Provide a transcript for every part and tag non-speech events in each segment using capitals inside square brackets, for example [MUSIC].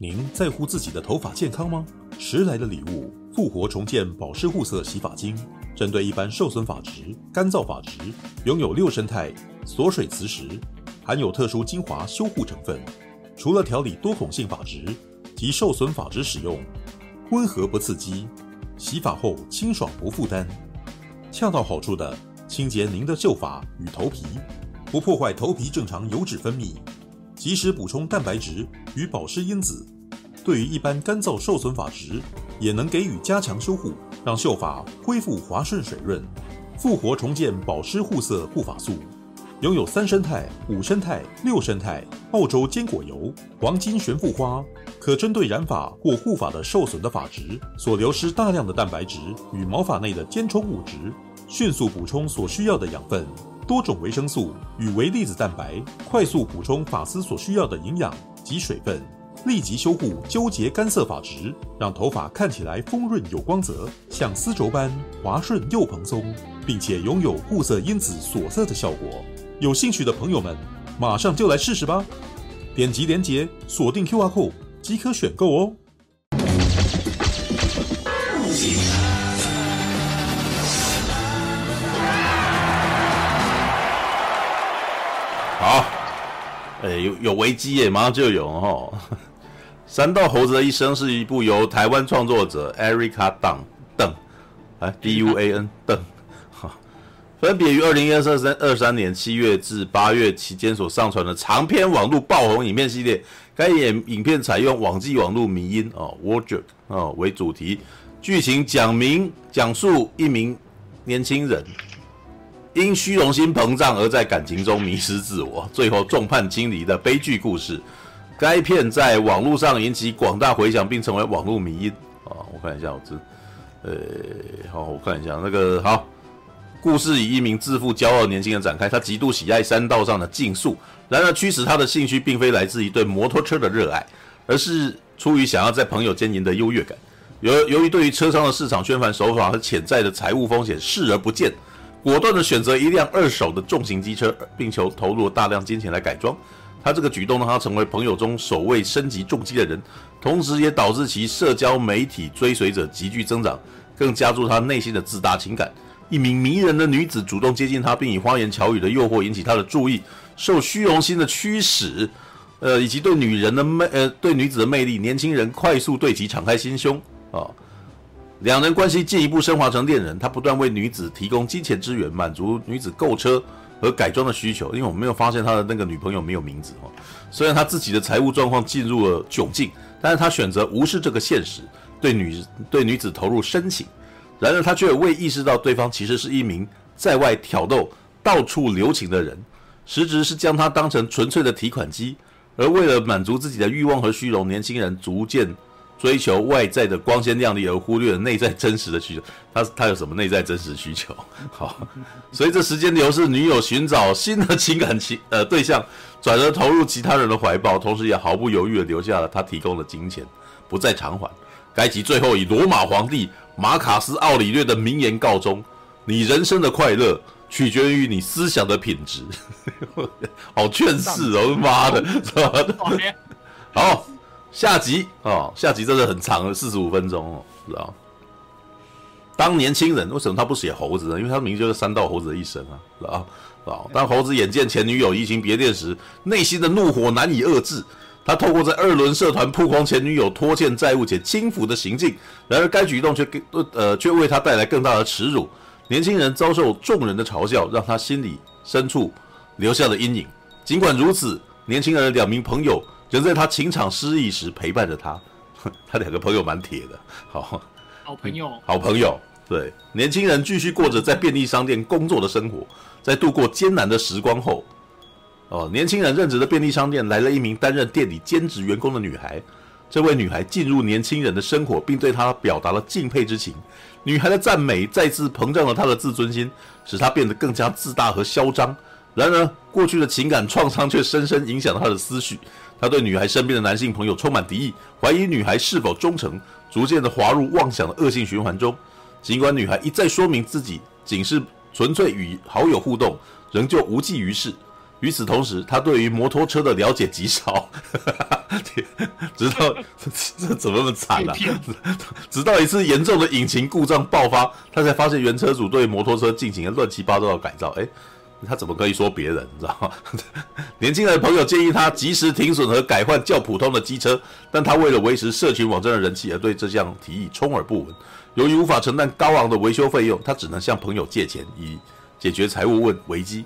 您在乎自己的头发健康吗？迟来的礼物——复活重建保湿护色洗发精，针对一般受损发质、干燥发质，拥有六胜肽锁水磁石，含有特殊精华修护成分。除了调理多孔性发质及受损发质使用，温和不刺激，洗发后清爽不负担，恰到好处的清洁您的秀发与头皮，不破坏头皮正常油脂分泌。及时补充蛋白质与保湿因子，对于一般干燥受损发质，也能给予加强修护，让秀发恢复滑顺水润。复活重建保湿护色护发素，拥有三生态、五生态、六生态、澳洲坚果油、黄金悬浮花，可针对染发或护发的受损的发质所流失大量的蛋白质与毛发内的间充物质，迅速补充所需要的养分。多种维生素与微粒子蛋白，快速补充发丝所需要的营养及水分，立即修护纠结干涩发质，让头发看起来丰润有光泽，像丝绸般滑顺又蓬松，并且拥有护色因子锁色的效果。有兴趣的朋友们，马上就来试试吧！点击链接锁定 QR 库即可选购哦。哎，有有危机耶，马上就有哦。《三道猴子的一生》是一部由台湾创作者 Erica 邓邓，哎，D U A N 邓，哈，分别于二零二三二三年七月至八月期间所上传的长篇网络爆红影片系列。该演影片采用网际网络迷音哦 Wordle 哦为主题，剧情讲明讲述一名年轻人。因虚荣心膨胀而在感情中迷失自我，最后众叛亲离的悲剧故事。该片在网络上引起广大回响，并成为网络迷因。啊，我看一下，我这，呃，好，我看一下那个好。故事以一名自负骄傲年轻人展开，他极度喜爱山道上的竞速，然而驱使他的兴趣并非来自于对摩托车的热爱，而是出于想要在朋友间赢得优越感。由由于对于车商的市场宣传手法和潜在的财务风险视而不见。果断地选择一辆二手的重型机车，并求投入大量金钱来改装。他这个举动让他成为朋友中首位升级重机的人，同时也导致其社交媒体追随者急剧增长，更加注他内心的自大情感。一名迷人的女子主动接近他，并以花言巧语的诱惑引起他的注意。受虚荣心的驱使，呃，以及对女人的魅，呃，对女子的魅力，年轻人快速对其敞开心胸啊。两人关系进一步升华成恋人，他不断为女子提供金钱支援，满足女子购车和改装的需求。因为我没有发现他的那个女朋友没有名字哦。虽然他自己的财务状况进入了窘境，但是他选择无视这个现实，对女对女子投入深情。然而他却未意识到对方其实是一名在外挑逗、到处留情的人，实质是将他当成纯粹的提款机。而为了满足自己的欲望和虚荣，年轻人逐渐。追求外在的光鲜亮丽，而忽略了内在真实的需求。他他有什么内在真实需求？[LAUGHS] 好，随着时间流逝，女友寻找新的情感情呃对象，转而投入其他人的怀抱，同时也毫不犹豫地留下了他提供的金钱，不再偿还。该集最后以罗马皇帝马卡斯奥里略的名言告终：“你人生的快乐取决于你思想的品质。[LAUGHS] ”好劝世哦，妈的？[LAUGHS] 好。下集哦，下集真的很长，四十五分钟哦，知道？当年轻人为什么他不写猴子呢？因为他名字就是三道猴子的一生啊，知道？啊，当猴子眼见前女友移情别恋时，内心的怒火难以遏制。他透过在二轮社团曝光前女友拖欠债务且轻浮的行径，然而该举动却给呃却为他带来更大的耻辱。年轻人遭受众人的嘲笑，让他心里深处留下了阴影。尽管如此，年轻人的两名朋友。就在他情场失意时陪伴着他，[LAUGHS] 他两个朋友蛮铁的，好，好朋友，好朋友。对，年轻人继续过着在便利商店工作的生活，在度过艰难的时光后，哦，年轻人任职的便利商店来了一名担任店里兼职员工的女孩。这位女孩进入年轻人的生活，并对他表达了敬佩之情。女孩的赞美再次膨胀了他的自尊心，使他变得更加自大和嚣张。然而，过去的情感创伤却深深影响了他的思绪。他对女孩身边的男性朋友充满敌意，怀疑女孩是否忠诚，逐渐的滑入妄想的恶性循环中。尽管女孩一再说明自己仅是纯粹与好友互动，仍旧无济于事。与此同时，他对于摩托车的了解极少，[LAUGHS] 直到这怎么那么惨啊？直到一次严重的引擎故障爆发，他才发现原车主对摩托车进行了乱七八糟的改造。哎，他怎么可以说别人？你知道吗？[LAUGHS] 年轻的朋友建议他及时停损和改换较普通的机车，但他为了维持社群网站的人气而对这项提议充耳不闻。由于无法承担高昂的维修费用，他只能向朋友借钱以解决财务问危机。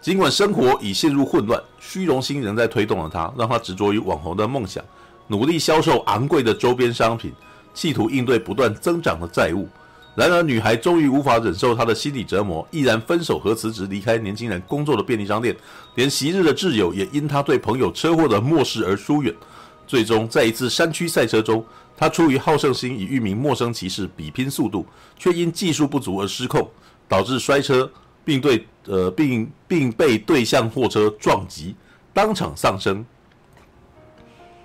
尽管生活已陷入混乱，虚荣心仍在推动着他，让他执着于网红的梦想，努力销售昂贵的周边商品，企图应对不断增长的债务。然而，女孩终于无法忍受他的心理折磨，毅然分手和辞职，离开年轻人工作的便利商店，连昔日的挚友也因他对朋友车祸的漠视而疏远。最终，在一次山区赛车中，他出于好胜心，与一名陌生骑士比拼速度，却因技术不足而失控，导致摔车。并对呃，并并被对向货车撞击，当场丧生。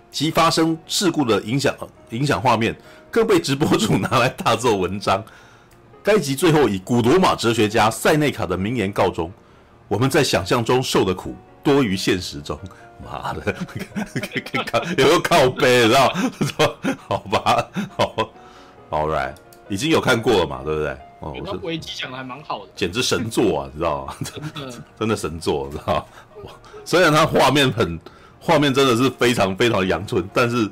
其发生事故的影响影响画面，更被直播主拿来大做文章。[LAUGHS] 该集最后以古罗马哲学家塞内卡的名言告终：“我们在想象中受的苦，多于现实中。[LAUGHS] ”妈的，[LAUGHS] 有个靠背，知道？好吧，好，All right，已经有看过了嘛，对不对？哦，我危机讲的还蛮好的，简直神作啊，你知道吗？真的，真的神作，知道吗？虽然它画面很，画面真的是非常非常的阳春，但是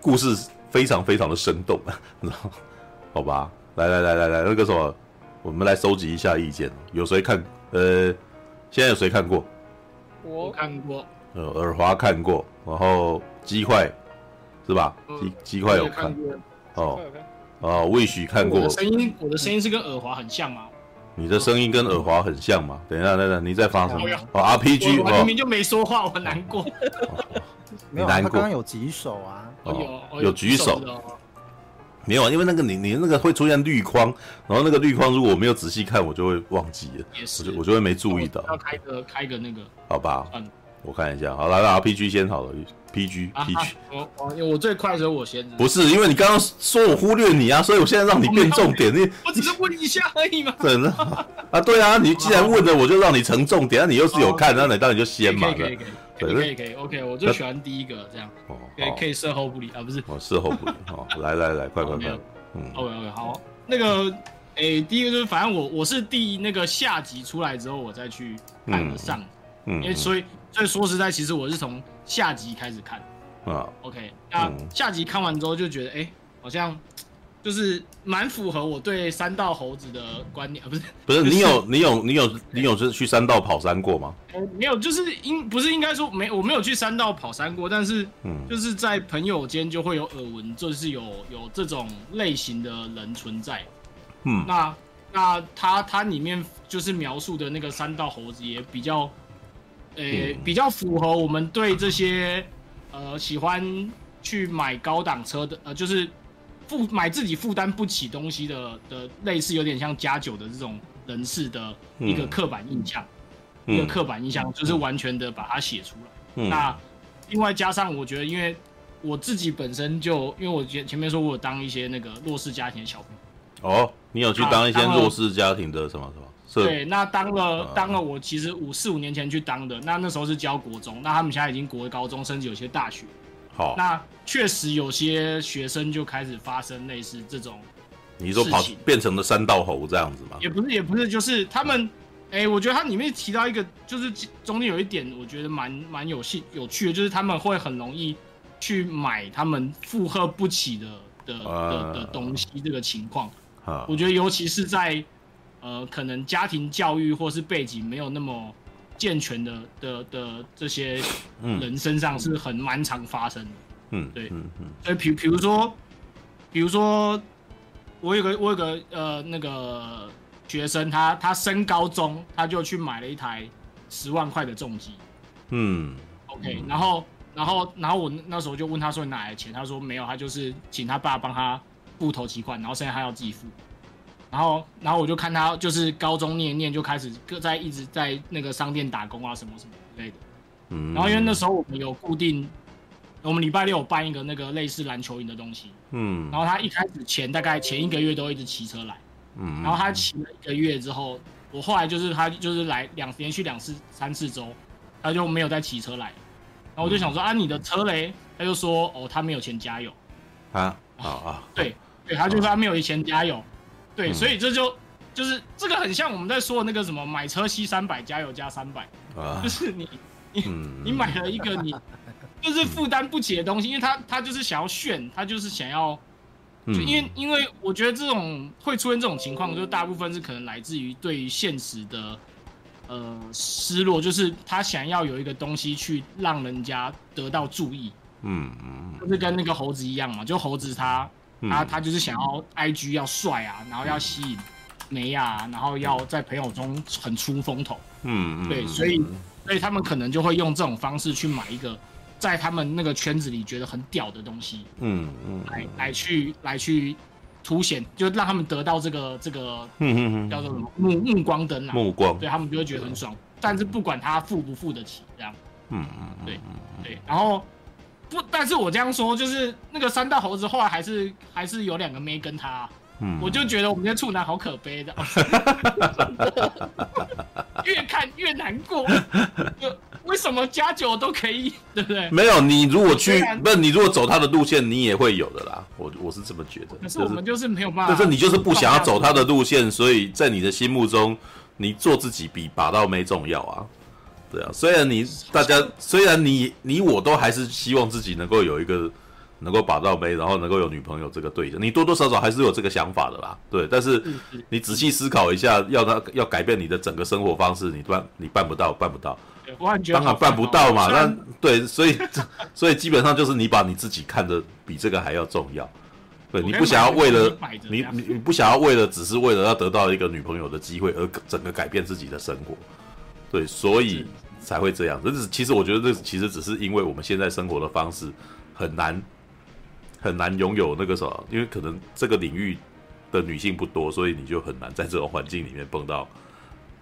故事非常非常的生动，知道吗？好吧，来来来来来，那个什么，我们来收集一下意见，有谁看？呃，现在有谁看过？我看过，呃，耳华看过，然后鸡块是吧？鸡鸡块有看，哦。哦，魏许看过。我的声音，我的声音是跟耳华很像吗？你的声音跟耳华很像吗？等一下，等等，你在发什么？哦，RPG，我明明就没说话，我很难过。没有，他刚刚有举手啊。有有举手。没有啊，因为那个你你那个会出现绿框，然后那个绿框如果我没有仔细看，我就会忘记了。我就我就会没注意到。要开个开个那个。好吧。嗯。我看一下，好，来了，RPG 先好了，PG PG，我我我最快的时候我先。不是，因为你刚刚说我忽略你啊，所以我现在让你变重点。你我只是问一下而已嘛。真的 [LAUGHS] 啊，对啊，你既然问了，我就让你成重点。那你又是有看，那你当然就先嘛。可以可以可以可以可以，OK，我最喜欢第一个这样。哦，可以可以事后不理啊，不是。哦，事后不理。好，来来来，快快快。嗯，OK OK，好，那个，诶，第一个就是，反正我我是第那个下集出来之后，我再去看上。嗯，因为所以。所以说实在，其实我是从下集开始看啊。OK，那下集看完之后就觉得，哎、欸，好像就是蛮符合我对三道猴子的观念啊。不是，不是，你有你有你有你有是去山道跑山过吗？没有，就是应不是应该说没，我没有去山道跑山过，但是嗯，就是在朋友间就会有耳闻，就是有有这种类型的人存在。嗯，那那他他里面就是描述的那个三道猴子也比较。呃、欸，比较符合我们对这些呃喜欢去买高档车的呃，就是负买自己负担不起东西的的类似有点像加酒的这种人士的一个刻板印象，嗯、一个刻板印象就是完全的把它写出来。嗯、那另外加上我觉得，因为我自己本身就因为我前前面说我有当一些那个弱势家庭的小朋友。哦，你有去当一些弱势家庭的什么什么？对，那当了当了，我其实五四五年前去当的，那那时候是教国中，那他们现在已经国高中，甚至有些大学。好，那确实有些学生就开始发生类似这种，你说跑变成了三道猴这样子吗？也不是，也不是，就是他们，哎、欸，我觉得他里面提到一个，就是中间有一点，我觉得蛮蛮有兴有趣的，就是他们会很容易去买他们负荷不起的的的的东西，这个情况，我觉得尤其是在。呃，可能家庭教育或是背景没有那么健全的的的这些人身上是很蛮常发生的。嗯，对，嗯嗯。所以，比比如说，比如说，我有个我有个呃那个学生，他他升高中，他就去买了一台十万块的重机。嗯，OK，然后然后然后我那时候就问他说：“你哪来的钱？”他说：“没有，他就是请他爸帮他付头期款，然后现在他要自己付。”然后，然后我就看他，就是高中念念就开始各在一直在那个商店打工啊，什么什么之类的。嗯。然后因为那时候我们有固定，我们礼拜六有办一个那个类似篮球营的东西。嗯。然后他一开始前大概前一个月都一直骑车来。嗯。然后他骑了一个月之后，我后来就是他就是来两连续两次三次周，他就没有再骑车来。然后我就想说啊，你的车嘞？他就说哦，他没有钱加油。啊啊啊！对对，他就说他没有钱加油。对，所以这就就是这个很像我们在说的那个什么买车吸三百，加油加三百。啊，[LAUGHS] 就是你你你买了一个你 [LAUGHS] 就是负担不起的东西，因为他他就是想要炫，他就是想要。就因为，因为我觉得这种会出现这种情况，就大部分是可能来自于对于现实的呃失落，就是他想要有一个东西去让人家得到注意，嗯嗯，就是跟那个猴子一样嘛，就猴子他他他就是想要 IG 要帅啊，然后要吸引美啊，然后要在朋友中很出风头，嗯嗯，对，所以所以他们可能就会用这种方式去买一个。在他们那个圈子里觉得很屌的东西，嗯嗯，来来去来去凸显，就让他们得到这个这个，叫做什么目目光灯啊，目光，对他们就会觉得很爽。但是不管他付不付得起，这样，嗯嗯，对对。然后不，但是我这样说，就是那个三大猴子后来还是还是有两个妹跟他，嗯，我就觉得我们这些处男好可悲的，[LAUGHS] 越看越难过。为什么加酒都可以，对不对？没有，你如果去，不是你如果走他的路线，你也会有的啦。我我是这么觉得。可是我们就是没有办法。但是你就是不想要走他的路线，所以在你的心目中，你做自己比把到妹重要啊。对啊，虽然你大家，虽然你你我都还是希望自己能够有一个能够把到妹，然后能够有女朋友这个对象，你多多少少还是有这个想法的啦。对，但是你仔细思考一下，要他要改变你的整个生活方式，你办你办不到，办不到。当然办不到嘛，那对，所以 [LAUGHS] 所以基本上就是你把你自己看得比这个还要重要，对，你不想要为了你你你不想要为了只是为了要得到一个女朋友的机会而整个改变自己的生活，对，所以才会这样。这是其实我觉得这其实只是因为我们现在生活的方式很难很难拥有那个什么，因为可能这个领域的女性不多，所以你就很难在这种环境里面碰到。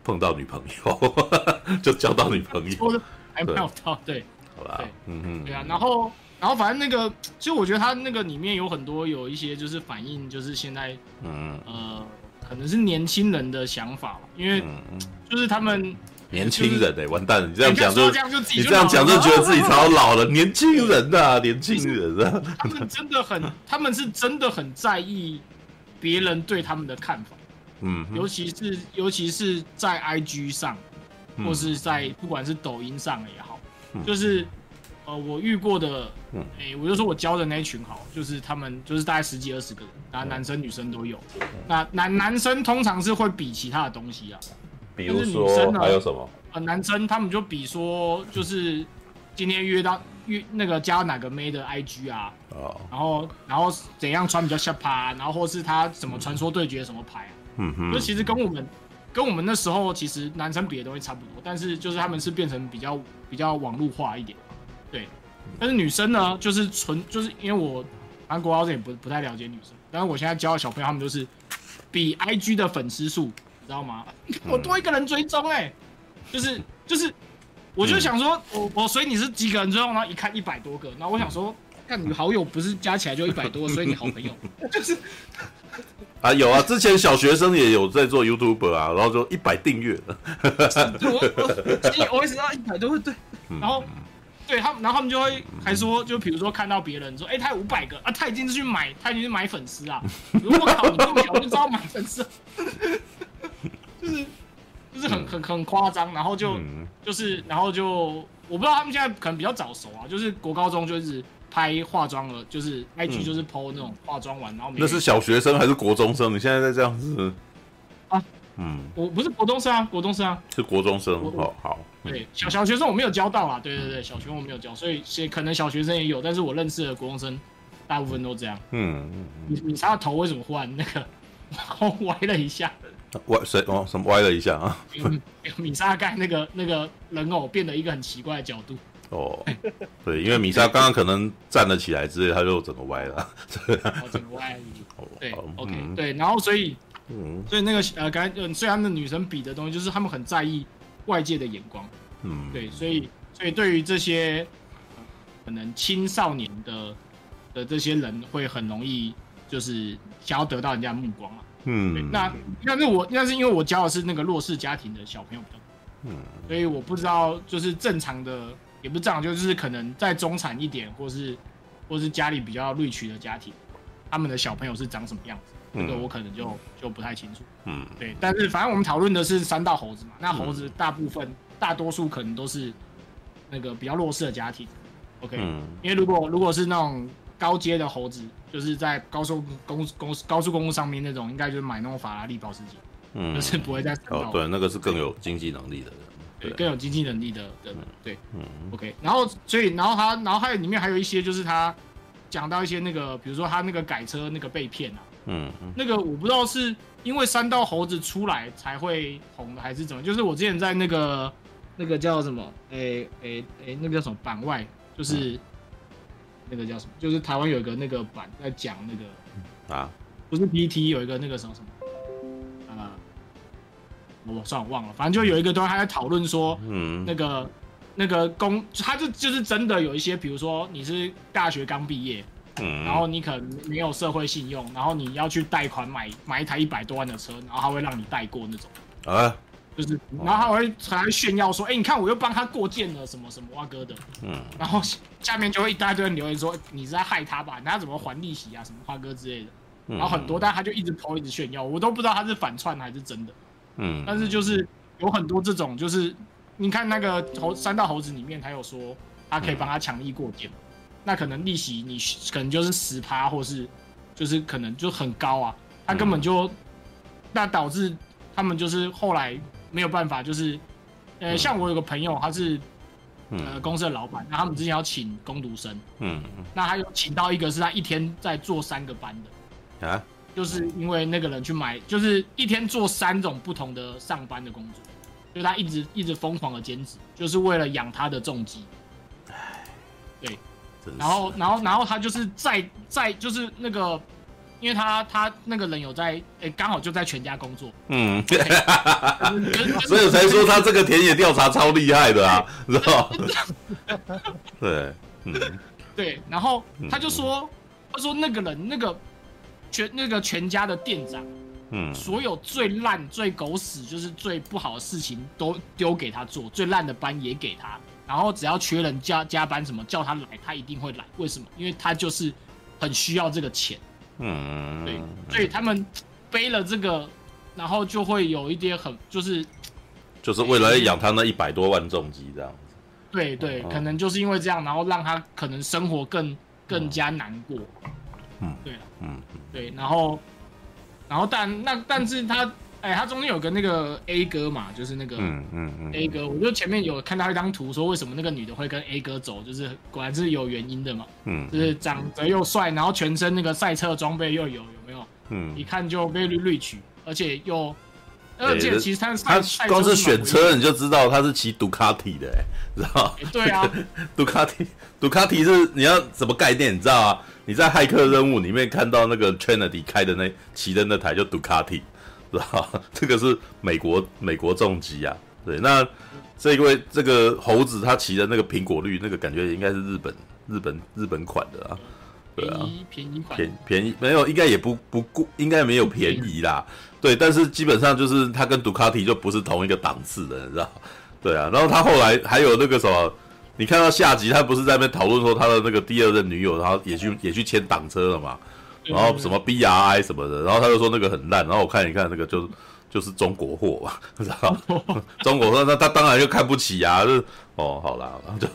碰到女朋友，[LAUGHS] 就交到女朋友，还没有到，对，好吧，嗯嗯，对啊，然后，然后反正那个，其实我觉得他那个里面有很多有一些就是反映，就是现在，嗯。呃，可能是年轻人的想法吧，因为就是他们年轻人哎，完蛋了，你这样讲就你这样讲就觉得自己超老了，年轻人呐，年轻人啊，他们真的很，他们是真的很在意别人对他们的看法。嗯，尤其是尤其是在 IG 上，或是在不管是抖音上也好，嗯、就是呃，我遇过的，哎、我就说我教的那一群好，就是他们就是大概十几二十个人，然后男生女生都有。嗯、那男男生通常是会比其他的东西啊，比如说女生呢，还有什么？呃，男生他们就比说，就是今天约到约那个加哪个妹的 IG 啊，哦、然后然后怎样穿比较下趴，然后或是他什么传说对决什么牌、啊。嗯哼，就其实跟我们，跟我们那时候其实男生比的东西差不多，但是就是他们是变成比较比较网络化一点，对。但是女生呢，就是纯就是因为我韩国好像也不不太了解女生，但是我现在教的小朋友他们就是比 IG 的粉丝数，你知道吗？我多一个人追踪哎、欸，就是就是，我就想说，我我所以你是几个人追踪，然后一看一百多个，然后我想说，看你好友不是加起来就一百多个，所以你好朋友 [LAUGHS] 就是。啊，有啊，之前小学生也有在做 YouTuber 啊，然后就一百订阅了。我 [LAUGHS] 我我一直到一百都会对，然后对他们，然后他们就会还说，就比如说看到别人说，哎、欸，他有五百个啊，他已经是去买，他已经是买粉丝啊。如果考你这么小，我就知道买粉丝，就是就是很很很夸张，然后就就是然后就我不知道他们现在可能比较早熟啊，就是国高中就是。拍化妆了，就是 IG 就是 PO 那种化妆完，然后那是小学生还是国中生？你现在在这样子啊？嗯，我不是国中生啊，国中生啊，是国中生。好好，对，小小学生我没有教到啊，对对对，小学我没有教，所以可能小学生也有，但是我认识的国中生大部分都这样。嗯嗯，你你他的头为什么忽然那个 [LAUGHS] 然后歪了一下？歪谁哦？什么歪了一下啊？[LAUGHS] 米莎盖那个那个人偶变得一个很奇怪的角度。哦，对，因为米莎刚刚可能站了起来之类，他就整个歪了，[LAUGHS] 哦整个歪了。[LAUGHS] 对，OK，对，然后所以，嗯，所以那个呃，刚才虽然那女生比的东西，就是他们很在意外界的眼光，嗯，对，所以，所以对于这些可能青少年的的这些人，会很容易就是想要得到人家的目光啊，嗯，那那是我那是因为我教的是那个弱势家庭的小朋友比较嗯，所以我不知道，就是正常的，也不是正常，就是可能在中产一点，或是或是家里比较 rich 的家庭，他们的小朋友是长什么样子，这个我可能就就不太清楚。嗯，对，但是反正我们讨论的是三道猴子嘛，那猴子大部分、嗯、大多数可能都是那个比较弱势的家庭。OK，、嗯、因为如果如果是那种高阶的猴子，就是在高速公公高速公路上面那种，应该就是买那种法拉利、保时捷。嗯，[LAUGHS] 就是不会再哦，对，那个是更有经济能力的人，对，更有经济能力的人，对，嗯，OK，然后所以然后他然后还有里面还有一些就是他讲到一些那个，比如说他那个改车那个被骗啊，嗯，那个我不知道是因为三道猴子出来才会红的还是怎么，就是我之前在那个那个叫什么，哎哎哎，那个叫什么板外，就是那个叫什么，就是台湾有一个那个版在讲那个啊，不是 PT 有一个那个什么什么啊。我算了忘了，反正就有一个东西他在讨论说，嗯，那个那个公，他就就是真的有一些，比如说你是大学刚毕业，嗯，然后你可能没有社会信用，然后你要去贷款买买一台一百多万的车，然后他会让你贷过那种，啊，就是，然后他会还会炫耀说，哎、欸，你看我又帮他过件了什么什么哇哥的，嗯，然后下面就会一大堆人留言说，你是在害他吧？他怎么还利息啊？什么花哥之类的，然后很多，但他就一直 po 一直炫耀，我都不知道他是反串还是真的。嗯，但是就是有很多这种，就是你看那个猴三道猴子里面，他有说他可以帮他强力过件，嗯，那可能利息你可能就是十趴，或是就是可能就很高啊，他根本就，嗯，那导致他们就是后来没有办法，就是呃，像我有个朋友，他是呃公司的老板，那他们之前要请工读生，嗯，那他有请到一个是他一天在做三个班的。啊。就是因为那个人去买，就是一天做三种不同的上班的工作，就他一直一直疯狂的兼职，就是为了养他的重疾。唉，对，然后然后然后他就是在在就是那个，因为他他那个人有在，哎、欸，刚好就在全家工作。嗯，所以才说他这个田野调查超厉害的啊，知道对，嗯，对，然后他就说，他说那个人那个。全那个全家的店长，嗯，所有最烂、最狗屎，就是最不好的事情都丢给他做，最烂的班也给他，然后只要缺人加加班什么，叫他来，他一定会来。为什么？因为他就是很需要这个钱，嗯，对，所以他们背了这个，然后就会有一点很就是，就是为了养他那一百多万重疾这样子，对对，可能就是因为这样，然后让他可能生活更更加难过。嗯，对，嗯，对，然后，然后但那但是他，哎、欸，他中间有个那个 A 哥嘛，就是那个，嗯嗯嗯，A 哥，我就前面有看到一张图，说为什么那个女的会跟 A 哥走，就是果然是有原因的嘛，嗯，就是长得又帅，然后全身那个赛车装备又有，有没有？嗯，一看就被绿绿取，而且又。而且其实他他光是选车你就知道他是骑杜卡迪的，哎，知道吗？对啊，[LAUGHS] 杜卡迪，杜卡迪是你要什么概念？你知道啊？你在骇客任务里面看到那个 Trinity 开的那骑的那台就杜卡迪，知道？[LAUGHS] 这个是美国美国重机啊。对，那这一位这个猴子他骑的那个苹果绿，那个感觉应该是日本日本日本款的啊。对啊，便宜款，便便宜没有，应该也不不贵，应该没有便宜啦。对，但是基本上就是他跟杜卡迪就不是同一个档次的，你知道？对啊，然后他后来还有那个什么，你看到下集他不是在那边讨论说他的那个第二任女友，然后也去也去签挡车了嘛？然后什么 B R I 什么的，然后他就说那个很烂，然后我看一看那个就就是中国货嘛，[LAUGHS] 知道？[LAUGHS] 中国货那他当然就看不起啊，就是哦，好啦，然后就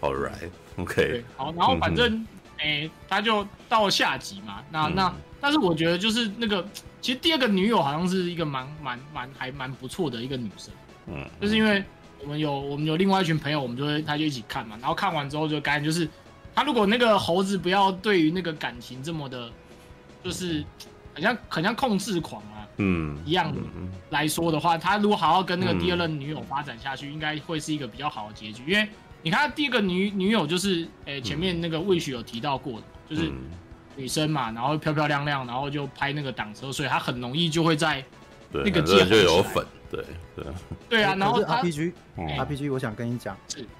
All right，OK，好，然后反正哎，他就到下集嘛，那那但是我觉得就是那个。其实第二个女友好像是一个蛮蛮蛮还蛮不错的一个女生，嗯，就是因为我们有我们有另外一群朋友，我们就会他就一起看嘛，然后看完之后就感觉就是他如果那个猴子不要对于那个感情这么的，就是很像很像控制狂啊，嗯，一样来说的话，他如果好好跟那个第二任女友发展下去，应该会是一个比较好的结局。因为你看他第一个女女友就是，诶、欸，前面那个魏许有提到过的，就是。女生嘛，然后漂漂亮亮，然后就拍那个挡车，所以她很容易就会在那个界就有粉，对对 [LAUGHS] 对啊。然后 RPG RPG，我想跟你讲，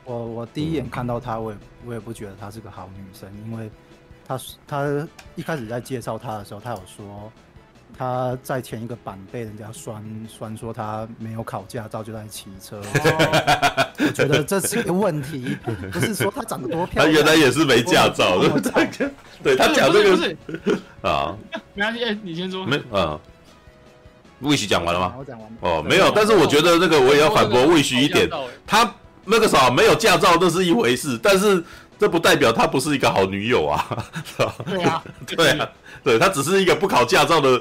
我我第一眼看到她，我也我也不觉得她是个好女生，因为她她一开始在介绍他的时候，他有说他在前一个版被人家酸酸说他没有考驾照就在骑车，我觉得这是一个问题，不是说他长得多漂亮。他原来也是没驾照的，对他讲这个是啊，没关系，你先说。没啊，魏旭讲完了吗？我讲完了。哦，没有，但是我觉得那个我也要反驳魏旭一点，他那个啥没有驾照那是一回事，但是这不代表她不是一个好女友啊。对啊，[LAUGHS] 对啊，对她只是一个不考驾照的。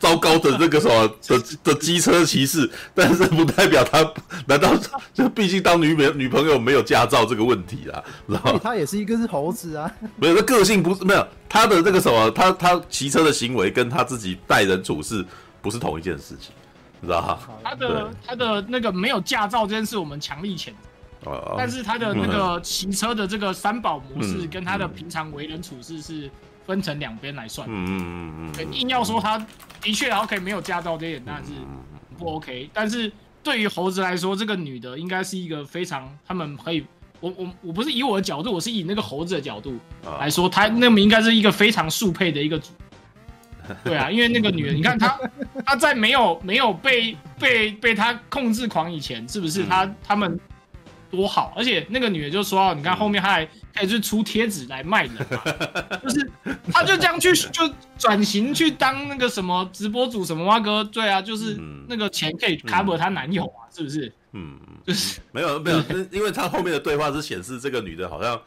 糟糕的那个什么的的机车骑士，[LAUGHS] 但是不代表他，难道就毕竟当女朋女朋友没有驾照这个问题啦？然后他也是一个是猴子啊，[LAUGHS] 没有，他个性不是没有他的那个什么，他他骑车的行为跟他自己待人处事不是同一件事情，你知道吗？他的他的那个没有驾照这件事，我们强力谴责。哦，但是他的那个骑车的这个三宝模式，跟他的平常为人处事是。分成两边来算，嗯嗯嗯嗯，硬要说他的确 OK 没有驾照这一点，那是不 OK。但是对于猴子来说，这个女的应该是一个非常，他们可以，我我我不是以我的角度，我是以那个猴子的角度来说，他那么应该是一个非常速配的一个组。对啊，[LAUGHS] 因为那个女人，你看她，她在没有没有被被被她控制狂以前，是不是她他们？多好，而且那个女的就说：“你看后面她还可以去出贴纸来卖人嘛，[LAUGHS] 就是她就这样去就转型去当那个什么直播主什么哇哥，对啊，就是那个钱可以 cover 她男友啊，是不是？嗯，就是没有没有，因为她后面的对话是显示这个女的好像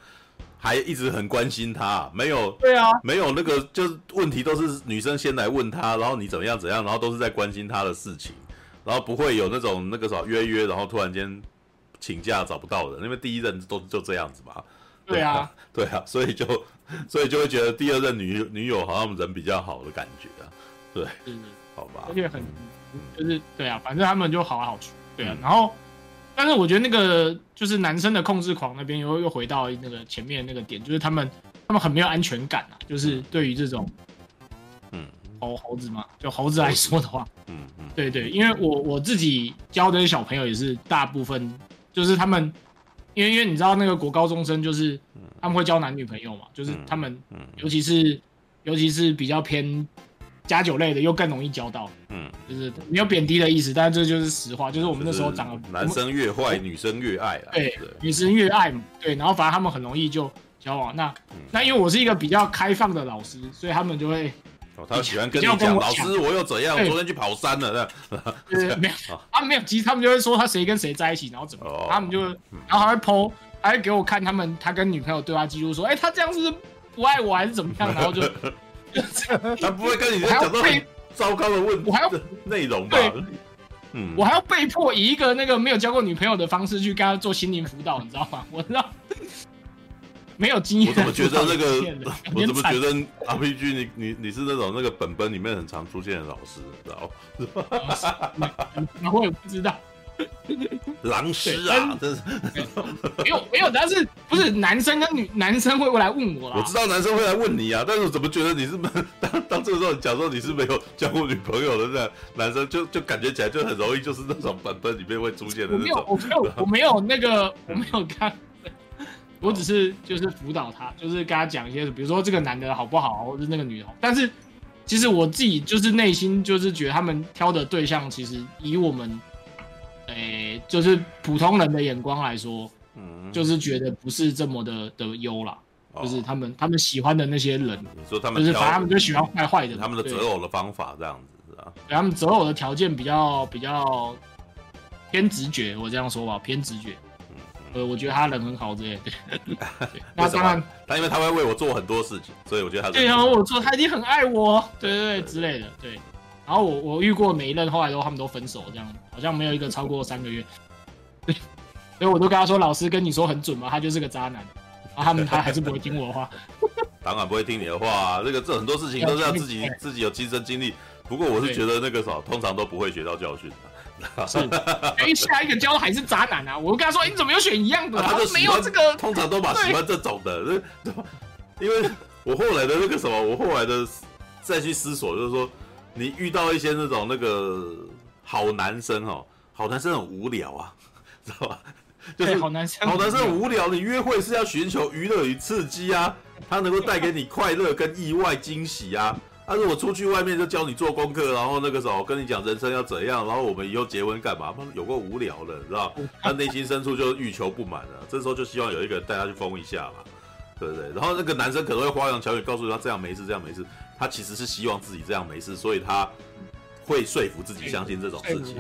还一直很关心他，没有对啊，没有那个就是问题都是女生先来问他，然后你怎么样怎样，然后都是在关心他的事情，然后不会有那种那个什么约约，然后突然间。”请假找不到人，因为第一任都就这样子嘛。对啊，对啊，所以就所以就会觉得第二任女女友好像人比较好的感觉啊。对，嗯，好吧。而且很就是对啊，反正他们就好来好去。对啊，然后但是我觉得那个就是男生的控制狂那边又又回到那个前面那个点，就是他们他们很没有安全感啊，就是对于这种嗯猴猴子嘛，就猴子来说的话，嗯嗯，对对，因为我我自己教的小朋友也是大部分。就是他们，因为因为你知道那个国高中生，就是他们会交男女朋友嘛，就是他们，尤其是尤其是比较偏加酒类的，又更容易交到。嗯，就是没有贬低的意思，但是这就是实话，就是我们那时候长得男生越坏，女生越爱啊。对，女生越爱嘛。对，然后反正他们很容易就交往。那那因为我是一个比较开放的老师，所以他们就会。他喜欢跟你讲，老师我又怎样？昨天去跑山了，对，没有，他们没有，其实他们就会说他谁跟谁在一起，然后怎么，他们就，然后还会 po，还会给我看他们他跟女朋友对话记录，说，哎，他这样是不爱我还是怎么样？然后就，[LAUGHS] 他不会跟你讲这么糟糕的问题，我还要 [LAUGHS] 内容吧？嗯，我还要被迫以一个那个没有交过女朋友的方式去跟他做心灵辅导，你知道吗？我知道。没有经验，我怎么觉得那个？[LAUGHS] 我怎么觉得 RPG 你你你是那种那个本本里面很常出现的老师，知道吗？我也不知道。狼师啊，真是没有没有，但是不是男生跟女男生会过来问我啦？我知道男生会来问你啊，但是我怎么觉得你是当当这个时候讲说你是没有交过女朋友的那男生，就就感觉起来就很容易就是那种本本里面会出现的那种。我没有，我没有，我没有那个，我没有看。我只是就是辅导他，就是跟他讲一些，比如说这个男的好不好，或者那个女的好。但是其实我自己就是内心就是觉得他们挑的对象，其实以我们，诶、欸，就是普通人的眼光来说，嗯，就是觉得不是这么的的优啦。就是他们他们喜欢的那些人，你说他们就是反正他们就喜欢坏坏的，他们的择偶的方法这样子是吧？对，他们择偶的条件比较比较偏直觉，我这样说吧，偏直觉。呃，我觉得他人很好，之类的。[LAUGHS] 那当然，他因为他会为我做很多事情，所以我觉得他对啊，我做他一定很爱我，对对对之类的，对。然后我我遇过每一任，后来都他们都分手，这样好像没有一个超过三个月。对，[LAUGHS] 所以我都跟他说，老师跟你说很准嘛，他就是个渣男。然后他们他还是不会听我的话。[LAUGHS] 当然不会听你的话啊，那个这很多事情都是要自己自己有亲身经历。不过我是觉得那个啥，通常都不会学到教训。[LAUGHS] 是，哎，下一个交的还是渣男啊！我跟他说，你怎么又选一样的？他说没有这个，通常都把喜欢这种的，因为我后来的那个什么，我后来的再去思索，就是说，你遇到一些那种那个好男生哦，好男生很无聊啊，[LAUGHS] 知道吧？就是好男生，好男生无聊，你约会是要寻求娱乐与刺激啊，他能够带给你快乐跟意外惊喜啊。他如果出去外面就教你做功课，然后那个时候跟你讲人生要怎样，然后我们以后结婚干嘛？有过无聊的，知道？他内心深处就欲求不满了，这时候就希望有一个人带他去疯一下嘛，对不对？然后那个男生可能会花言巧语告诉他这样没事，这样没事，他其实是希望自己这样没事，所以他会说服自己相信这种事情，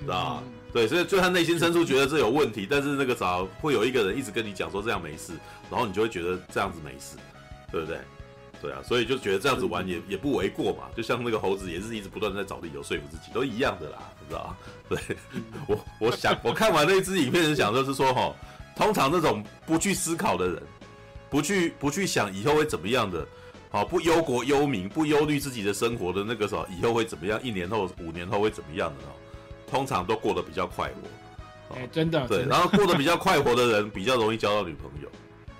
知道？对，所以就他内心深处觉得这有问题，但是那个啥会有一个人一直跟你讲说这样没事，然后你就会觉得这样子没事，对不对？对啊，所以就觉得这样子玩也也不为过嘛。就像那个猴子也是一直不断在找理由说服自己，都一样的啦，你知道吗？[LAUGHS] 对，我我想我看完那支影片是想就是说哈，通常那种不去思考的人，不去不去想以后会怎么样的，好不忧国忧民，不忧虑自己的生活的那个时候以后会怎么样，一年后五年后会怎么样的呢？通常都过得比较快活。哎，真的。对，然后过得比较快活的人比较容易交到女朋友，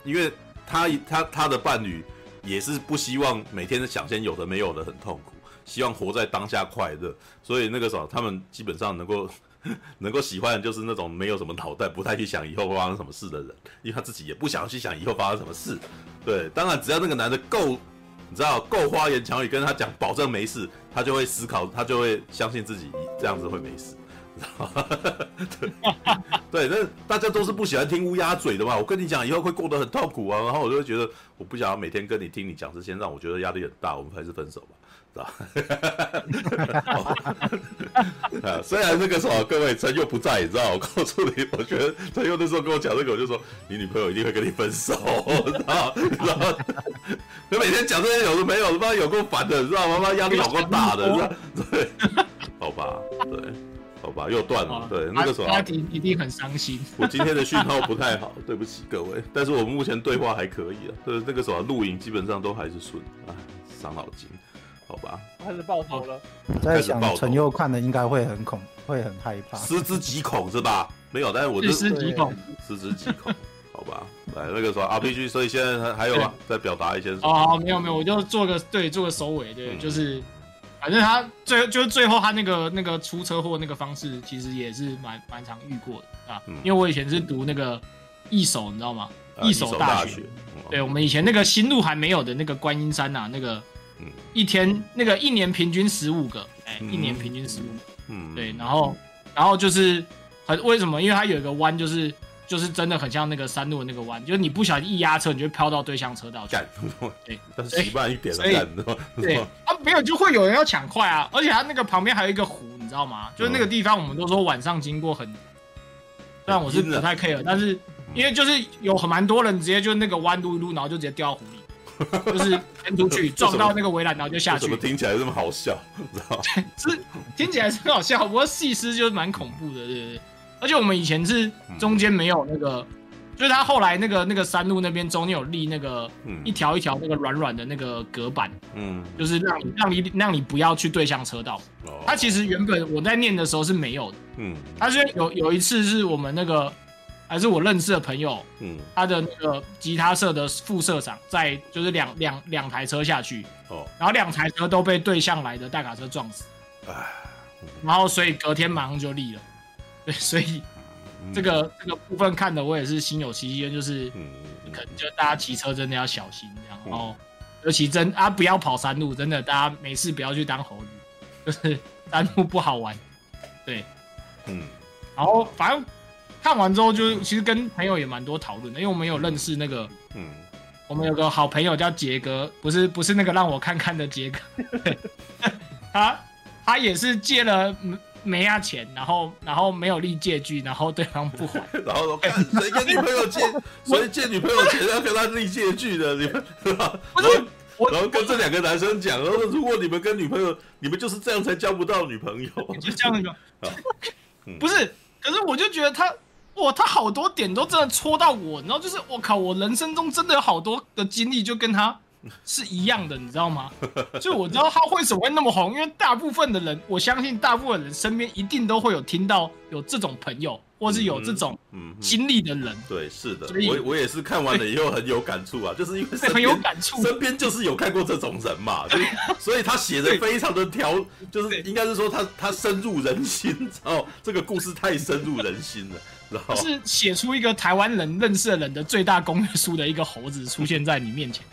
因为他他他的伴侣。也是不希望每天想些有的没有的很痛苦，希望活在当下快乐。所以那个时候，他们基本上能够 [LAUGHS] 能够喜欢的就是那种没有什么脑袋、不太去想以后会发生什么事的人，因为他自己也不想去想以后发生什么事。对，当然只要那个男的够，你知道够花言巧语跟他讲保证没事，他就会思考，他就会相信自己这样子会没事。[LAUGHS] 对，那大家都是不喜欢听乌鸦嘴的嘛。我跟你讲，以后会过得很痛苦啊。然后我就会觉得，我不想要每天跟你听你讲这些，让我觉得压力很大。我们还是分手吧，是吧？虽然那个时候各位陈佑不在，你知道？我告诉你，我觉得陈佑那时候跟我讲这个，我就说你女朋友一定会跟你分手，知道？然后就每天讲这些有的没有的，妈有够烦的，你知道吗？妈压力有够大的，对，好吧，对。[LAUGHS] [LAUGHS] 好吧，又断了。啊、对，那个时候家庭一定很伤心。我今天的讯号不太好，对不起各位。但是我们目前对话还可以啊。对，那个时候录影基本上都还是顺啊，伤脑筋。好吧，开始爆头了。在想陈佑看的应该会很恐，会很害怕，失之极恐是吧？没有，但是我失之极恐，失之极恐。好吧，来那个时候 RPG，所以现在还还有吗？再表达一些什么？哦，没有没有，我就做个对，做个收尾，对，嗯、就是。反正他最就是最后他那个那个出车祸那个方式，其实也是蛮蛮常遇过的啊。因为我以前是读那个一手，你知道吗？一手大学。对，我们以前那个新路还没有的那个观音山呐，那个一天那个一年平均十五个，哎，一年平均十五个。嗯。对，然后然后就是很为什么？因为它有一个弯，就是。就是真的很像那个山路的那个弯，就是你不小心一压车，你就飘到对向车道去。对，[LAUGHS] 但是习惯一点了，干对 [LAUGHS] 啊，没有就会有人要抢快啊，而且它那个旁边还有一个湖，你知道吗？就是那个地方，我们都说晚上经过很，虽然我是不太 care，但是因为就是有很蛮多人直接就那个弯路一路，然后就直接掉到湖里，[LAUGHS] 就是喷出去撞到那个围栏，然后就下去。怎么听起来这么好笑？知道是听起来是很好笑，不过细思就是蛮恐怖的，对不对？而且我们以前是中间没有那个，嗯、就是他后来那个那个山路那边中间有立那个一条一条那个软软的那个隔板，嗯，就是让你让你让你不要去对向车道。哦，他其实原本我在念的时候是没有的，嗯，他是有有一次是我们那个还是我认识的朋友，嗯，他的那个吉他社的副社长在就是两两两台车下去，哦，然后两台车都被对向来的大卡车撞死，哎，然后所以隔天马上就立了。对，所以这个、嗯、这个部分看的我也是心有戚戚，就是可能就大家骑车真的要小心这样，然后尤其真啊不要跑山路，真的大家没事不要去当猴子，就是 [LAUGHS] 山路不好玩。对，嗯，然后反正看完之后就其实跟朋友也蛮多讨论的，因为我们有认识那个，嗯，我们有个好朋友叫杰哥，不是不是那个让我看看的杰哥，[LAUGHS] 他他也是借了。没押钱，然后然后没有立借据，然后对方不还，[LAUGHS] 然后说看谁跟女朋友借，谁借女朋友钱要跟他立借据的，你们是吧？然后然后跟这两个男生讲，然后如果你们跟女朋友，你们就是这样才交不到女朋友，就这样一个，[LAUGHS] 不是，可是我就觉得他，哇，他好多点都真的戳到我，然后就是我靠，我人生中真的有好多的经历就跟他。是一样的，你知道吗？[LAUGHS] 就我知道他为什么会那么红，因为大部分的人，我相信大部分人身边一定都会有听到有这种朋友，或是有这种经历的人。嗯嗯、对，是的，我我也是看完了以后很有感触啊，[LAUGHS] 就是因为很有感触，身边就是有看过这种人嘛，所以所以他写的非常的条，[LAUGHS] 就是应该是说他他深入人心，然后这个故事太深入人心了，然后是写出一个台湾人认识的人的最大公约数的一个猴子出现在你面前。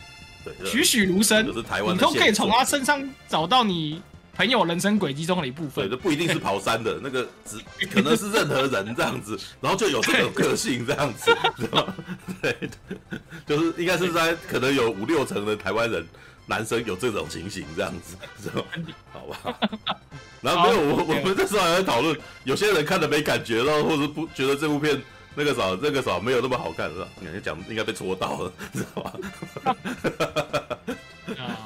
对，栩栩如生，就是台湾，你都可以从他身上找到你朋友人生轨迹中的一部分。对，这不一定是跑山的 [LAUGHS] 那个，只可能是任何人这样子，[LAUGHS] 然后就有这种个性这样子，知道吗？对，[LAUGHS] 就是应该是在可能有五六成的台湾人男生有这种情形这样子，知道？好吧。然后没有我，我们这时候还在讨论，有些人看了没感觉，然后或者不觉得这部片。那个嫂，那个嫂没有那么好看，是吧？你讲应该被戳到了，[LAUGHS] 知道吧？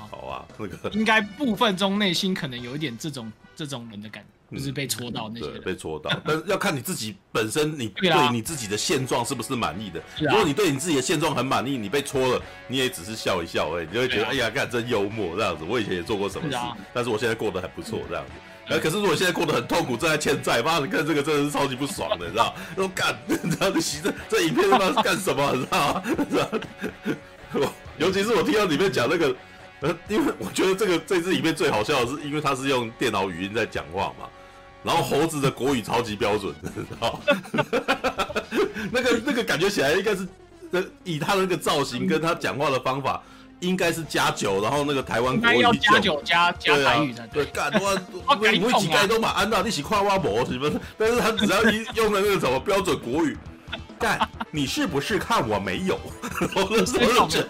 好啊，那个应该部分中内心可能有一点这种这种人的感觉，就是被戳到那些人、嗯、被戳到，[LAUGHS] 但是要看你自己本身，你对你自己的现状是不是满意的？如果你对你自己的现状很满意，你被戳了，你也只是笑一笑，哎，你就会觉得哎呀，干真幽默这样子。我以前也做过什么事，但是我现在过得还不错这样子。哎，可是如果现在过得很痛苦，正在欠债，妈的，看这个真的是超级不爽的，你知道？[LAUGHS] 说干，[LAUGHS] 你知道你洗这这影片他妈是干什么？你知道？[LAUGHS] 是吧？尤其是我听到里面讲那个，呃，因为我觉得这个这支影片最好笑的是，因为他是用电脑语音在讲话嘛，然后猴子的国语超级标准，你知道？那个那个感觉起来应该是，以他的那个造型跟他讲话的方法。应该是加九，然后那个台湾国语要加酒加加台语的，对，干我我每几盖都买安到，[LAUGHS] 你起跨挖博什么？但是他只要一用的那个什么标准国语，[LAUGHS] 干，你是不是看我没有？[LAUGHS] 我说我这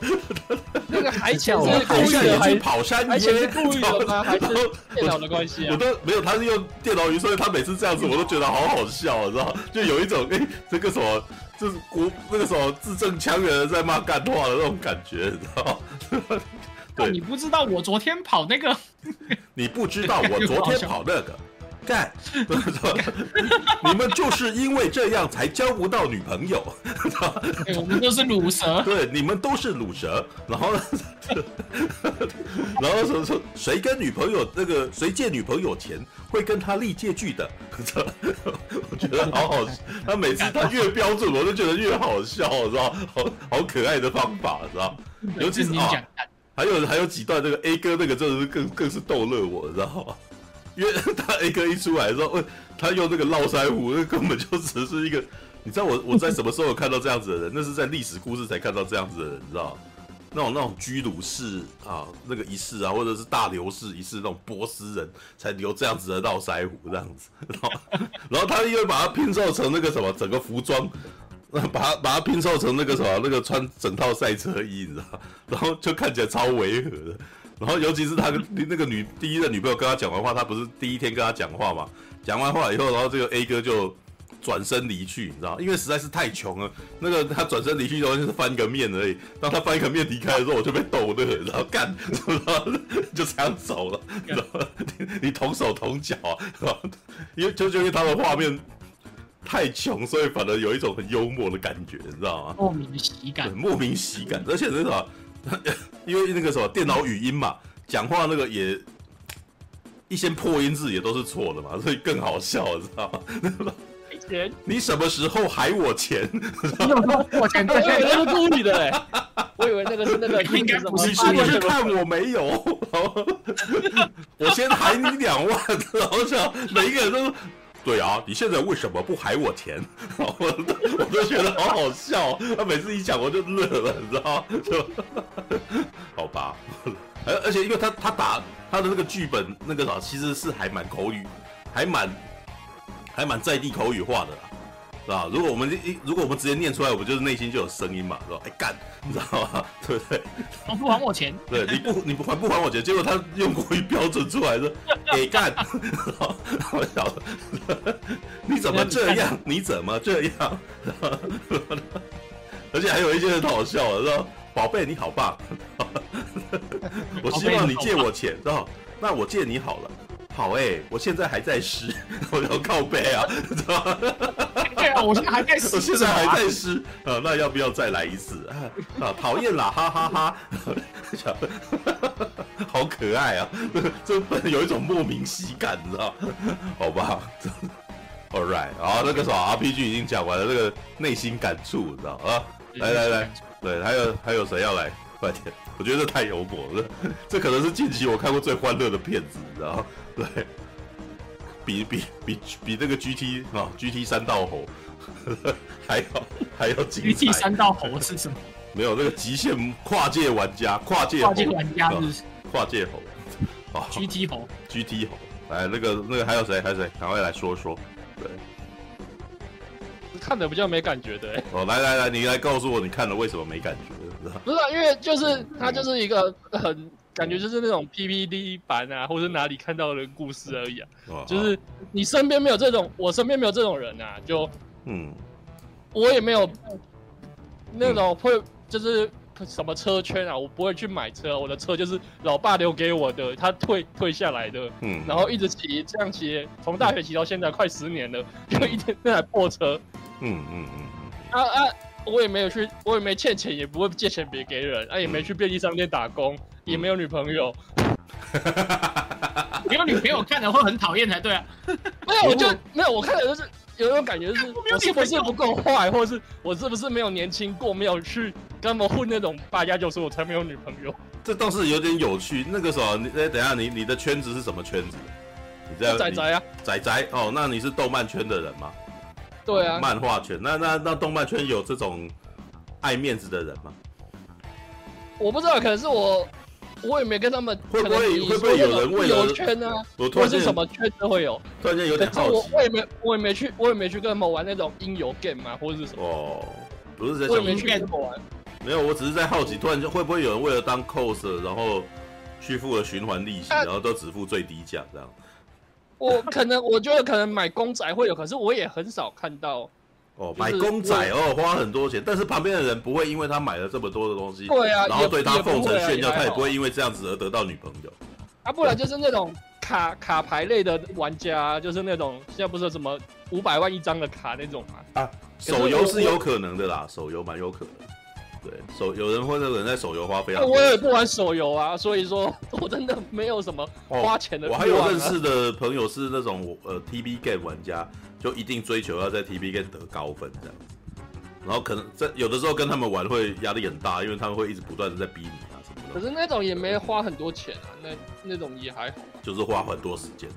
那个还前是故意的，还跑山还是故意的吗？还是电脑的关系啊？我都没有，他是用电脑语，所以他每次这样子，我都觉得好好笑，你知道？就有一种哎，这个什么。就是国那个时候字正腔圆的在骂干话的那种感觉，[LAUGHS] 你知道吗？[LAUGHS] 对，你不知道我昨天跑那个，[LAUGHS] 你不知道我昨天跑那个。干，[LAUGHS] 你们就是因为这样才交不到女朋友。[LAUGHS] 我们都是卤蛇。对，你们都是卤蛇。然后呢，[LAUGHS] 然后说说谁跟女朋友那个谁借女朋友钱会跟他立借据的？我觉得好好，他每次他越标准，我就觉得越好笑，知道好好可爱的方法，知道尤其是啊，还有还有几段那个 A 哥那个真的是更更是逗乐我，知道吗？因为他 A 哥一出来的时候，他用那个络腮胡，那根本就只是一个。你知道我 [LAUGHS] 我在什么时候有看到这样子的人？那是在历史故事才看到这样子的人，你知道那种那种居鲁士啊，那个一世啊，或者是大流士一世那种波斯人才留这样子的络腮胡这样子，然后然后他又把它拼凑成那个什么整个服装，把它把它拼凑成那个什么那个穿整套赛车衣，你知道然后就看起来超违和的。然后，尤其是他跟 [LAUGHS] 那个女第一任女朋友跟他讲完话，他不是第一天跟他讲话嘛？讲完话以后，然后这个 A 哥就转身离去，你知道因为实在是太穷了。那个他转身离去的时候，就是翻个面而已。当他翻一个面离开的时候，我就被逗乐，然后干，[LAUGHS] 然后就这样走了。然后你 [LAUGHS] 你同手同脚啊，因为就就因为他的画面太穷，所以反而有一种很幽默的感觉，你知道吗？莫名喜感，莫名喜感，而且那个。因为那个什么电脑语音嘛，讲话那个也一些破音字也都是错的嘛，所以更好笑，知道吗？钱？[LAUGHS] 你什么时候还我钱？你有说我钱？这是故意的嘞！我以为那个是那个应该 [LAUGHS] 不是，你是不是看我没有？[LAUGHS] 我先还你两万，然后想每一个人都。对啊，你现在为什么不还我钱？[LAUGHS] 我我都觉得好好笑。他每次一讲我就乐了，你知道吗？就 [LAUGHS] 好吧。而而且因为他他打他的那个剧本那个啥，其实是还蛮口语，还蛮还蛮在地口语化的。是吧？如果我们一如果我们直接念出来，我们就是内心就有声音嘛，是吧？哎干，你知道吗？对不对？我不还我钱？对，你不你不还不还我钱？结果他用国语标准出来说，哎干，我晓得，你怎么这样？你怎么这样？[LAUGHS] 而且还有一些很好笑的，说宝贝你好棒，[LAUGHS] 我希望你借我钱，知道？那我借你好了。好哎、欸，我现在还在湿，我要靠背啊，知道吗？对啊，我现在还在湿，我现在还在湿啊，那要不要再来一次啊？啊，讨厌啦，哈哈哈，[LAUGHS] 哈，[LAUGHS] 好可爱啊，[LAUGHS] 这本有一种莫名喜感，你知道？好吧，All right，好，那个什么 RPG 已经讲完了，那个内心感触，你知道啊？来来来，对，还有还有谁要来？快点，我觉得这太幽默了，这可能是近期我看过最欢乐的片子，你知道？对，比比比比那个 GT 啊，GT 三道猴 [LAUGHS] 还要还要精彩。GT 三道猴是什么？没有那个极限跨界玩家，跨界跨界玩家是跨界猴，哦 GT 猴，GT 猴，来那个那个还有谁？还有谁？赶快来说说。对，看的比较没感觉的、欸。哦，来来来，你来告诉我，你看了为什么没感觉？[LAUGHS] 不是、啊，因为就是它就是一个很感觉就是那种 PPT 版啊，或者哪里看到的故事而已啊。哦、就是你身边没有这种，我身边没有这种人啊，就嗯，我也没有那种会就是什么车圈啊，我不会去买车，我的车就是老爸留给我的，他退退下来的，嗯，然后一直骑这样骑，从大学骑到现在快十年了，就一天那台破车，嗯嗯嗯啊啊！我也没有去，我也没欠钱，也不会借钱别给人，啊，也没去便利商店打工，嗯、也没有女朋友。[LAUGHS] 没有女朋友看了会很讨厌才对啊。[LAUGHS] 没有，我就没有，我看的就是有一种感觉，[LAUGHS] 就是我是不是不够坏，或者是我是不是没有年轻过，没有去跟他们混那种八加九，所以我才没有女朋友。这倒是有点有趣。那个时候，你哎，等一下，你你的圈子是什么圈子？你这样仔仔啊，仔仔哦，那你是动漫圈的人吗？对啊，漫画圈，那那那动漫圈有这种爱面子的人吗？我不知道，可能是我，我也没跟他们。会不会会不会有人为了有圈啊？我突然是什么圈都会有。突然间有点好奇。我我也没我也没去我也没去跟他们玩那种音游 game 啊，或者是什么。哦，不是在我也没去跟他们玩。没有，我只是在好奇，突然间会不会有人为了当 cos，然后去付了循环利息，然后都只付最低价这样。我可能我觉得可能买公仔会有，可是我也很少看到。哦，买公仔哦，花很多钱，但是旁边的人不会因为他买了这么多的东西，对啊，然后对他奉承炫耀，他也不会因为这样子而得到女朋友。啊，不然就是那种卡卡牌类的玩家，就是那种现在不是什么五百万一张的卡那种嘛。啊，手游是有可能的啦，手游蛮有可能。对手有人或者有人在手游花费啊，我也不玩手游啊，所以说我真的没有什么花钱的、啊哦。我还有认识的朋友是那种呃 TB game 玩家，就一定追求要在 TB game 得高分这样子，然后可能在有的时候跟他们玩会压力很大，因为他们会一直不断的在逼你啊什么的。可是那种也没花很多钱啊，那那种也还好，就是花很多时间。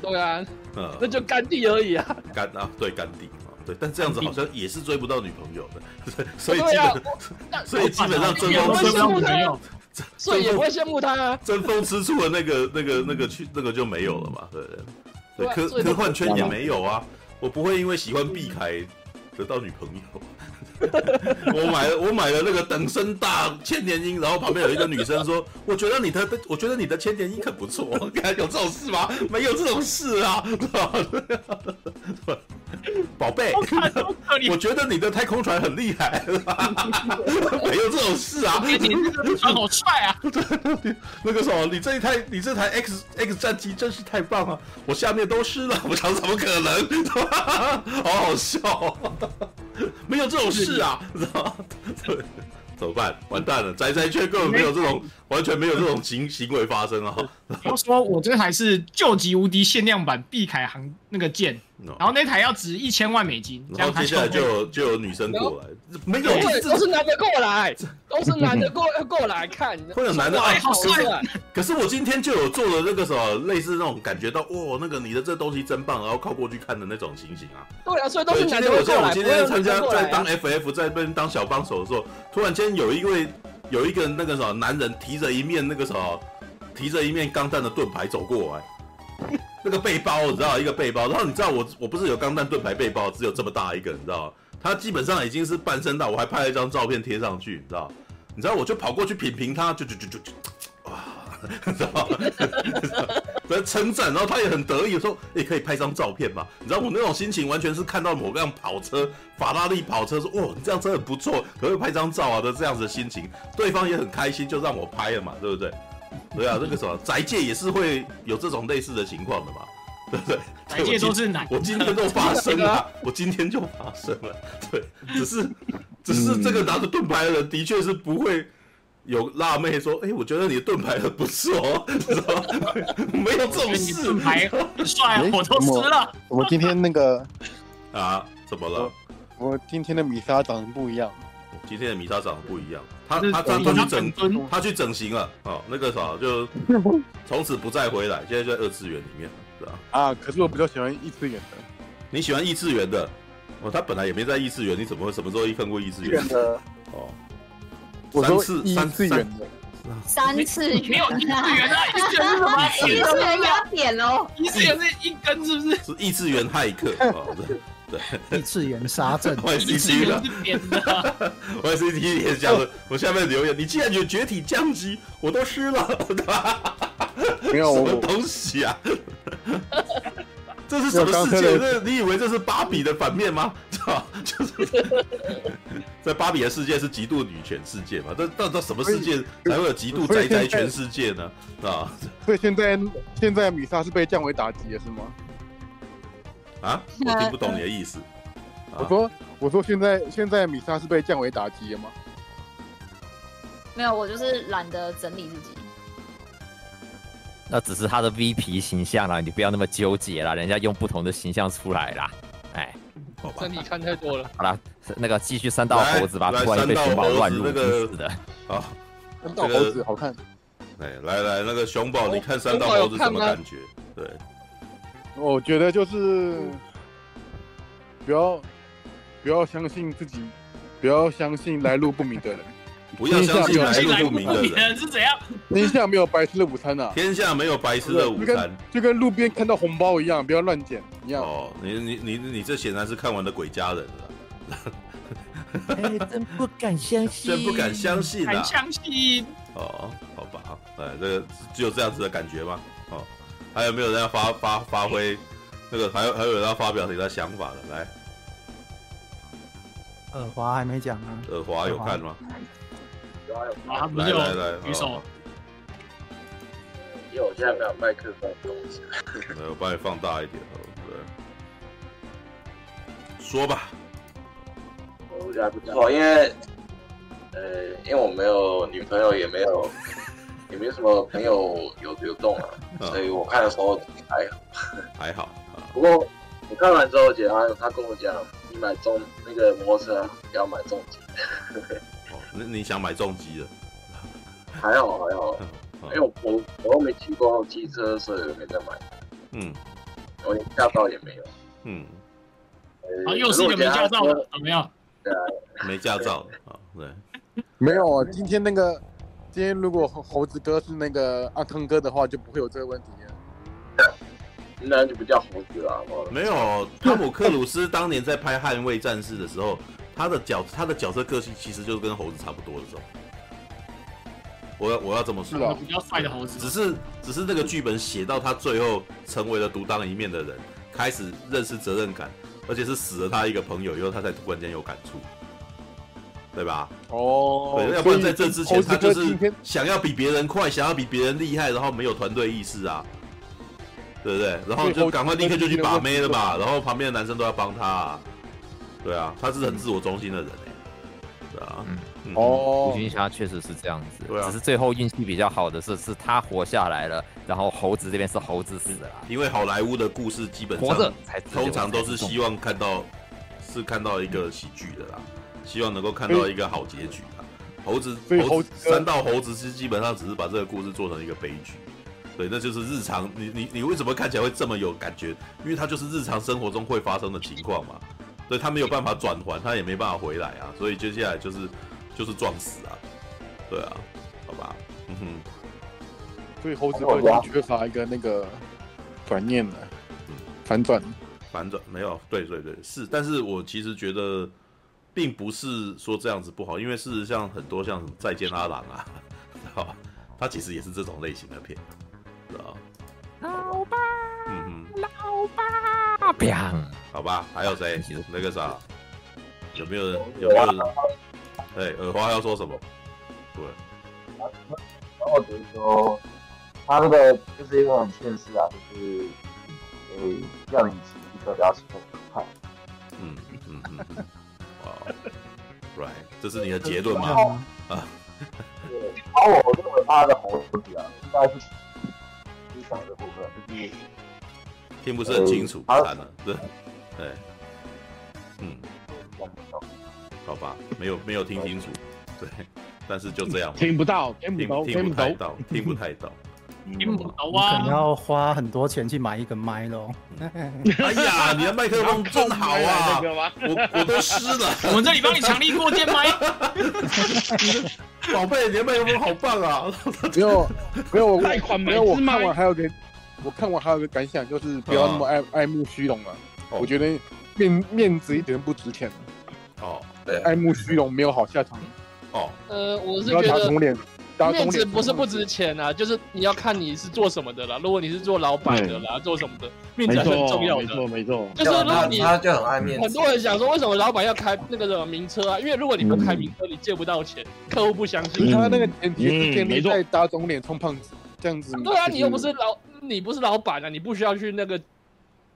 对啊，[LAUGHS] 嗯，那就干地而已啊，干啊，对干地啊。对，但这样子好像也是追不到女朋友的，[LAUGHS] 所以基本，[LAUGHS] 所以基本上争风吃醋，所以也不会羡慕他啊。争风吃醋的那个、那个、那个去那个就没有了嘛，对对？对，科科幻圈也没有啊，我不会因为喜欢避开得到女朋友。[LAUGHS] 我买了，我买了那个等身大千年鹰，然后旁边有一个女生说：“ [LAUGHS] 我觉得你的，我觉得你的千年鹰很不错。”有这种事吗？没有这种事啊，[LAUGHS] 宝贝，我觉得你的太空船很厉害，没有这种事啊。你这个船好帅啊！那个什么，你这一台，你这台 X X 战机真是太棒了，我下面都湿了，我想怎么可能？好好笑。[LAUGHS] 没有这种事啊，知道吗？[LAUGHS] 怎么办？完蛋了，宅宅却根本没有这种，完全没有这种行行为发生啊！他说我这还是救急无敌限量版碧凯航那个剑，然后那台要值一千万美金，然后接下来就有就有女生过来，没有，都是男的过来，都是男的过 [LAUGHS] 过来看，会有男的爱好帅。[LAUGHS] 可是我今天就有做了那个什么类似那种感觉到，哇，那个你的这东西真棒，然后靠过去看的那种情形啊。对啊，所以都是男的过来。今天我我今天参加在当 FF 在那边当小帮手的时候，突然间有一位有一个那个什么男人提着一面那个什么。提着一面钢弹的盾牌走过来，那个背包你知道，一个背包，然后你知道我我不是有钢弹盾牌背包，只有这么大一个，你知道吗？他基本上已经是半身大，我还拍了一张照片贴上去，你知道？你知道我就跑过去品评他，就就就就就，哇，[LAUGHS] 你知道？[LAUGHS] 在称赞，然后他也很得意说，也、可以拍张照片嘛？你知道我那种心情完全是看到某辆跑车，法拉利跑车，说哇，你这样真的很不错，可不可以拍张照啊的这样子的心情，对方也很开心，就让我拍了嘛，对不对？对啊，那个什么宅界也是会有这种类似的情况的嘛，对不对？宅界都是男，我今天都发生了，[LAUGHS] 我今天就发生了，对，[LAUGHS] 只是只是这个拿着盾牌的人的确是不会有辣妹说，哎，我觉得你的盾牌很不错？[LAUGHS] 没有这种事，盾牌很帅，我都吃了。我今天那个啊，怎么了？我今天的米莎长得不一样。今天的米莎长得不一样，他他他他去整他去整形了，哦，那个啥就 [LAUGHS] 从此不再回来，现在就在二次元里面，是吧？啊，可是我比较喜欢异次元的。你喜欢异次元的？哦，他本来也没在异次元，你怎么会什么时候一看过异次元的？哦，三次三次元的，三次元没有一次元啊，一次元是什么？一次元要点喽。一次元是一根是不是？是异次元骇客哦，对对异 [LAUGHS] 次元杀阵，[LAUGHS] 我也一次 CT 的，元是扁的。我也讲了，我下面留言，你既然有绝体降级，我都湿了，对吧？没有 [LAUGHS] 什么我东西啊？这是什么世界？这你以为这是芭比的反面吗？就是在芭比的世界是极度女权世界嘛？这到到什么世界才会有极度宅宅全世界呢？啊所以现在现在米莎是被降维打击了是吗？啊！我听不懂你的意思。啊我说我说现在现在米莎是被降维打击了吗？没有，我就是懒得整理自己。那只是他的 V P 形象啦，你不要那么纠结啦，人家用不同的形象出来啦。哎，好吧真理看太多了。好啦，那个继续三道猴子吧，来不然被熊宝乱入来三道猴子那个死的。好，三道猴子好看，哎，来来，那个熊宝，你看三道猴子什么感觉？对，我觉得就是不要不要相信自己，不要相信来路不明的人。[LAUGHS] 不要相信来路不明的人。是怎样？天下没有白吃的午餐啊！天下没有白吃的午餐就跟。就跟路边看到红包一样，不要乱捡一样。哦，你你你你这显然是看完的《鬼家人》了，[LAUGHS] 哎，真不敢相信，真不敢相信啊敢！相信？哦，好吧，哎，这个只有这样子的感觉吗？哦，还有没有人要发发发挥那个？还有还有人要发表自己的想法的？来，耳华还没讲啊，耳华有看吗？啊，他不是有来来来，举手哦？因为我现在没有麦克风东西。来我帮你放大一点哦，对，说吧。我觉得还不错，因为呃，因为我没有女朋友，也没有也没有什么朋友有流动啊，嗯。所以我看的时候还好。[LAUGHS] 还好啊，不过我看完之后，姐她她跟我讲，你买重那个摩托车要买重机，哦，那你想买重机的？[LAUGHS] 还好还好，因为我我我又没骑过机车，所以我没在买，嗯。我连驾照也没有。嗯，呃啊，又是一个没驾照的，怎么样？没驾照啊，对，[LAUGHS] 没有啊，今天那个今天如果猴猴子哥是那个阿腾哥的话，就不会有这个问题了。那就不叫猴子了？没有，汤姆克鲁斯当年在拍《捍卫战士》的时候，他的角他的角色个性其实就是跟猴子差不多的这种。我要我要这么说，比较帅的猴子，只是只是那个剧本写到他最后成为了独当一面的人，开始认识责任感，而且是死了他一个朋友以后，他才突然间有感触，对吧？哦对，要不然在这之前他就是想要比别人快，想要比别人厉害，然后没有团队意识啊，对不对？然后就赶快立刻就去把妹了嘛，然后旁边的男生都要帮他、啊，对啊，他是很自我中心的人哎、对啊，嗯。嗯，哦。胡，军霞确实是这样子，对啊。只是最后运气比较好的是，是他活下来了，然后猴子这边是猴子死了，因为好莱坞的故事基本活着上才通常都是希望看到是看到一个喜剧的啦，希望能够看到一个好结局啊。猴子猴子三道猴子是基本上只是把这个故事做成一个悲剧，对，那就是日常。你你你为什么看起来会这么有感觉？因为它就是日常生活中会发生的情况嘛。对，他没有办法转还，他也没办法回来啊，所以接下来就是就是撞死啊，对啊，好吧，嗯哼。所以猴子哥已经缺乏一个那个转念了，反转。反转没有，对对对，是，但是我其实觉得，并不是说这样子不好，因为事实上很多像什么再见阿郎啊，[LAUGHS] 知道吧？它其实也是这种类型的片，知道吧？老爸，嗯老爸，砰！好吧，还有谁？那个啥，有没有人？有没有人？哎，耳花要说什么？对，然后只是说，他这个就是一个很现实啊，就是呃，让你骑机车不要骑这是你的结论这吗？啊，对，然后我认为他的猴子啊，应该是思想的部分，就是听不是很清楚，好惨了，对，对，嗯。好吧，没有没有听清楚，对，但是就这样，听不到，听听不到，听不太。到，听不太到。听不到你可能啊！要花很多钱去买一个麦喽。[LAUGHS] 哎呀，你的麦克风真好啊，[LAUGHS] 我我都湿了。我们这里帮你强力过肩麦，[LAUGHS] 宝贝，你的麦克风好棒啊！没有没有我贷款没有我看完还有个我看完还有个感想，就是不要那么爱爱慕虚荣了。哦我觉得面面子一点都不值钱，哦爱慕虚荣没有好下场。哦，呃，我是觉得面子不是不值钱啊，就是你要看你是做什么的啦。如果你是做老板的啦，做什么的，面子很，重要的。没错，没错。就是如果你他就很爱面子，很多人想说，为什么老板要开那个什么名车啊？因为如果你不开名车，你借不到钱，客户不相信。他那个前提是建嗯没错立在打肿脸充胖子这样子。对啊，你又不是老，你不是老板啊，你不需要去那个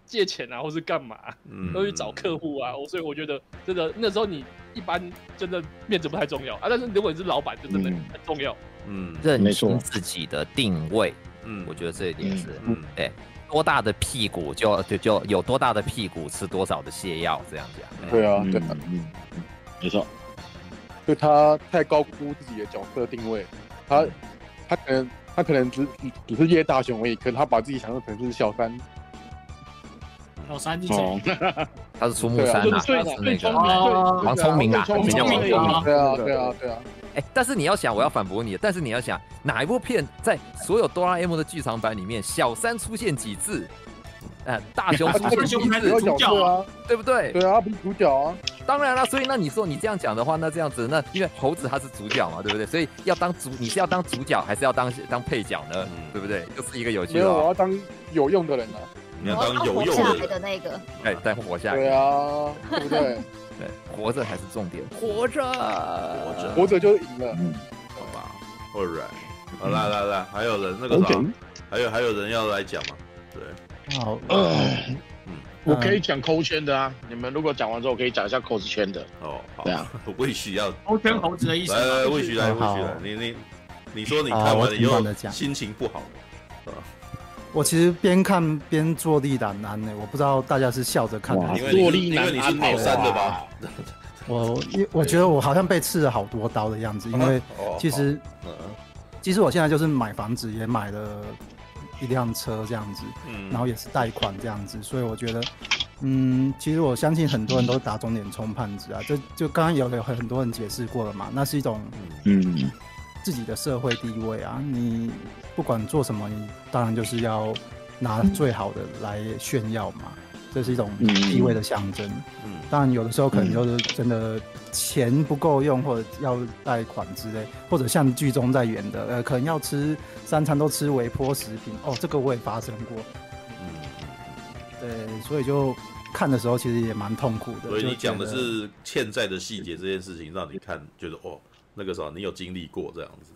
借钱啊，或是干嘛、嗯都去找客户啊。我所以我觉得真的那时候你一般真的面子不太重要啊，但是如果你是老板，就真的嗯很重要。嗯认清自己的定位，嗯我觉得这一点是，嗯对，多大的屁股就就就有多大的屁股吃多少的泻药，这样讲。对啊，嗯对啊，嗯，没错。就他太高估自己的角色定位，他他可能他可能只只是叶大雄而已，可能他把自己想象成是小三。小三是哦谁？，他是出木山啊，最他是那最聪个。明，哦王聪明啊，最比较聪明啊对啊，对啊，对啊，哎、但是你要想，我要反驳你，但是你要想，哪一部片在所有哆啦 A 梦的剧场版里面，小三出现几次？呃，大雄 [LAUGHS] 出现几次主角啊，对不对？对啊，不是主角啊，当然了，所以那你说你这样讲的话，那这样子，那因为猴子他是主角嘛，对不对？所以要当主，你是要当主角还是要当当配角呢？嗯对不对？就是一个有趣没有，我，要当有用的人啊，你要当有用活下来的人，的那个，哎，再活下来对，啊，对不对？对，活着才是重点，活着，活着。活着就赢了。嗯。好吧？All right，好来来来，还有人那个啥？还有还有人要来讲吗？对，好，嗯，我可以讲扣圈的啊。你们如果讲完之后，我可以讲一下扣子圈的。哦，好。对啊，[LAUGHS] 魏许要猴圈猴子的意思来来来，吗？魏许来，魏好许来，你你你说你看完了以后心情不好，我其实边看边坐立难安呢，我不知道大家是笑着看哇还是因为你是坐立难因为你是安跑山的吧？[LAUGHS] 我因我觉得我好像被刺了好多刀的样子，因为哦其实其实我现在就是买房子也买了一辆车这样子，嗯。然后也是贷款这样子，所以我觉得，嗯，其实我相信很多人都打肿脸充胖子啊，就就刚刚有有很多人解释过了嘛，那是一种嗯，自己的社会地位啊，你不管做什么，你当然就是要拿最好的来炫耀嘛，这是一种地位的象征。嗯当然有的时候可能就是真的钱不够用，或者要贷款之类，或者像剧中在演的，呃，可能要吃三餐都吃微波食品，哦，这个我也发生过。嗯，对，所以就看的时候其实也蛮痛苦的。所以你讲的是欠债的细节这件事情，让你看觉得哦，那个啥，你有经历过这样子，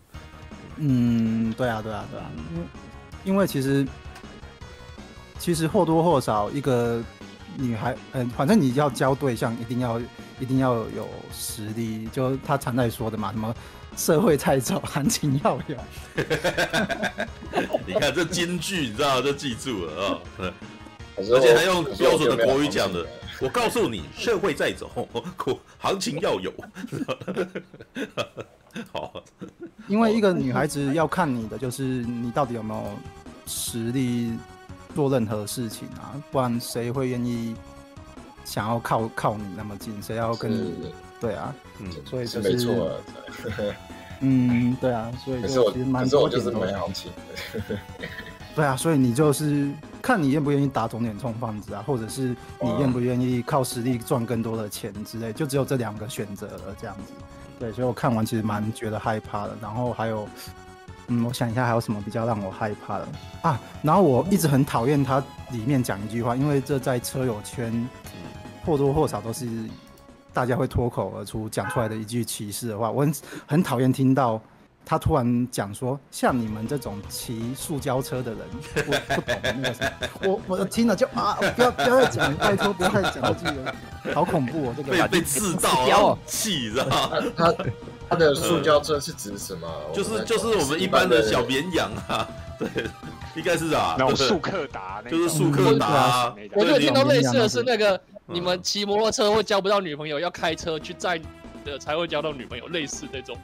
嗯，对啊，对啊，对啊，因为因为其实其实或多或少一个女孩，嗯、反正你要交对象，一定要一定要有实力，就他常在说的嘛，什么社会太早，行情要有。[LAUGHS] [LAUGHS] 你看这金句，你知道就记住了啊、哦，而且还用标准的国语讲的。[LAUGHS] 我告诉你，社会在走，[LAUGHS] 行情要有。[LAUGHS] 好，因为一个女孩子要看你的，就是你到底有没有实力做任何事情啊，不然谁会愿意想要靠靠你那么近？谁要跟你？对啊，嗯，所以就是是没错啊。嗯，对啊，所以可是我，就其实蛮可是我多点都就是没行情的。对啊，所以你就是看你愿不愿意打肿脸充胖子啊，或者是你愿不愿意靠实力赚更多的钱之类，就只有这两个选择了这样子。对，所以我看完其实蛮觉得害怕的。然后还有，嗯，我想一下还有什么比较让我害怕的啊？然后我一直很讨厌他里面讲一句话，因为这在车友圈或多或少都是大家会脱口而出讲出来的一句歧视的话。我很很讨厌听到。他突然讲说：“像你们这种骑塑胶车的人，我不懂那个什么，我我听了就啊，不要不要再讲，拜托不要再讲这句了，好恐怖哦！这个被被刺到，然后气，知道吗？他他的塑胶车是指什么？就是就是我们一般的小绵羊啊，对，应该是啊，那种速克达，就是速克达啊。我就听到类似的是那个，你们骑摩托车会交不到女朋友，要开车去载的才会交到女朋友，类似这种。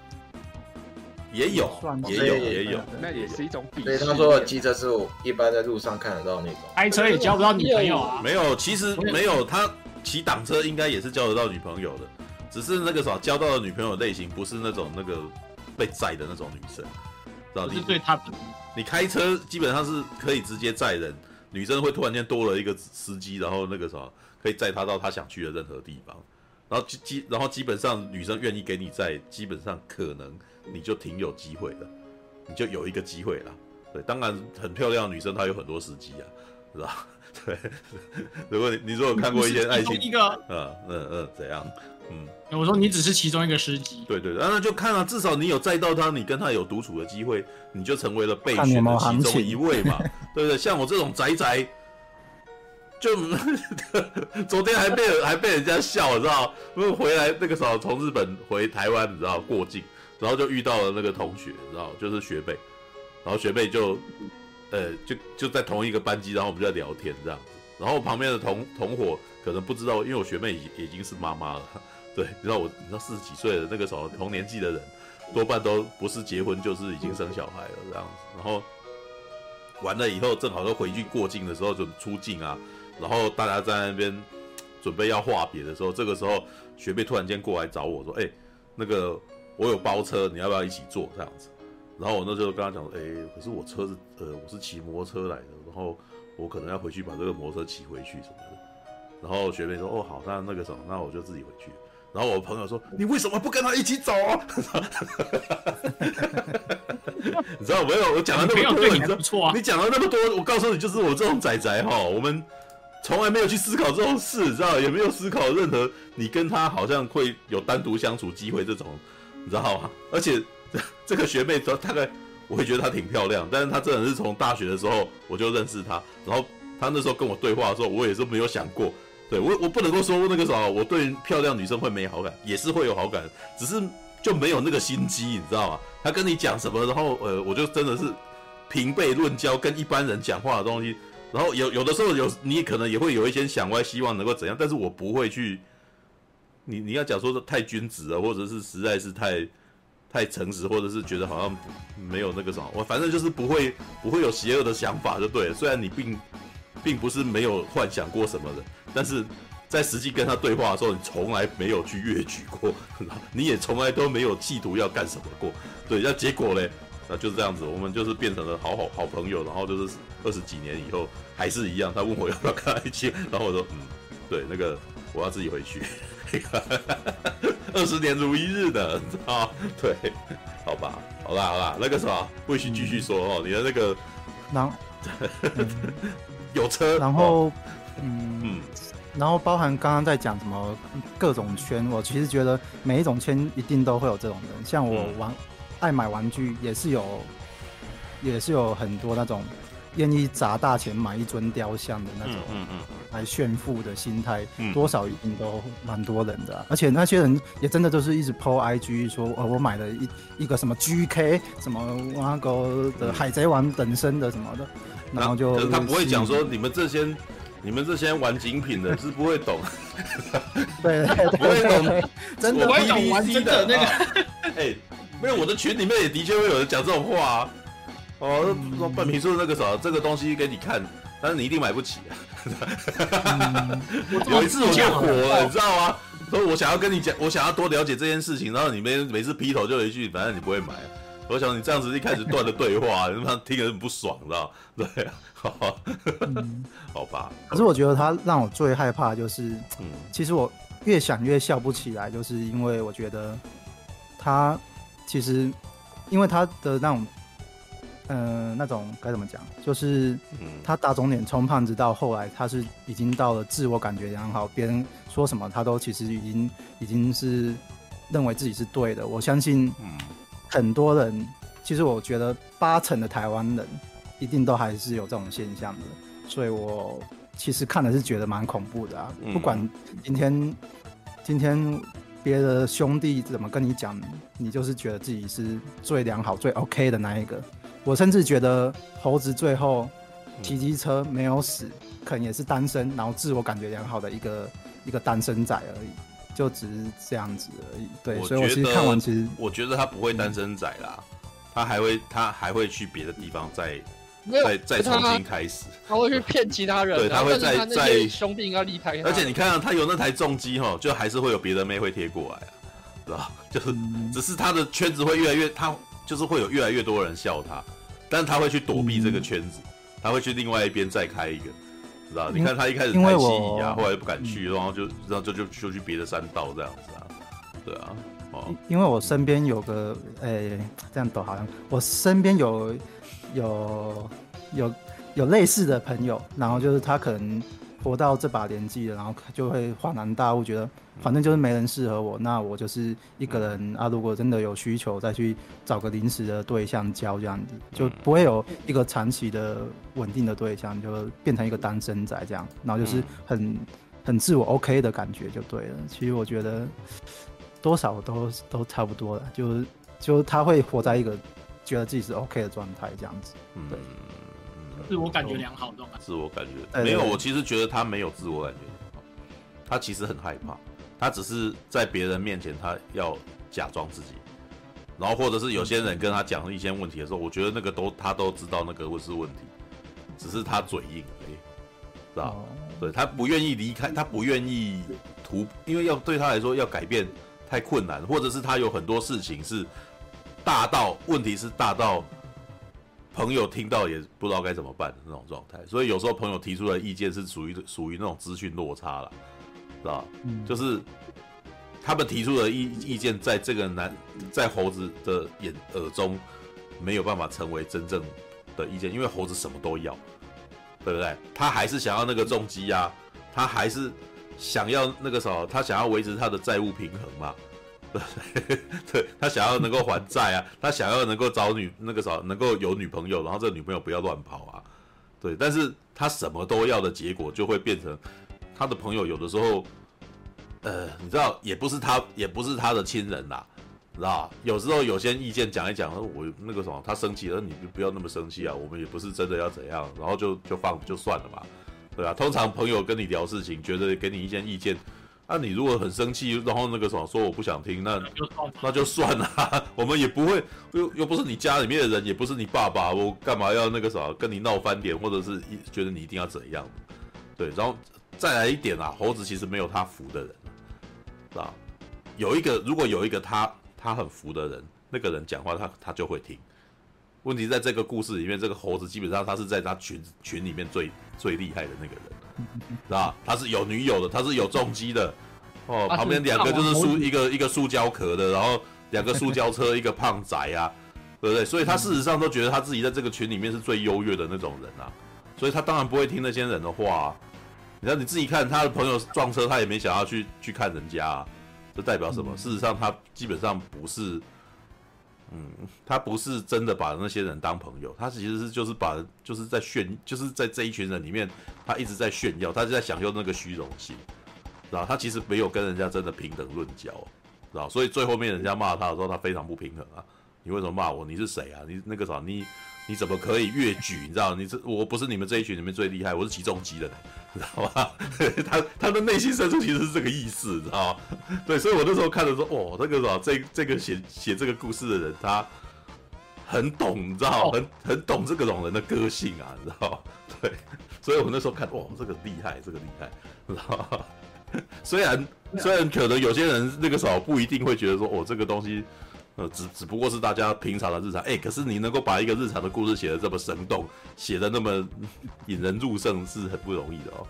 也有，也有，也有，那也是一种比。所以他说的机车是我一般在路上看得到那种。开车也交不到女朋友啊？没有，其实没有，他骑挡车应该也是交得到女朋友的，只是那个啥交到的女朋友类型不是那种那个被载的那种女生，知道你是对他你开车基本上是可以直接载人，女生会突然间多了一个司机，然后那个什么可以载她到她想去的任何地方，然后基基然后基本上女生愿意给你载，基本上可能你就挺有机会的，你就有一个机会了。对，当然很漂亮的女生她有很多时机啊，是吧？[LAUGHS] 对，[LAUGHS] 如果你你如果看过一些爱情，一个，嗯嗯嗯，怎样？嗯，我说你只是其中一个司机，对对对，那就看啊，至少你有载到他，你跟他有独处的机会，你就成为了备选的其中一位嘛，[LAUGHS] 对不对？像我这种宅宅，就昨天还被还被人家笑，你知道？因为回来那个时候从日本回台湾，你知道过境，然后就遇到了那个同学，你知道，就是学妹，然后学妹就。呃，就就在同一个班级，然后我们就在聊天这样子，然后旁边的同同伙可能不知道，因为我学妹已已经是妈妈了，对，你知道我，你知道四十几岁的那个时候同年纪的人，多半都不是结婚就是已经生小孩了这样子，然后完了以后正好都回去过境的时候准出境啊，然后大家在那边准备要话别的时候，这个时候学妹突然间过来找我说，哎，那个我有包车，你要不要一起坐这样子？然后我那时候跟他讲说，哎，可是我车子，呃，我是骑摩托车来的，然后我可能要回去把这个摩托车骑回去什么的。然后学妹说，哦，好，那那个什么，那我就自己回去。然后我朋友说，你为什么不跟他一起走啊？[LAUGHS] 你知道没有？我讲了那么多，你不错啊。你讲了那么多，我告诉你，就是我这种仔仔哈，我们从来没有去思考这种事，知道？也没有思考任何你跟他好像会有单独相处机会这种，你知道吗？而且。[LAUGHS] 这个学妹说，大概我会觉得她挺漂亮，但是她真的是从大学的时候我就认识她，然后她那时候跟我对话的时候，我也是没有想过，对我我不能够说那个时候我对漂亮女生会没好感，也是会有好感，只是就没有那个心机，你知道吗？她跟你讲什么，然后呃，我就真的是平辈论交，跟一般人讲话的东西，然后有有的时候有你可能也会有一些想歪，希望能够怎样，但是我不会去，你你要讲说是太君子了，或者是实在是太。太诚实，或者是觉得好像没有那个什么，我反正就是不会不会有邪恶的想法就对了。虽然你并并不是没有幻想过什么的，但是在实际跟他对话的时候，你从来没有去越矩过，你也从来都没有企图要干什么过。对，那结果嘞，那就是这样子，我们就是变成了好好好朋友，然后就是二十几年以后还是一样。他问我要不要跟他一起，然后我说嗯，对，那个我要自己回去。[LAUGHS] 二十年如一日的 [LAUGHS] 啊，对，好吧，好啦，好啦，那个什么，不许继续说哦，你的那个，然后 [LAUGHS] 有车，然后，嗯嗯，然后包含刚刚在讲什么各种圈，我其实觉得每一种圈一定都会有这种人，像我玩爱买玩具也是有，也是有很多那种。愿意砸大钱买一尊雕像的那种，嗯嗯，来炫富的心态，多少一定都蛮多人的，啊，而且那些人也真的都是一直 po IG 说，哦，我买了一一个什么 GK 什么那个的海贼王等身的什么的，然后就他不会讲说你们这些你们这些玩精品的是不会懂，[LAUGHS] 对，不会懂，真的不会懂玩真的那个，[LAUGHS] 哎，没有我的群里面也的确会有人讲这种话啊。哦，说半瓶说那个啥，这个东西给你看，但是你一定买不起、啊。[LAUGHS] 嗯、有一次我就火了，你知道吗？所以我想要跟你讲，我想要多了解这件事情，然后你每每次劈头就一句，反正你不会买。我想你这样子一开始断了对话，[LAUGHS] 你他妈听着很不爽，知道？[LAUGHS] 对啊，好，嗯、好吧。可是我觉得他让我最害怕就是，嗯，其实我越想越笑不起来，就是因为我觉得他其实因为他的那种。嗯、呃，那种该怎么讲？就是他打肿脸充胖子，到后来他是已经到了自我感觉良好，别人说什么他都其实已经已经是认为自己是对的。我相信，很多人其实我觉得八成的台湾人一定都还是有这种现象的，所以我其实看的是觉得蛮恐怖的啊。不管今天今天别的兄弟怎么跟你讲，你就是觉得自己是最良好、最 OK 的那一个。我甚至觉得猴子最后骑机车没有死，可能也是单身，然后自我感觉良好的一个一个单身仔而已，就只是这样子而已。对，所以我其实看完其实我觉得他不会单身仔啦，他还会他还会去别的地方再再再重新开始，他会去骗其他人，对，他会再再兄弟应该离开他，而且你看到他有那台重机哈，就还是会有别的妹会贴过来啊。知道？就是只是他的圈子会越来越，他就是会有越来越多人笑他，但他会去躲避这个圈子，他会去另外一边再开一个，知道？你看他一开始开西乙啊，后来不敢去，然后就然后就就就去别的山道这样子啊，对啊，哦，因为我身边有个，诶、欸，这样抖好像我身边有有有有类似的朋友，然后就是他可能。活到这把年纪了，然后就会恍然大悟，觉得反正就是没人适合我，那我就是一个人啊。如果真的有需求，再去找个临时的对象交这样子，就不会有一个长期的稳定的对象，就变成一个单身仔这样。然后就是很很自我 OK 的感觉就对了。其实我觉得多少都都差不多了，就是就他会活在一个觉得自己是 OK 的状态这样子，对。自我感觉良好，懂吗？自我感觉没有，我其实觉得他没有自我感觉良好，他其实很害怕，他只是在别人面前他要假装自己，然后或者是有些人跟他讲一些问题的时候，我觉得那个都他都知道那个会是问题，只是他嘴硬而已，知道？对，他不愿意离开，他不愿意图，因为要对他来说要改变太困难，或者是他有很多事情是大到问题是大到。朋友听到也不知道该怎么办的那种状态，所以有时候朋友提出的意见是属于属于那种资讯落差了，知道、嗯、就是他们提出的意意见，在这个男在猴子的眼耳中没有办法成为真正的意见，因为猴子什么都要，对不对？他还是想要那个重击啊，他还是想要那个什么，他想要维持他的债务平衡嘛。对，[LAUGHS] 对他想要能够还债啊，他想要能够找女那个啥，能够有女朋友，然后这个女朋友不要乱跑啊。对，但是他什么都要的结果，就会变成他的朋友有的时候，呃，你知道，也不是他，也不是他的亲人啦，知道有时候有些意见讲一讲，我那个什么，他生气了，你就不要那么生气啊，我们也不是真的要怎样，然后就就放就算了嘛，对啊，通常朋友跟你聊事情，觉得给你一些意见。那、啊、你如果很生气，然后那个什么说我不想听，那那就算了，[LAUGHS] 我们也不会又又不是你家里面的人，也不是你爸爸，我干嘛要那个什么跟你闹翻脸，或者是一觉得你一定要怎样？对，然后再来一点啊，猴子其实没有他服的人，是吧？有一个如果有一个他他很服的人，那个人讲话他他就会听。问题在这个故事里面，这个猴子基本上他是在他群群里面最最厉害的那个人。是吧？他是有女友的，他是有重击的，[LAUGHS] 哦，旁边两个就是塑一个一个塑胶壳的，然后两个塑胶车，一个胖仔啊，[LAUGHS] 对不对？所以他事实上都觉得他自己在这个群里面是最优越的那种人啊，所以他当然不会听那些人的话啊。你看你自己看，他的朋友撞车，他也没想要去去看人家啊，这代表什么？事实上他基本上不是。嗯，他不是真的把那些人当朋友，他其实是就是把就是在炫，就是在这一群人里面，他一直在炫耀，他就在享受那个虚荣心，然后？他其实没有跟人家真的平等论交，知道？所以最后面人家骂他的时候，他非常不平衡啊！你为什么骂我？你是谁啊？你那个啥？你你怎么可以越举？你知道？你这我不是你们这一群里面最厉害，我是起重机的。[LAUGHS] 知道吧？[LAUGHS] 他他的内心深处其实是这个意思，你知道吗？对，所以我那时候看的时候，哦，那个什么，这这个写写这个故事的人，他很懂，你知道，很很懂这个种人的个性啊，你知道？对，所以我那时候看，哇，这个厉害，这个厉害，知道吗？[LAUGHS] 虽然虽然可能有些人那个时候不一定会觉得说，哦，这个东西。呃，只只不过是大家平常的日常，哎、欸，可是你能够把一个日常的故事写的这么生动，写的那么引人入胜，是很不容易的哦。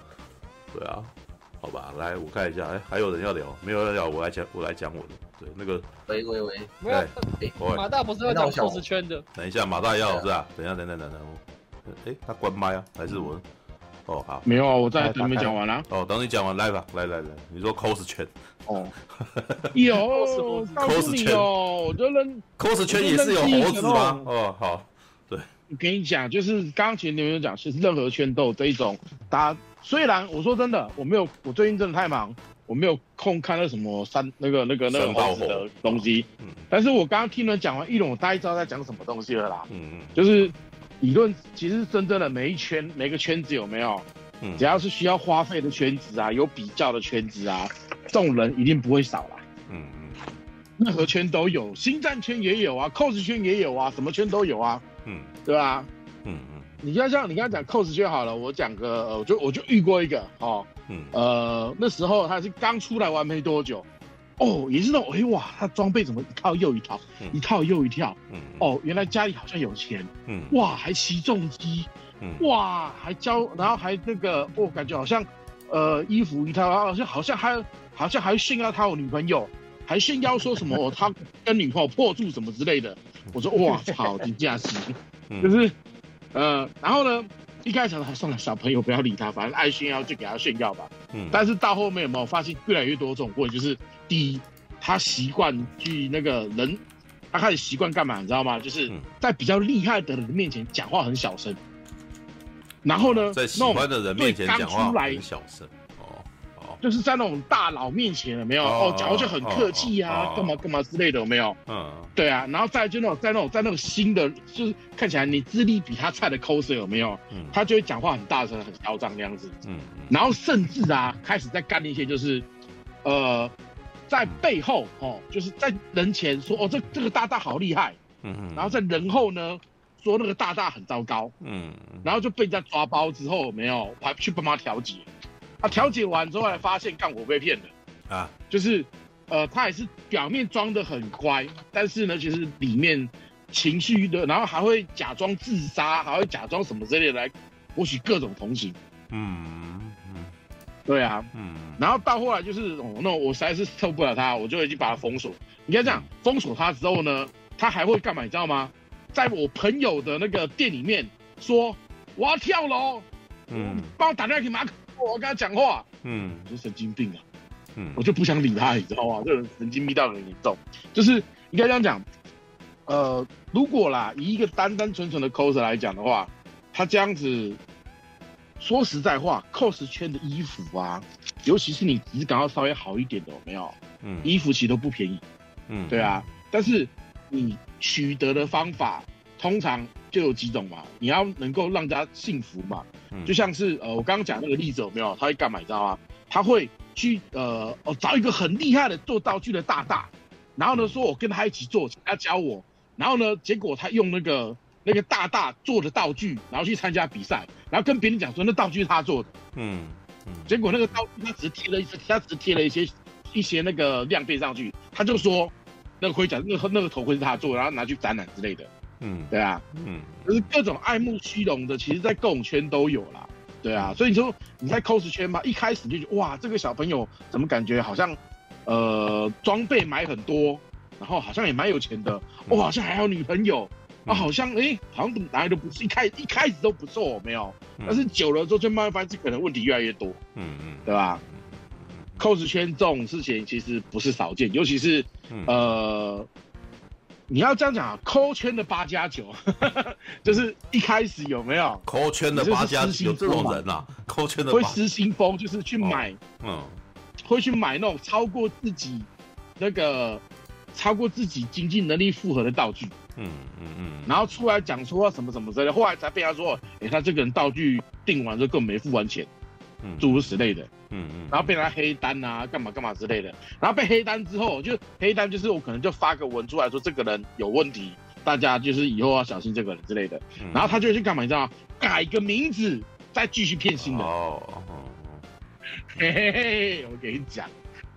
对啊，好吧，来我看一下，哎、欸，还有人要聊？没有人要聊，我来讲，我来讲我的。对，那个，喂喂喂，没有，马大不是要讲 cos 圈的？等一下，马大要是吧？等一下，等等等等，哎、欸，他关麦啊？还是我？哦，好，没有啊，我在等你讲完了。哦，等你讲完来吧，来来来，你说 cos 圈。哦，有 cos 圈哦，我觉得 cos 圈也是有猴子吗？哦，好，对，我跟你讲，就是刚刚前你们有讲，其实任何圈都有这一种。大家虽然我说真的，我没有，我最近真的太忙，我没有空看那什么三那个那个那个猴子的东西。嗯，但是我刚刚听人讲完一龙，我大概知道在讲什么东西了啦。嗯嗯，就是。理论其实真正的每一圈每个圈子有没有？嗯，只要是需要花费的圈子啊，有比较的圈子啊，这种人一定不会少啦。嗯嗯，任何圈都有，星战圈也有啊，cos 圈也有啊，什么圈都有啊。嗯，对吧？嗯嗯，你要像你刚才讲 cos 圈好了，我讲个呃，我就我就遇过一个哦。嗯。呃，那时候他是刚出来玩没多久，哦，也是那种，哎哇，他装备怎么一套又一套，嗯。一套又一套，嗯。哦，原来家里好像有钱，嗯。哇，还骑重机，嗯。哇，还教，然后还那个，我、感觉好像，呃，衣服一套，然后好像好像还好像还炫耀他有女朋友，还炫耀说什么、[LAUGHS] 哦、他跟女朋友破处什么之类的。我说哇操，你这样子，嗯。就是，呃，然后呢，一开始还算了，小朋友不要理他，反正爱炫耀就给他炫耀吧。嗯。但是到后面有没有发现越来越多这种问题？就是第一，他习惯去那个人，他开始习惯干嘛？你知道吗？就是嗯在比较厉害的人面前讲话很小声。然后呢，在喜欢的人面前讲那种对刚出来话很小声。哦哦，就是在那种大佬面前有没有？哦哦，讲话就很客气啊，干嘛干嘛之类的有没有？嗯对啊，然后再就那种在那种在那种新的，就是看起来你资历比他菜的 coser 有没有？嗯他就会讲话很大声、很嚣张那样子。嗯然后甚至啊，开始在干一些就是，呃，在背后哦，就是在人前说哦，这这个大大好厉害，嗯，然后在人后呢说那个大大很糟糕，嗯。然后就被人家抓包之后有没有，还去帮他调解，啊，调解完之后才发现，干我被骗了，啊。就是，呃，他也是表面装得很乖，但是呢，其实里面情绪的，然后还会假装自杀，还会假装什么之类的来博取各种同情。嗯嗯对啊，嗯然后到后来就是，哦，那我实在是受不了他，我就已经把他封锁。你看这样，封锁他之后呢，他还会干嘛？你知道吗？在我朋友的那个店里面说我要跳楼，嗯帮我打电话给马可，我跟他讲话。嗯我说神经病啊，嗯我就不想理他，你知道吗？这人神经病到很严重。就是应该这样讲，呃，如果啦，以一个单单纯纯的 coser 来讲的话，他这样子，说实在话，cos 圈的衣服啊，尤其是你质感要稍微好一点的，有没有？嗯衣服其实都不便宜，嗯，对啊。但是你取得的方法，通常就有几种嘛，你要能够让大家幸福嘛。嗯就像是呃，我刚刚讲那个例子有没有？他会干嘛？你知道吗？他会去呃哦找一个很厉害的做道具的大大，然后呢说我跟他一起做，请他教我，然后呢结果他用那个那个大大做的道具，然后去参加比赛，然后跟别人讲说那道具是他做的，嗯嗯。结果那个道具他只贴了一他只贴了一些一些那个亮片上去，他就说那个盔甲那个那个头盔是他做的，然后拿去展览之类的，嗯。对啊。嗯。就是各种爱慕虚荣的，其实在各种圈都有啦，对啊，所以你说你在 cos 圈嘛，一开始就觉得哇，这个小朋友怎么感觉好像，呃，装备买很多，然后好像也蛮有钱的，哇，好像还有女朋友，啊，好像哎、欸好像怎么哪里都不是，一开一开始都不错，没有，但是久了之后就慢慢发现，这可能问题越来越多，嗯嗯。对吧？扣子圈这种事情其实不是少见，尤其是呃。你要这样讲啊，抠圈的八加九，[LAUGHS] 就是一开始有没有？抠圈的八加九有这种人啊？抠圈的会失心疯，就是去买，嗯，会去买那种超过自己那个超过自己经济能力负荷的道具，嗯嗯嗯，然后出来讲说什么什么之类的，后来才被他说，哎，他这个人道具订完之后根本没付完钱，嗯诸如此类的。嗯嗯，然后被他黑单啊，干嘛干嘛之类的。然后被黑单之后，就黑单就是我可能就发个文出来说这个人有问题，大家就是以后要小心这个人之类的。嗯然后他就会去干嘛？你知道吗？改个名字，再继续骗新的。哦，嘿嘿嘿，我跟你讲，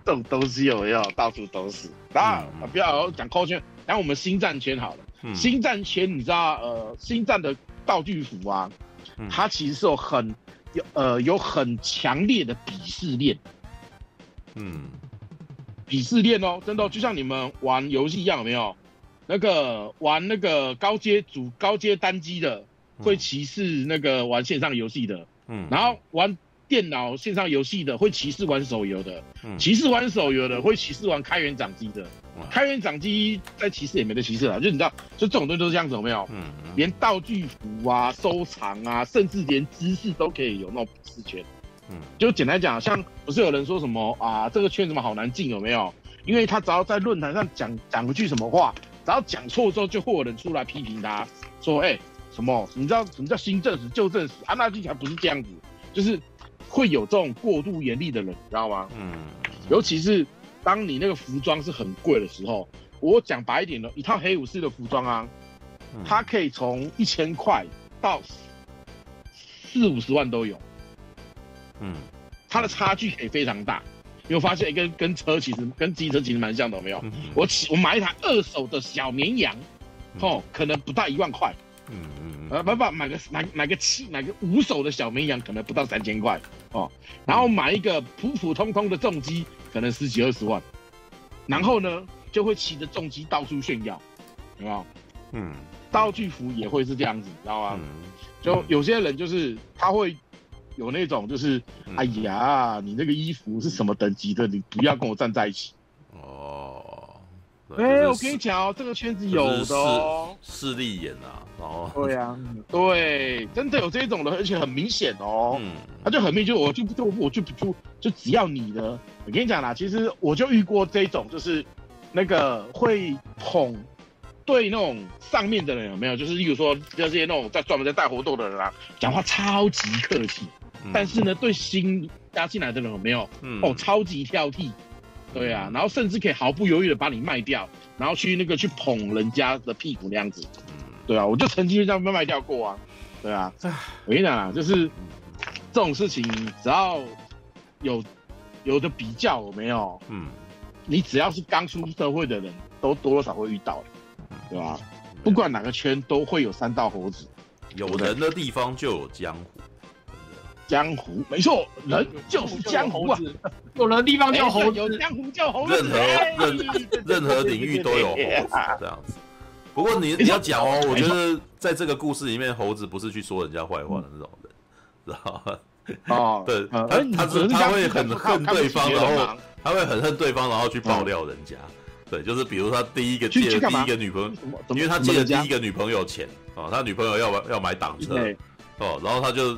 这种东西有没有？到处都是。那、嗯不要讲扣圈，然后我们星战圈好了。嗯。星战前你知道，呃，星战的道具服啊，嗯。它其实是有很有呃有很强烈的鄙视链。嗯。鄙视链哦，真的、哦，就像你们玩游戏一样，有没有？那个玩那个高阶主高阶单机的，会歧视那个玩线上游戏的，嗯，然后玩电脑线上游戏的会歧视玩手游的，嗯歧视玩手游的会歧视玩开源掌机的，开源掌机在歧视也没得歧视了，就你知道，就这种东西都是这样子，有没有？嗯连道具服啊、收藏啊，甚至连知识都可以有那种鄙视圈。嗯，就简单讲，像不是有人说什么啊，这个圈怎么好难进，有没有？因为他只要在论坛上讲讲一句什么话，只要讲错之后，就会有人出来批评他，说，哎、什么？你知道什么叫新正史、旧正史？啊，那听起来不是这样子，就是会有这种过度严厉的人，你知道吗？嗯，尤其是当你那个服装是很贵的时候，我讲白一点的，一套黑武士的服装啊，它可以从一千块到四五十万都有。嗯，它的差距可以非常大。你有发现跟跟车其实跟机车其实蛮像的，有没有？嗯我骑我买一台二手的小绵羊，哦，可能不到一万块。嗯嗯呃，不不，买个买买个七买个五手的小绵羊，可能不到三千块哦。然后买一个普普通通的重机，可能十几二十万。然后呢，就会骑着重机到处炫耀，有没有？嗯道具服也会是这样子，知道吗？嗯就有些人就是他会有那种就是，嗯哎呀，你那个衣服是什么等级的？你不要跟我站在一起。哦，哎、我跟你讲哦，这个圈子有的哦。势利眼啊，然后对啊，[LAUGHS] 对，真的有这种的，而且很明显哦。嗯他就很明显，就我就就我就就就只要你的，我跟你讲啦，其实我就遇过这种，就是那个会捧对那种上面的人有没有？就是例如说这些那种在专门在带活动的人啊，讲话超级客气，嗯但是呢，对新加进来的人有没有？嗯哦，超级挑剔，对啊，然后甚至可以毫不犹豫的把你卖掉，然后去那个去捧人家的屁股那样子，对啊，我就曾经这样被卖掉过啊，对啊，我跟你讲啊，就是这种事情，只要有有的比较有没有？嗯，你只要是刚出社会的人，都多多少会遇到，对吧？不管哪个圈都会有三道猴子，有人的地方就有江湖，江湖没错，人就是江湖啊，有人的地方叫猴有江湖叫猴子，任何哎任任何领域都有猴子这样子。不过你你要讲哦，我觉得在这个故事里面，猴子不是去说人家坏话的那种人，知道吗？哦，对，呃他他是他会很恨对方，然后后他会很恨对方，然后去爆料人家。对，就是比如他第一个借的第一个女朋友，因为他借了第一个女朋友钱哦，他女朋友要要买挡车对哦，然后他就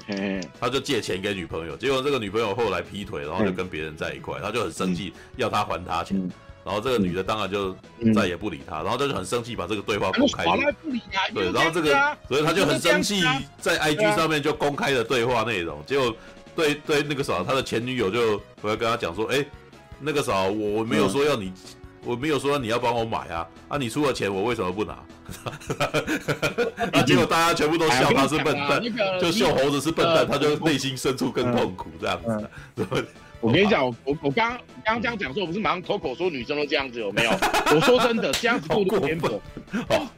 他就借钱给女朋友，结果这个女朋友后来劈腿，然后就跟别人在一块，他就很生气，要他还他钱，然后这个女的当然就再也不理他，然后他就很生气，把这个对话公开耍赖不理啊，对，然后这个所以他就很生气在 IG 啊。上面就公开了对话内容，结果对对那个啥，他的前女友就回来跟他讲说，哎，那个啥，我我没有说要你，我没有说你要帮我买啊，啊，你出了钱，我为什么不拿？[LAUGHS] 啊，结果大家全部都笑他是笨蛋就秀猴子是笨蛋，呃他就内心深处更痛苦这样子。对 [LAUGHS] 我跟你讲，我我刚刚刚刚这样讲说，我不是马上脱口说女生都这样子有没有？[LAUGHS] 我说真的，这样子过度偏颇。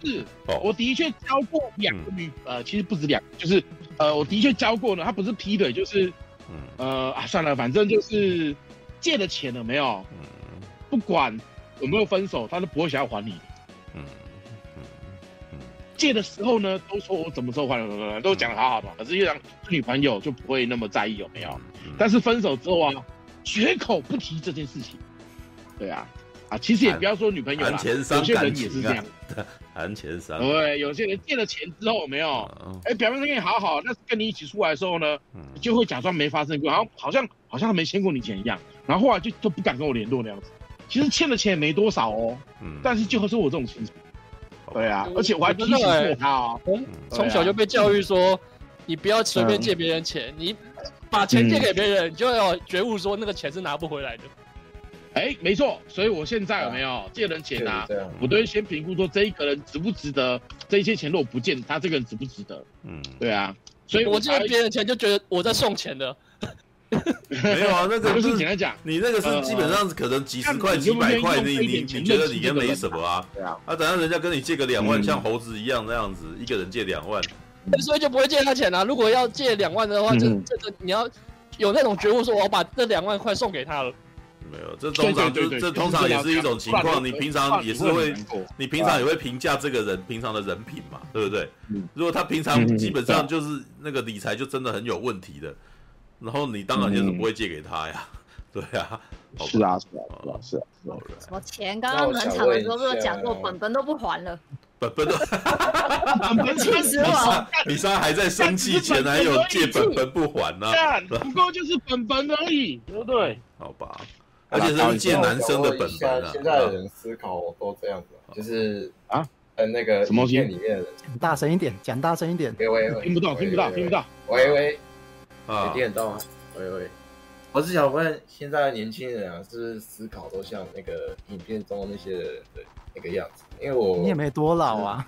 就是哦我的确教过两个女，呃，其实不止两个，就是呃，我的确教过呢，他不是劈腿，就是呃啊，算了，反正就是借的钱了没有？不管有没有分手，他都不会想要还你。借的时候呢，都说我什么时候还，都讲的好好的，可是越让女朋友就不会那么在意有没有？但是分手之后啊，绝口不提这件事情。对啊，啊，其实也不要说女朋友有些人也是这样 [LAUGHS] 谈钱伤。对，有些人借了钱之后有没有？哎，表面上跟你好好，但是跟你一起出来的时候呢，就会假装没发生过，然后好像好像他没欠过你钱一样，然后后来就就不敢跟我联络那样子。其实欠的钱也没多少哦，但是就是我这种情绪。对啊，而且我还提醒过他哦，从小就被教育说，你不要随便借别人钱，你把钱借给别人，你就要觉悟说那个钱是拿不回来的。哎，没错，所以我现在有没有借人钱啊？我都会先评估说这一个人值不值得，这一些钱如果不见，他这个人值不值得？嗯，对啊，所以我借别人钱就觉得我在送钱的。没有啊，那个就是简单讲，你那个是基本上可能几十块、几百块，你你你觉得你跟没什么啊？对啊，啊，等下人家跟你借个两万，像猴子一样那样子，一个人借两万，所以就不会借他钱啊。如果要借两万的话，就这个你要有那种觉悟，说我把这两万块送给他了。没有，这通常就这通常也是一种情况。你平常也是会，你平常也会评价这个人平常的人品嘛，对不对？如果他平常基本上就是那个理财就真的很有问题的。然后你当然就是不会借给他呀，对呀，是啊是啊是啊是啊，什么钱？刚刚暖场的时候不是讲过，本本都不还了，本本都，气死我！你莎还在生气，前男友借本本不还呢，不过就是本本而已，对不对？好吧，而且是借男生的本本啊。现在的人思考都这样子，就是啊，呃，那个什么东西里面讲大声一点，讲大声一点。喂喂喂，听不到，听不到，听不到。喂喂。啊，听得到吗？喂喂，我是想问，现在的年轻人啊，是不是思考都像那个影片中那些人的那个样子？因为我你也没多老啊。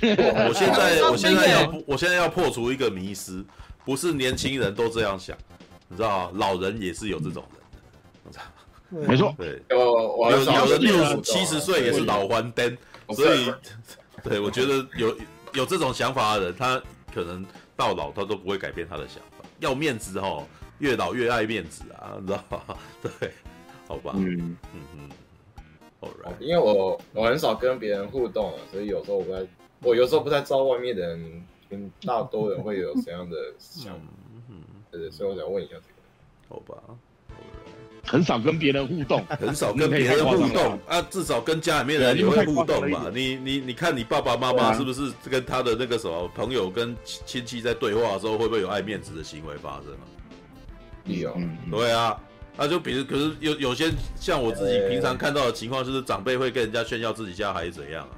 我现在我现在要我现在要破除一个迷思，不是年轻人都这样想，你知道吗？老人也是有这种人的，没错，对，我我有有的六七十岁也是老还灯，所以对我觉得有有这种想法的人，他可能到老他都不会改变他的想法。要面子哦，越老越爱面子啊，你知道吧？[LAUGHS] 对，好吧，嗯嗯嗯，All right，因为我我很少跟别人互动啊，所以有时候我不太，我有时候不太知道外面的人跟大多人会有怎样的想法，嗯，对，所以我想问一下这个。好吧。很少跟别人互动，[LAUGHS] 很少跟别人互动啊，至少跟家里面人也会互动嘛。你你你看你爸爸妈妈是不是跟他的那个什么朋友跟亲戚在对话的时候，会不会有爱面子的行为发生啊？有，对啊，那就比如可是有有些像我自己平常看到的情况，就是长辈会跟人家炫耀自己家孩子怎样啊。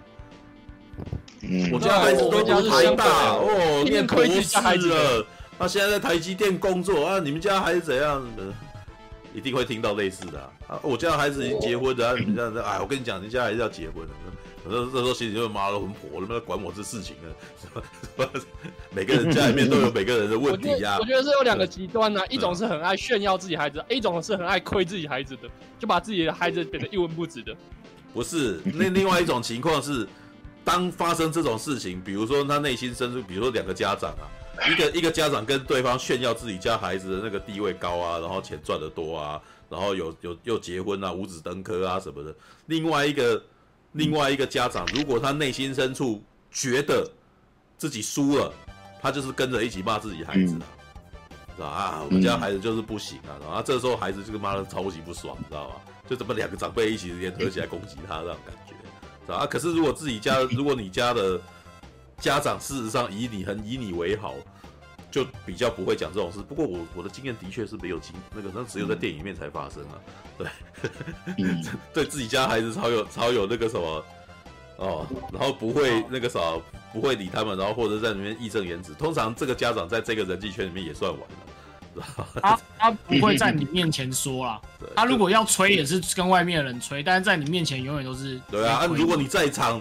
嗯。我家孩子都读台大哦，念博士孩子了，他现在在台积电工作啊，你们家孩子怎样？的？一定会听到类似的啊！啊我家孩子已经结婚了，啊、你们这样子，哎，我跟你讲，你家孩子要结婚了。我说这时候心里就妈的很火，他妈管我这事情 [LAUGHS] 呢？每个人家里面都有每个人的问题呀、啊。我觉得是有两个极端呢、啊，一种是很爱炫耀自己孩子，一种是很爱亏自己孩子的，就把自己的孩子变得一文不值的。不是，那另外一种情况是，当发生这种事情，比如说他内心深处，比如说两个家长啊。一个一个家长跟对方炫耀自己家孩子的那个地位高啊，然后钱赚得多啊，然后有有又结婚啊，五子登科啊什么的。另外一个另外一个家长，如果他内心深处觉得自己输了，他就是跟着一起骂自己孩子啊，知道啊？我们家孩子就是不行啊，然后这时候孩子就妈的超级不爽，知道吧？就怎么两个长辈一起联合起来攻击他那种感觉，知道啊？可是如果自己家，如果你家的家长事实上以你很以你为好，就比较不会讲这种事。不过我我的经验的确是没有经那个，那只有在电影里面才发生啊。对，[LAUGHS] 对自己家孩子超有超有那个什么哦，然后不会那个啥，不会理他们，然后或者在里面义正言辞。通常这个家长在这个人际圈里面也算完了，他 [LAUGHS] 他不会在你面前说啦。他如果要吹也是跟外面的人吹，但是在你面前永远都是。对啊，啊如果你在场。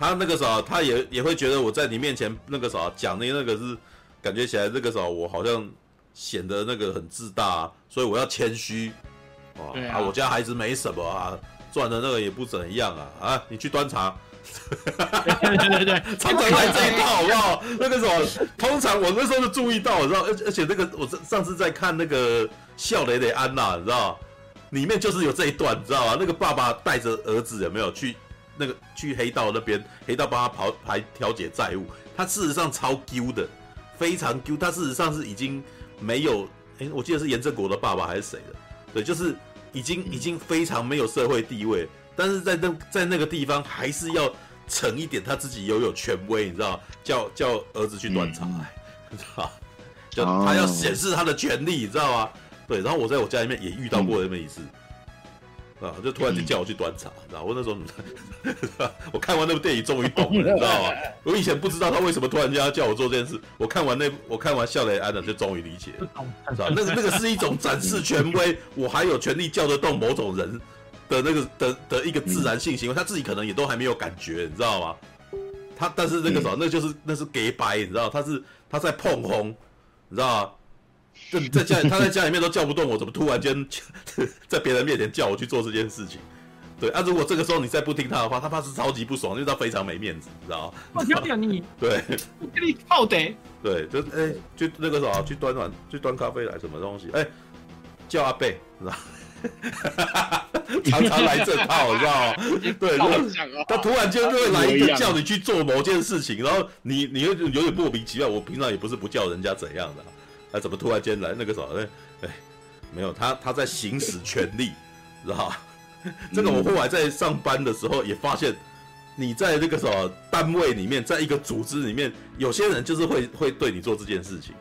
他那个时候，他也也会觉得我在你面前那个时候讲的那个是感觉起来那个时候我好像显得那个很自大，啊，所以我要谦虚。哦啊，啊，我家孩子没什么啊，赚的那个也不怎样啊啊，你去端茶。对对对对，[LAUGHS] 常常来这一套好不好？那个时候，通常我那时候就注意到，你知道，而而且那个我上上次在看那个笑雷雷安娜，你知道，里面就是有这一段，你知道吗？那个爸爸带着儿子有没有去？那个去黑道那边，黑道帮他跑排调解债务，他事实上超 Q 的，非常 Q。他事实上是已经没有，哎、欸，我记得是严正国的爸爸还是谁的？对，就是已经已经非常没有社会地位，但是在那在那个地方还是要逞一点他自己拥有权威，你知道？叫叫儿子去端茶，[LAUGHS] 你知道？就他要显示他的权利，你知道吗？对，然后我在我家里面也遇到过那么一次。啊！就突然就叫我去端茶，然后我那时候，[LAUGHS] 我看完那部电影终于懂了，你知道吗？我以前不知道他为什么突然间要叫我做这件事。我看完那，我看完笑雷安的，就终于理解了，知道那个那个是一种展示权威，我还有权利叫得动某种人的那个的的一个自然性行为，他自己可能也都还没有感觉，你知道吗？他但是那个时候，那就是那是给白，你知道？他是他在碰红，你知道吗？就在家里，他在家里面都叫不动我，怎么突然间 [LAUGHS] 在别人面前叫我去做这件事情？对啊，如果这个时候你再不听他的话，他怕是超级不爽，因为他非常没面子，你知道吗？[LAUGHS] 我屌你！[LAUGHS] 对，我给你泡的。对，就哎、欸，就那个时候去端碗，去端咖啡来什么东西？哎、欸，叫阿贝，知道吗？常常来这套，你知道吗？对，他突然间就会来一个叫你去做某件事情，然后你你又有点莫名其妙。我平常也不是不叫人家怎样的、啊。啊、怎么突然间来那个什么？哎哎，没有他，他在行使权力，知道吧？[LAUGHS] 这个我后来在上班的时候也发现，你在那个什么单位里面，在一个组织里面，有些人就是会会对你做这件事情，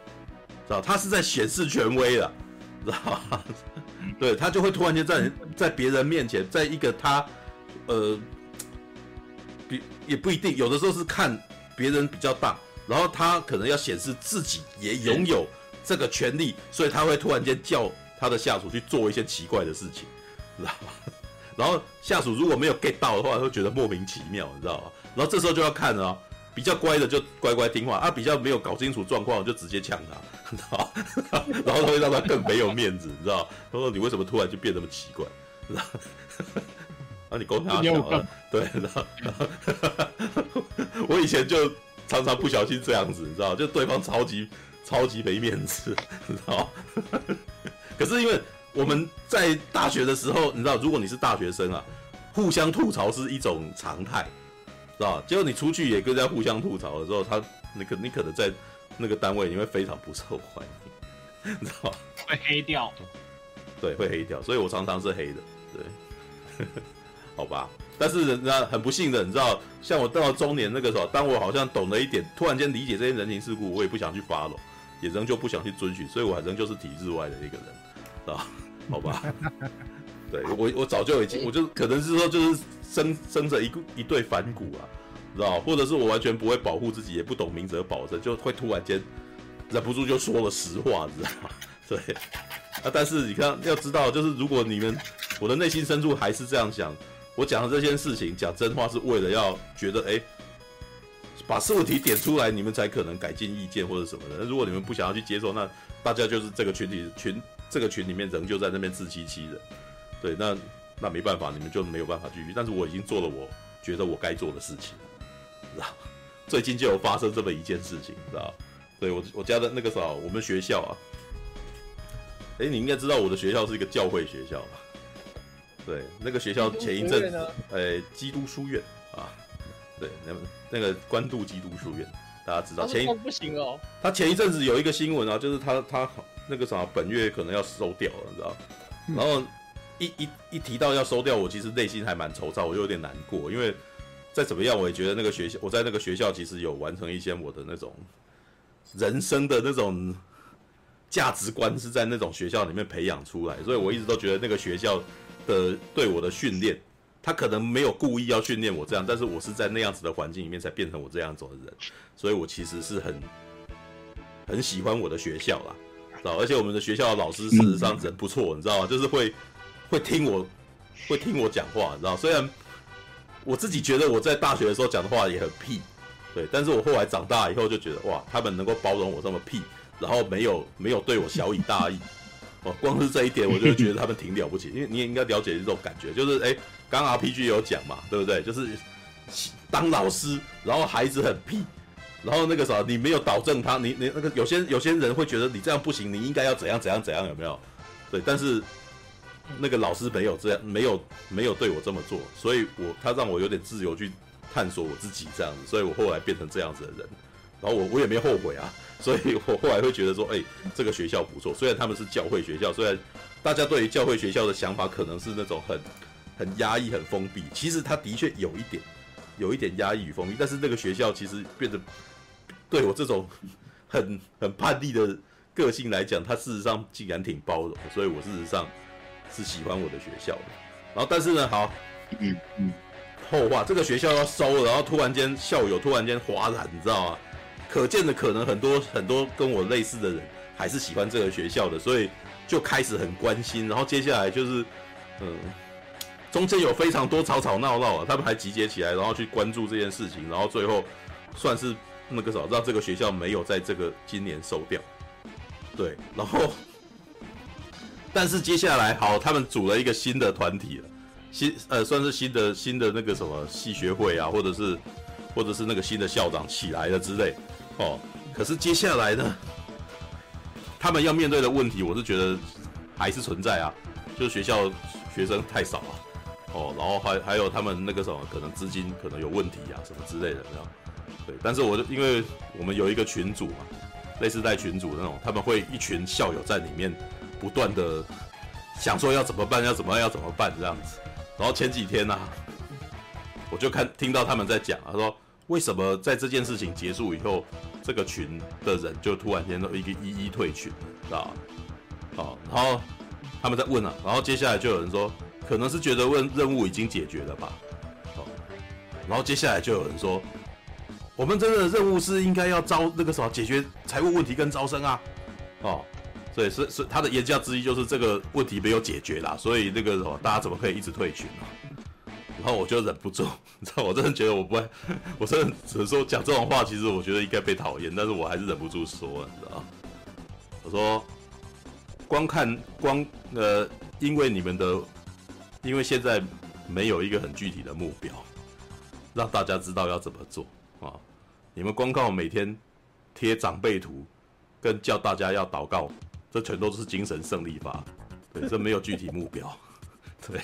知道？他是在显示权威了，知道吧？[LAUGHS] 对，他就会突然间在在别人面前，在一个他呃，比也不一定，有的时候是看别人比较大，然后他可能要显示自己也拥有。这个权利，所以他会突然间叫他的下属去做一些奇怪的事情，知道吗？[LAUGHS] 然后下属如果没有 get 到的话，会觉得莫名其妙，你知道吗？然后这时候就要看了、哦，比较乖的就乖乖听话，啊，比较没有搞清楚状况就直接呛他，[LAUGHS] 你知道？然后他会让他更没有面子，你知道？他说你为什么突然就变那么奇怪？你知道？啊，你勾他小了，对，然后，然后我以前就常常不小心这样子，你知道？就对方超级超级没面子，[LAUGHS] 你知道？[LAUGHS] 可是因为我们在大学的时候，你知道，如果你是大学生啊，互相吐槽是一种常态，知道？结果你出去也跟人家互相吐槽的时候，他那个你可能在那个单位你会非常不受欢迎，你知道？[LAUGHS] 会黑掉，对，会黑掉，所以我常常是黑的，对。好吧，但是人家很不幸的，你知道，像我到了中年那个时候，当我好像懂了一点，突然间理解这些人情世故，我也不想去 follow，也仍旧不想去遵循，所以我还仍旧是体制外的一个人，知道？好吧，[LAUGHS] 对我我早就已经，我就可能是说就是生生着一一对反骨啊，知道？或者是我完全不会保护自己，也不懂明哲保身，就会突然间忍不住就说了实话，知道吗？[LAUGHS] 对，啊，但是你看，要知道，就是如果你们我的内心深处还是这样想。我讲的这件事情，讲真话是为了要觉得，哎、欸，把问题点出来，你们才可能改进意见或者什么的。那如果你们不想要去接受，那大家就是这个群体群这个群里面仍旧在那边自欺欺人。对，那那没办法，你们就没有办法继续。但是我已经做了我觉得我该做的事情，知道？[LAUGHS] 最近就有发生这么一件事情，知道？对我我家的那个啥，我们学校啊，哎、欸，你应该知道我的学校是一个教会学校吧？对，那个学校前一阵，子，哎，基督书院啊，对，那那个关渡基督书院，大家知道前一不行哦，他前一阵子有一个新闻啊，就是他他那个啥，本月可能要收掉了，你知道？然后一一一提到要收掉，我其实内心还蛮惆怅，我就有点难过，因为再怎么样，我也觉得那个学校，我在那个学校其实有完成一些我的那种人生的那种价值观，是在那种学校里面培养出来，所以我一直都觉得那个学校。的对我的训练，他可能没有故意要训练我这样，但是我是在那样子的环境里面才变成我这样子的人，所以我其实是很很喜欢我的学校啦，知道？而且我们的学校的老师事实上人不错，你知道吗？就是会会听我会听我讲话，你知道？虽然我自己觉得我在大学的时候讲的话也很屁，对，但是我后来长大以后就觉得哇，他们能够包容我这么屁，然后没有没有对我小以大义。哦，光是这一点我就觉得他们挺了不起，因为你也应该了解这种感觉，就是哎，刚 RPG 有讲嘛，对不对？就是当老师，然后孩子很屁，然后那个啥，你没有导正他，你你那个有些有些人会觉得你这样不行，你应该要怎样怎样怎样，有没有？对，但是那个老师没有这样，没有没有对我这么做，所以我他让我有点自由去探索我自己这样子，所以我后来变成这样子的人，然后我我也没后悔啊。[LAUGHS] 所以我后来会觉得说，哎、这个学校不错。虽然他们是教会学校，虽然大家对于教会学校的想法可能是那种很很压抑、很封闭，其实他的确有一点，有一点压抑与封闭。但是那个学校其实变得对我这种很很叛逆的个性来讲，他事实上竟然挺包容。所以我事实上是喜欢我的学校的。然后，但是呢，好，嗯嗯，后话，这个学校要收了，然后突然间校友突然间哗然，你知道吗？可见的可能很多很多跟我类似的人还是喜欢这个学校的，所以就开始很关心。然后接下来就是，嗯，中间有非常多吵吵闹闹啊，他们还集结起来，然后去关注这件事情，然后最后算是那个什么，让这个学校没有在这个今年收掉。对，然后，但是接下来好，他们组了一个新的团体了，新呃算是新的新的那个什么系学会啊，或者是或者是那个新的校长起来了之类。哦，可是接下来呢，他们要面对的问题，我是觉得还是存在啊，就是学校学生太少啊，哦，然后还还有他们那个什么，可能资金可能有问题啊，什么之类的，这样。对，但是我就因为我们有一个群组嘛，类似带群组那种，他们会一群校友在里面不断的想说要怎么办，要怎么办，要怎么办这样子。然后前几天呢、我就看听到他们在讲，他说。为什么在这件事情结束以后，这个群的人就突然间都一个一一退群，知道吧？好，然后他们在问啊，然后接下来就有人说，可能是觉得问任务已经解决了吧？好，然后接下来就有人说，我们真的任务是应该要招那个什么解决财务问题跟招生啊，哦，所以是是他的言下之意就是这个问题没有解决啦，所以那个什么大家怎么可以一直退群呢？然后我就忍不住，你知道，我真的觉得我不会，[LAUGHS] 我真的只是说讲这种话，其实我觉得应该被讨厌，但是我还是忍不住说，你知道。我说，光看光呃，因为你们的，因为现在没有一个很具体的目标，让大家知道要怎么做啊。你们光靠每天贴长辈图，跟叫大家要祷告，这全都是精神胜利法。对，这没有具体目标。[LAUGHS] 对，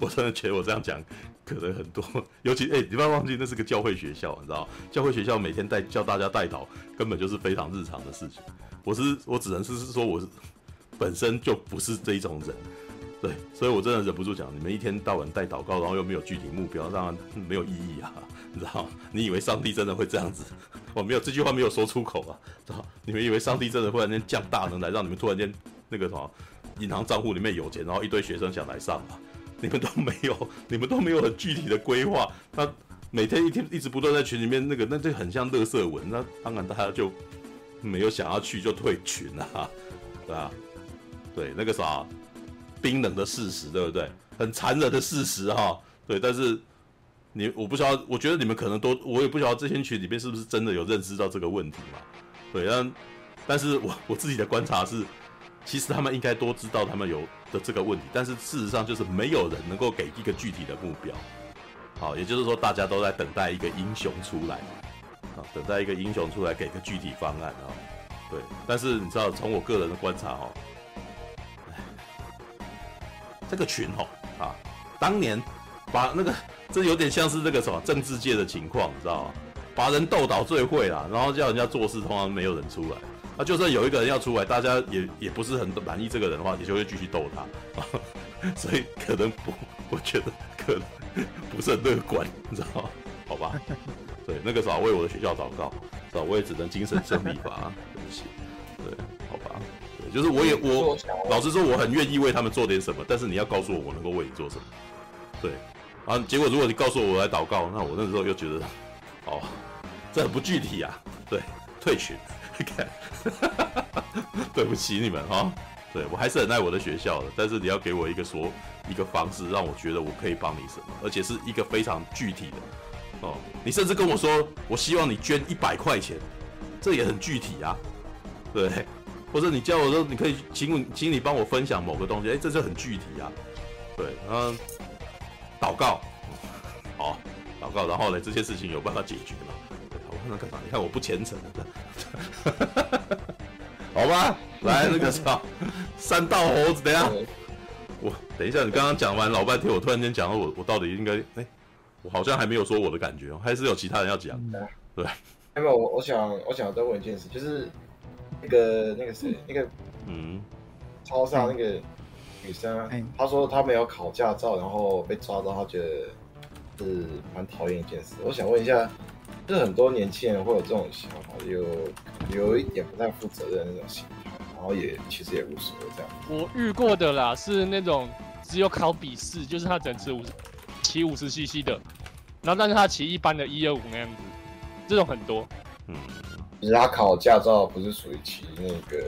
我真的觉得我这样讲，可能很多，[LAUGHS] 尤其哎、你不要忘记那是个教会学校，你知道教会学校每天带叫大家代祷，根本就是非常日常的事情。我是我只能是是说，我是本身就不是这一种人，对，所以我真的忍不住讲，你们一天到晚带祷告，然后又没有具体目标，当然没有意义啊，[LAUGHS] 你知道？你以为上帝真的会这样子？我没有这句话没有说出口啊，知道？你们以为上帝真的忽然间降大能来让你们突然间那个什么银行账户里面有钱，然后一堆学生想来上吗？[LAUGHS] 你们都没有，你们都没有很具体的规划，那每天一天一直不断在群里面那个，那就很像垃圾文，那当然大家就。没有想要去就退群啊，[LAUGHS] 对吧？对，那个啥，冰冷的事实，对不对？很残忍的事实哈，对。但是你，我不知道，我觉得你们可能都，我也不晓得这些群里面是不是真的有认知到这个问题嘛？对，但但是我我自己的观察是，其实他们应该都知道他们有的这个问题，但是事实上就是没有人能够给一个具体的目标。好，也就是说大家都在等待一个英雄出来。啊，等待一个英雄出来给个具体方案啊，对。但是你知道，从我个人的观察哦，这个群哦，啊，当年把那个 [LAUGHS] 这有点像是这个什么政治界的情况，你知道吗？把人斗倒最会啦，然后叫人家做事，通常没有人出来。那就算有一个人要出来，大家也也不是很满意这个人的话，也就会继续斗他。啊，[LAUGHS] 所以可能不，我觉得可能不是很乐观，你知道吗？好吧。对，那个时候为我的学校祷告，是吧？我也只能精神胜利吧，对不起。对，好吧。对，就是我也我老实说，我很愿意为他们做点什么，但是你要告诉我，我能够为你做什么。对，啊，结果如果你告诉我我来祷告，那我那时候又觉得，哦，这很不具体啊。对，退群，看，[LAUGHS] 对不起你们哈、哦。对，我还是很爱我的学校的，但是你要给我一个说一个方式，让我觉得我可以帮你什么，而且是一个非常具体的。哦，你甚至跟我说，我希望你捐一百块钱，这也很具体啊，对，或者你叫我说，你可以请我，请你帮我分享某个东西，哎，这就很具体啊，对，然后祷告，好，祷告，然后呢，这些事情有办法解决吗？对，我看看干嘛？你看我不虔诚的，[LAUGHS] 好吧，来那个啥，三道猴子，等一下，我等一下，你刚刚讲完老半天，我突然间讲了，我我到底应该哎。我好像还没有说我的感觉，还是有其他人要讲。对，那么我我想我想再问一件事，就是那个那个谁，那个嗯，超上那个女生，她说她没有考驾照，然后被抓到，她觉得是蛮讨厌一件事。我想问一下，就是很多年轻人会有这种想法，有有一点不太负责任的那种心态，然后也其实也无所谓这样。我遇过的啦，是那种只有考笔试，就是他整次五十。骑五十 CC 的，然后但是他骑一般的一二五那样子，这种很多。嗯，其实他考驾照不是属于骑那个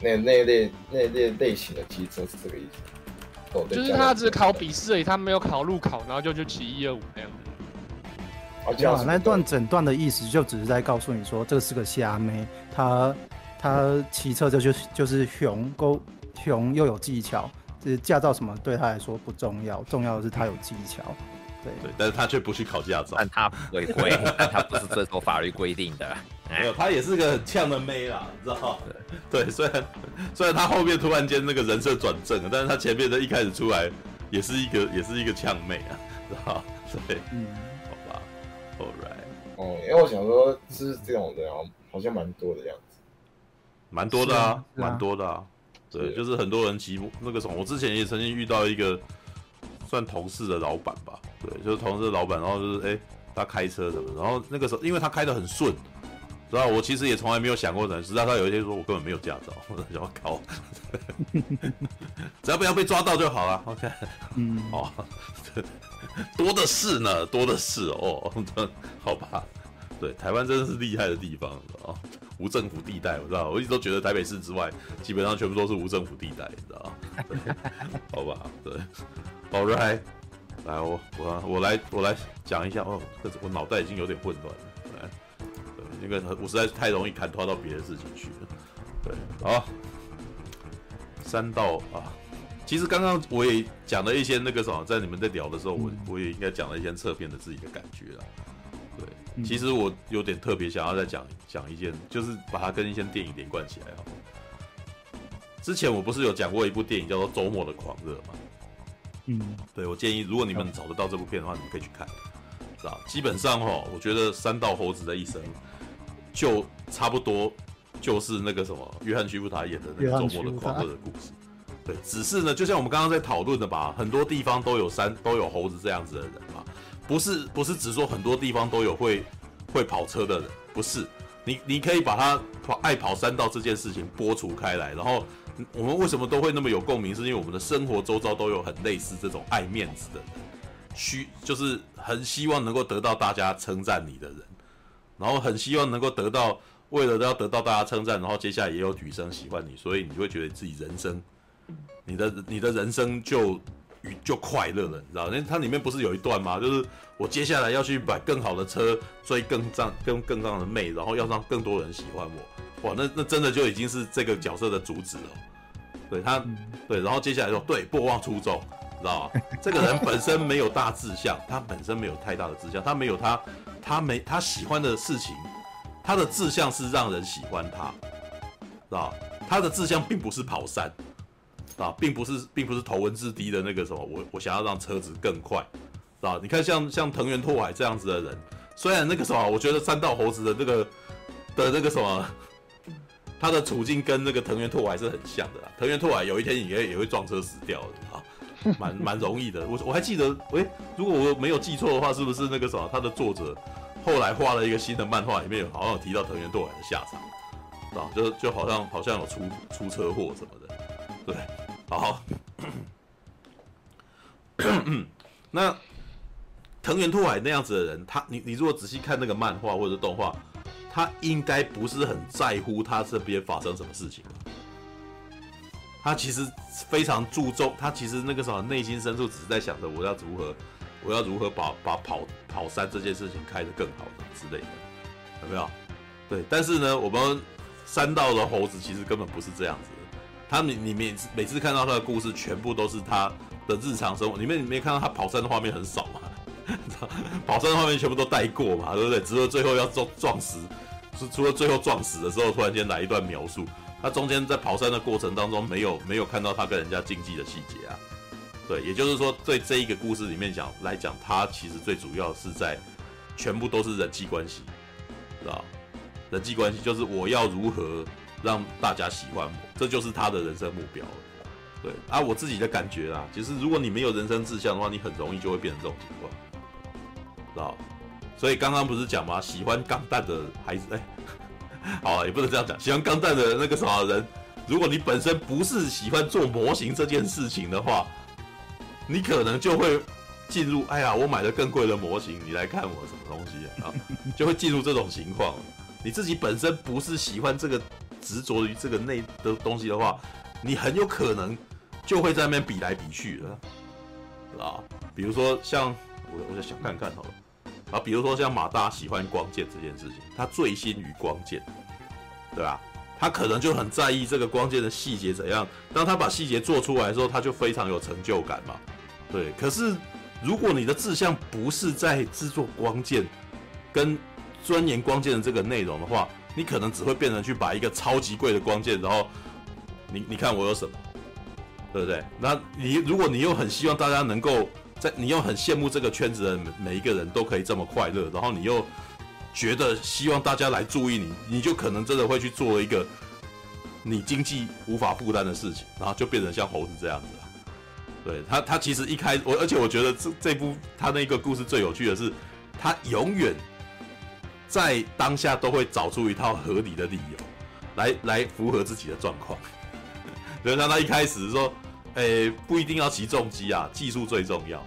那那类那类类型的机车，是这个意思。哦，就是他只考笔试而已，他没有考路考，然后就去骑一二五那样子。哦，那段整段的意思就只是在告诉你说，这是个虾妹，他他骑车就就就是熊够熊又有技巧。就是驾照什么对他来说不重要，重要的是他有技巧。对对，但是他却不去考驾照，但他违规，[LAUGHS] 但他不是遵守法律规定的。没有，他也是个很呛的妹啦，你知道对，对，虽然虽然他后面突然间那个人设转正了，但是他前面的一开始出来也是一个也是一个呛妹啊，知道对，嗯，好吧，All right。哦，因为我想说，是这种的啊，好像蛮多的样子，蛮多的啊，蛮多的啊。对，就是很多人骑那个什么，我之前也曾经遇到一个算同事的老板吧，对，就是同事的老板，然后就是哎、欸，他开车什么，然后那个时候因为他开的很顺，知道我其实也从来没有想过的，直到他有一天说我根本没有驾照，我想要考，只要不要被抓到就好了，OK，嗯，哦，多的是呢，多的是哦，好吧。对，台湾真的是厉害的地方，你知道吗？无政府地带，我知道，我一直都觉得台北市之外，基本上全部都是无政府地带，你知道吗？对，[LAUGHS] 好吧，对，All right，来，我我我来我来讲一下哦，这我脑袋已经有点混乱了。那个我实在是太容易砍拖到别的事情去了。对，好，三道啊，其实刚刚我也讲了一些那个什么，在你们在聊的时候，我我也应该讲了一些侧面的自己的感觉了。对，其实我有点特别想要再讲讲一件，就是把它跟一些电影连贯起来哈。之前我不是有讲过一部电影叫做《周末的狂热》吗？嗯，对，我建议如果你们找得到这部片的话，你们可以去看，是吧？基本上哈，我觉得三道猴子的一生就差不多就是那个什么约翰·屈服塔演的那个《周末的狂热》的故事。对，只是呢，就像我们刚刚在讨论的吧，很多地方都有山都有猴子这样子的人嘛，不是不是只说很多地方都有会会跑车的人，不是，你你可以把他跑爱跑山道这件事情剥除开来，然后。我们为什么都会那么有共鸣？是因为我们的生活周遭都有很类似这种爱面子的人，需就是很希望能够得到大家称赞你的人，然后很希望能够得到，为了要得到大家称赞，然后接下来也有女生喜欢你，所以你就会觉得自己人生，你的你的人生就就快乐了，你知道？那它里面不是有一段吗？就是我接下来要去买更好的车，追更壮更更壮的妹，然后要让更多人喜欢我，哇，那那真的就已经是这个角色的主旨了。对他，对，然后接下来说，对，不忘初衷，知道吗？这个人本身没有大志向，他本身没有太大的志向，他没有他，他没他喜欢的事情，他的志向是让人喜欢他，知道他的志向并不是跑山，啊，并不是，并不是头文字 D 的那个什么，我我想要让车子更快，啊，你看像像藤原拓海这样子的人，虽然那个什么，我觉得三道猴子的这个的那个什么。他的处境跟那个藤原拓海是很像的啦，藤原拓海有一天也也会撞车死掉的，蛮蛮容易的。我我还记得，喂、如果我没有记错的话，是不是那个什么，他的作者后来画了一个新的漫画，里面有好像有提到藤原拓海的下场，啊，就就好像好像有出出车祸什么的，对，好，那藤原拓海那样子的人，他你你如果仔细看那个漫画或者动画。他应该不是很在乎他这边发生什么事情？他其实非常注重，他其实那个时候内心深处只是在想着我要如何，我要如何把把跑跑山这件事情开得更好的之类的，有没有？对，但是呢，我们山道的猴子其实根本不是这样子的。他你你每次每次看到他的故事，全部都是他的日常生活里面，你没看到他跑山的画面很少嘛？[LAUGHS] 跑山的画面全部都带过嘛，对不对？只有最后要撞撞死，是除了最后撞死的时候，突然间来一段描述。他中间在跑山的过程当中，没有没有看到他跟人家竞技的细节啊。对，也就是说，对这一个故事里面讲来讲，他其实最主要是在全部都是人际关系，知道？人际关系就是我要如何让大家喜欢我，这就是他的人生目标了。对啊，我自己的感觉啊，其实如果你没有人生志向的话，你很容易就会变成这种情况。知道所以刚刚不是讲吗？喜欢钢弹的孩子，哎、[LAUGHS] 好，也不能这样讲。喜欢钢弹的那个什么人，如果你本身不是喜欢做模型这件事情的话，你可能就会进入，哎呀，我买了更贵的模型，你来看我什么东西啊？就会进入这种情况。你自己本身不是喜欢这个执着于这个内的东西的话，你很有可能就会在那边比来比去的，啊，比如说像。我我就想看看好了，啊，比如说像马大喜欢光剑这件事情，他醉心于光剑，对吧？他可能就很在意这个光剑的细节怎样。当他把细节做出来的时候，他就非常有成就感嘛。对，可是如果你的志向不是在制作光剑跟钻研光剑的这个内容的话，你可能只会变成去把一个超级贵的光剑，然后你你看我有什么，对不对？那你如果你又很希望大家能够。在你又很羡慕这个圈子的每一个人都可以这么快乐，然后你又觉得希望大家来注意你，你就可能真的会去做一个你经济无法负担的事情，然后就变成像猴子这样子了。对他，他其实一开我，而且我觉得这这部他那个故事最有趣的是，他永远在当下都会找出一套合理的理由来来符合自己的状况。比如像他一开始说。哎、不一定要骑重机啊，技术最重要。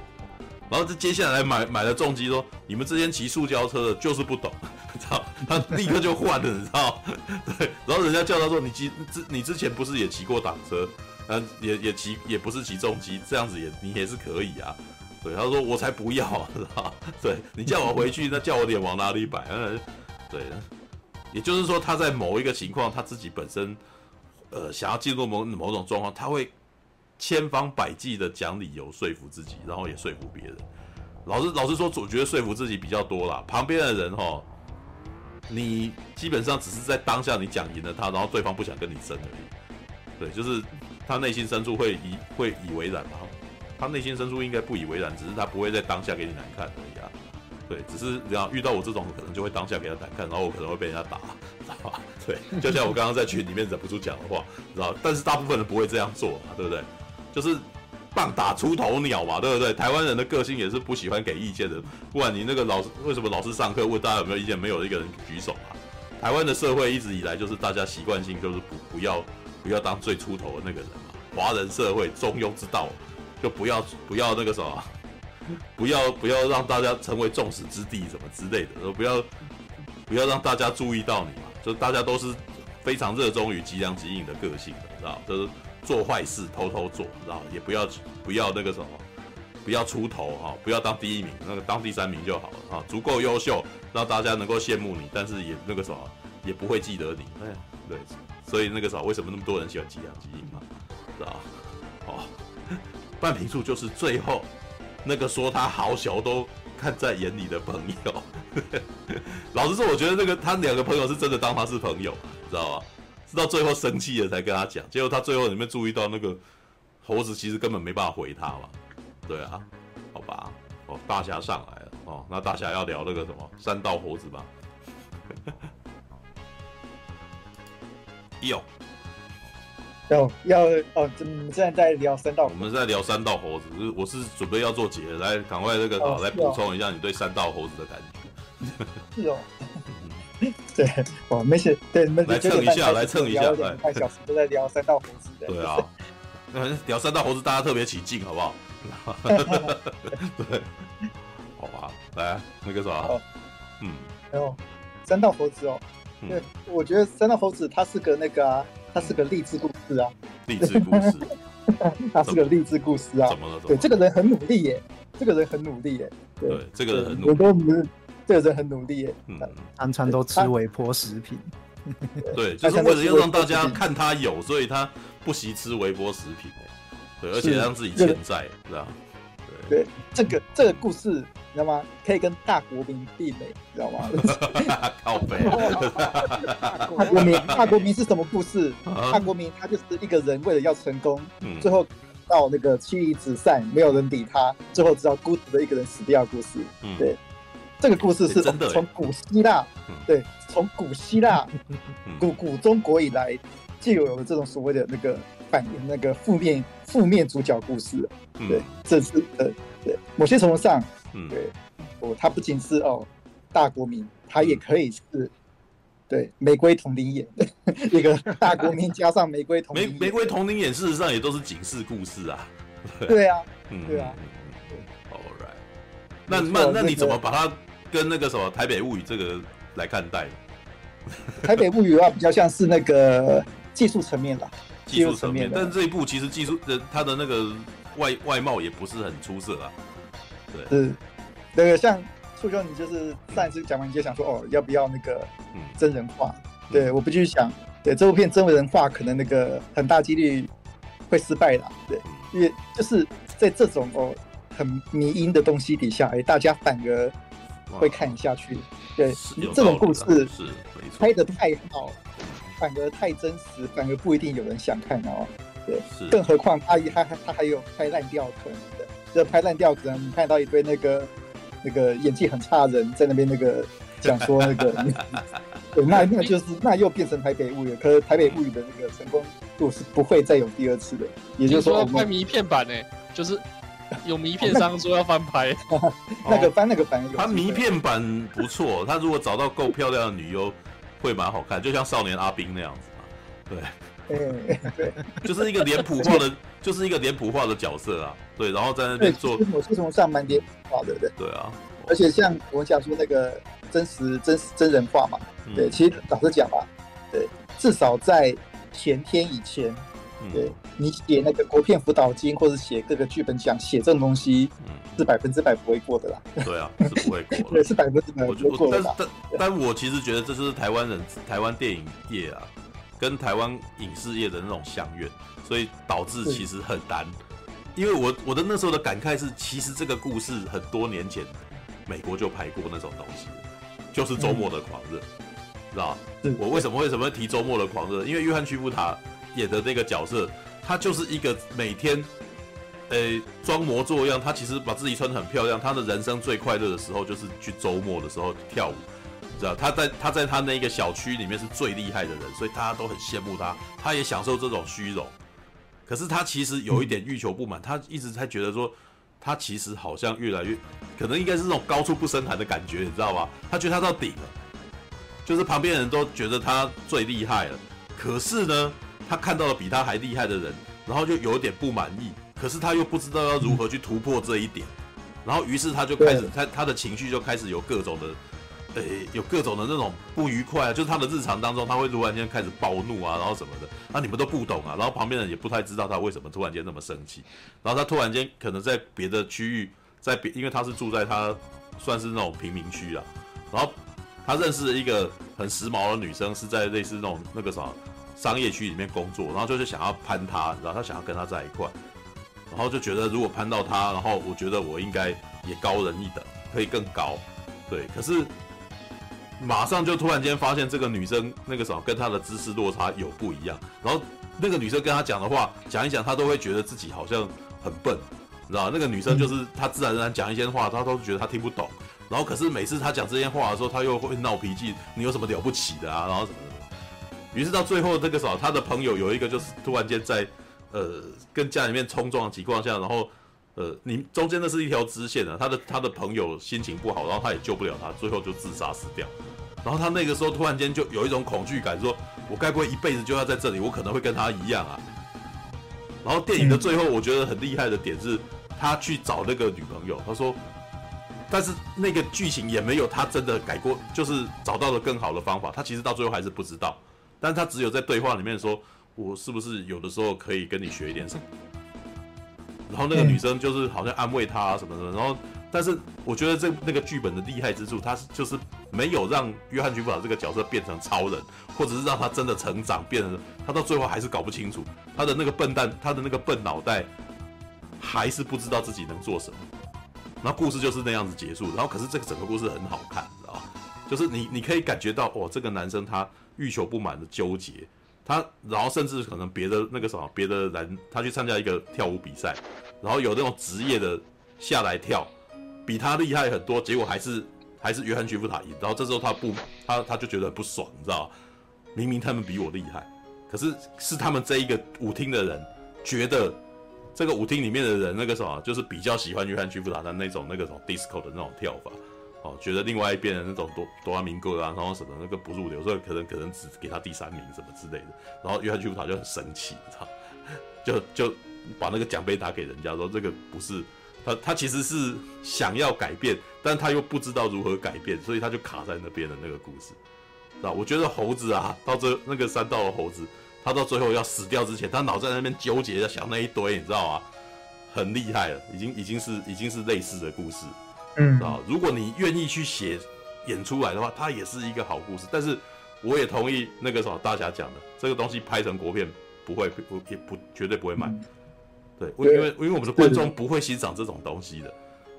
[LAUGHS] 然后这接下来买买了重机，说你们之前骑塑胶车的就是不懂，[LAUGHS] 知道？他立刻就换了，你知道？[LAUGHS] 对，然后人家叫他说你骑之你之前不是也骑过挡车，嗯，也也骑也不是骑重机，这样子也你也是可以啊。对，他说我才不要，知道对你叫我回去，那叫我脸往哪里摆？嗯，对，也就是说他在某一个情况，他自己本身呃想要进入某某种状况，他会千方百计的讲理由说服自己，然后也说服别人。老实老实说，我觉得说服自己比较多啦。旁边的人哈，你基本上只是在当下你讲赢了他，然后对方不想跟你争而已。对，就是他内心深处会以会以为然嘛。他内心深处应该不以为然，只是他不会在当下给你难看而已啊。对，只是这样遇到我这种，可能就会当下给他难看，然后我可能会被人家打，知道吧？对，就像我刚刚在群里面忍不住讲的话，知道？但是大部分人不会这样做嘛，对不对？就是棒打出头鸟嘛，对不对？台湾人的个性也是不喜欢给意见的，不管你那个老师为什么老师上课问大家有没有意见，没有一个人举手啊。台湾的社会一直以来就是大家习惯性就是不不要不要当最出头的那个人嘛，华人社会中庸之道。就不要不要那个什么，不要不要让大家成为众矢之的什么之类的，不要不要让大家注意到你嘛。就大家都是非常热衷于吉良吉影的个性的，知道？就是做坏事偷偷做，知道？也不要不要那个什么，不要出头哈，不要当第一名，那个当第三名就好了哈，足够优秀，让大家能够羡慕你，但是也那个什么，也不会记得你。哎，对，所以那个什么，为什么那么多人喜欢吉良吉影嘛？知道？哦。半瓶醋就是最后那个说他好小都看在眼里的朋友。[LAUGHS] 老实说，我觉得那个他两个朋友是真的当他是朋友，知道吧？是到最后生气了才跟他讲，结果他最后有没有注意到那个猴子其实根本没办法回他嘛？对啊，好吧，哦，大侠上来了哦，那大侠要聊那个什么三道猴子吧？有。要要哦，我们现在在聊三道，我们在聊三道猴子，我是准备要做结，来赶快这个来补充一下你对三道猴子的感觉。[LAUGHS] 是哦，[LAUGHS] 对，哦，没事，对，来蹭一下，来蹭一下，两个小时都在聊三道猴子的。对啊，[LAUGHS] 聊三道猴子，大家特别起劲，好不好？[LAUGHS] 对，好吧，来那个啥，哦、嗯，还有三道猴子哦，对，嗯、我觉得三道猴子他是个那个、啊。它是个励志故事啊！励志故事，他是个励志故事啊！怎么了？对，这个人很努力耶，这个人很努力耶。对，这个人很努力。这个人很努力耶。嗯，安川都吃微波食品。[LAUGHS] 对，就是为了要让大家看他有，所以他不惜吃微波食品。对，而且让自己欠债，是吧？对，这个这个故事。你知道吗？可以跟大国民媲美，你知道吗？[LAUGHS] 靠北。[LAUGHS] 大国民，大国民是什么故事？大国民他就是一个人为了要成功，最后到那个妻离子散，没有人理他，最后只好孤独的一个人死掉的故事。嗯对，这个故事是从古希腊，对，从古希腊古古中国以来就有了这种所谓的那个反那个负面负面主角故事。对，这是呃，对，某些程度上。嗯，对，哦，他不仅是哦大国民，他也可以是，嗯、对玫瑰瞳铃眼，[LAUGHS] 一个大国民加上玫瑰瞳铃。[LAUGHS] 玫瑰瞳铃眼事实上也都是警示故事啊。对啊，嗯，对啊。All right，那那那你怎么把它跟那个什么《台北物语》这个来看待？《台北物语》的话比较像是那个技术层面的，技术层面。但这一部其实技术的它的那个外外貌也不是很出色啊。对，是，那个像促修，你就是上一次讲完你就想说，哦，要不要那个真人化？嗯、对，我不去想，对这部片真人化可能那个很大几率会失败的，对，因为就是在这种哦很迷因的东西底下，哎，大家反而会看下去。对，这种故事是拍得太好，反而太真实，反而不一定有人想看哦。对，是更何况他他他他还有拍烂掉可能的。这拍烂掉，可能你看到一堆那个那个演技很差的人在那边那个 [LAUGHS] 讲说那个，对，那那就是那又变成台北物语，可是台北物语的那个成功度是不会再有第二次的。也就是说，拍迷片版呢，就是 [LAUGHS] 有迷片商说要翻拍，[LAUGHS] 那个翻那个版，他迷片版不错，他如果找到够漂亮的女优，会蛮好看，就像少年阿兵那样子嘛，对。对，对，就是一个脸谱化的，[LAUGHS] 就是一个脸谱化的角色啊。对，然后在那边做，我是从上蛮脸谱化的，对。对啊。而且像我们讲说那个真实真实真人化嘛，对，其实老实讲吧，对，至少在前天以前，对你写那个国片辅导金或者写各个剧本奖，写这种东西，是百分之百不会过的啦。对啊，是不会过的。[LAUGHS] 对，是百分之百不会过的啦。但但但我其实觉得这就是台湾人、台湾电影业啊，跟台湾影视业的那种相怨，所以导致其实很难。因为我我的那时候的感慨是，其实这个故事很多年前美国就拍过那种东西，就是周末的狂热，知道吧？我为什么为什么会提周末的狂热？因为约翰·屈服塔演的那个角色，他就是一个每天，诶装模作样，他其实把自己穿得很漂亮。他的人生最快乐的时候，就是去周末的时候跳舞，你知道？他在他在他那个小区里面是最厉害的人，所以大家都很羡慕他，他也享受这种虚荣。可是他其实有一点欲求不满，他一直在觉得说，他其实好像越来越，可能应该是这种高处不胜寒的感觉，你知道吧？他觉得他到顶了，就是旁边人都觉得他最厉害了。可是呢，他看到了比他还厉害的人，然后就有点不满意。可是他又不知道要如何去突破这一点，然后于是他就开始，他他的情绪就开始有各种的。诶、欸，有各种的那种不愉快啊，就是他的日常当中，他会突然间开始暴怒啊，然后什么的，那你们都不懂啊，然后旁边人也不太知道他为什么突然间那么生气，然后他突然间可能在别的区域，在别，因为他是住在他算是那种贫民区啊，然后他认识了一个很时髦的女生，是在类似那种那个啥商业区里面工作，然后就是想要攀她，然后他想要跟她在一块，然后就觉得如果攀到她，然后我觉得我应该也高人一等，可以更高，对，可是。马上就突然间发现这个女生那个什么跟她的知识落差有不一样，然后那个女生跟她讲的话讲一讲，她都会觉得自己好像很笨，知道那个女生就是她自然而然讲一些话，她都觉得她听不懂，然后可是每次她讲这些话的时候，她又会闹脾气，你有什么了不起的啊？然后什么。于是到最后这个时候，他的朋友有一个就是突然间在呃跟家里面冲撞的情况下，然后呃你中间那是一条支线啊，他的他的朋友心情不好，然后他也救不了他，最后就自杀死掉。然后他那个时候突然间就有一种恐惧感，说：“我该不会一辈子就要在这里？我可能会跟他一样啊。”然后电影的最后，我觉得很厉害的点是，他去找那个女朋友，他说：“但是那个剧情也没有他真的改过，就是找到了更好的方法。他其实到最后还是不知道，但他只有在对话里面说：‘我是不是有的时候可以跟你学一点什么？’然后那个女生就是好像安慰他啊什么的，然后。”但是我觉得这那个剧本的厉害之处，他是就是没有让约翰·屈服塔这个角色变成超人，或者是让他真的成长，变成他到最后还是搞不清楚他的那个笨蛋，他的那个笨脑袋还是不知道自己能做什么。然后故事就是那样子结束。然后可是这个整个故事很好看，你知道吗？就是你你可以感觉到哦，这个男生他欲求不满的纠结，他然后甚至可能别的那个什么别的人，他去参加一个跳舞比赛，然后有那种职业的下来跳。比他厉害很多，结果还是还是约翰·屈夫塔赢。然后这时候他不，他他就觉得很不爽，你知道吗？明明他们比我厉害，可是是他们这一个舞厅的人觉得这个舞厅里面的人那个什么，就是比较喜欢约翰·屈夫塔的那种那个什么 disco 的那种跳法，哦，觉得另外一边的那种多多拉明戈啊，然后什么那个不入流，所以可能可能只给他第三名什么之类的。然后约翰·屈服塔就很生气，你知道，[LAUGHS] 就就把那个奖杯打给人家，说这个不是。他他其实是想要改变，但他又不知道如何改变，所以他就卡在那边的那个故事，是吧？我觉得猴子啊，到这那个山道的猴子，他到最后要死掉之前，他脑在那边纠结，在想那一堆，你知道吗？很厉害了，已经已经是已经是类似的故事，嗯，知道？如果你愿意去写演出来的话，它也是一个好故事。但是我也同意那个什么大侠讲的，这个东西拍成国片不会不也不绝对不会卖。嗯对，因为因为我们的观众不会欣赏这种东西的，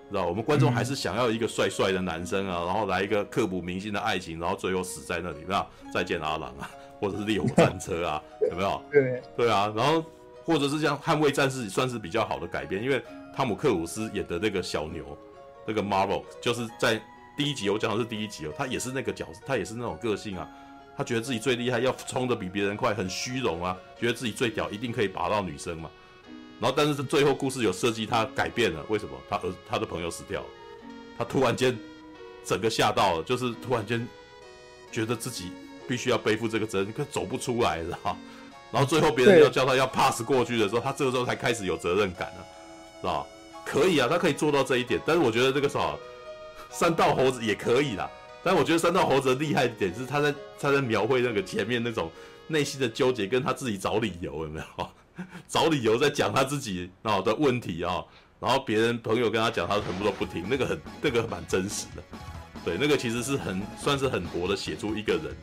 知道？我们观众还是想要一个帅帅的男生啊，然后来一个刻骨铭心的爱情，然后最后死在那里，那？再见阿郎啊，或者是烈火战车啊，有没有？[LAUGHS] 对对啊，然后或者是像捍卫战士算是比较好的改编，因为汤姆克鲁斯演的那个小牛，那个 Marvel 就是在第一集，我讲的是第一集哦，他也是那个角色，他也是那种个性啊，他觉得自己最厉害，要冲的比别人快，很虚荣啊，觉得自己最屌，一定可以拔到女生嘛。然后，但是最后故事有设计，他改变了。为什么？他儿他的朋友死掉了，他突然间整个吓到了，就是突然间觉得自己必须要背负这个责任，可走不出来，知道？然后最后别人要叫他要 pass 过去的时候，他这个时候才开始有责任感了，知道？可以啊，他可以做到这一点。但是我觉得这个时候三道猴子也可以啦。但我觉得三道猴子的厉害点是他在他在描绘那个前面那种内心的纠结，跟他自己找理由，有没有？[LAUGHS] 找理由在讲他自己啊的问题啊，然后别人朋友跟他讲，他全部都不听，那个很那个蛮真实的。对，那个其实是很算是很薄的写出一个人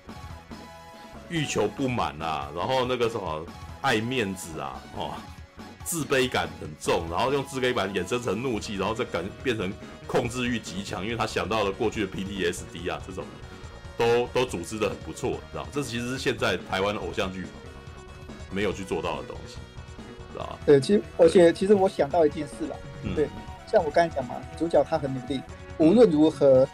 欲求不满啊，然后那个什么爱面子啊，哦，自卑感很重，然后用自卑感衍生成怒气，然后再感变成控制欲极强，因为他想到了过去的 PTSD 啊这种。都都组织的很不错，你知道？这其实是现在台湾的偶像剧没有去做到的东西，知道吧？对，其实而且其实我想到一件事了，嗯、对，像我刚才讲嘛，主角他很努力，无论如何，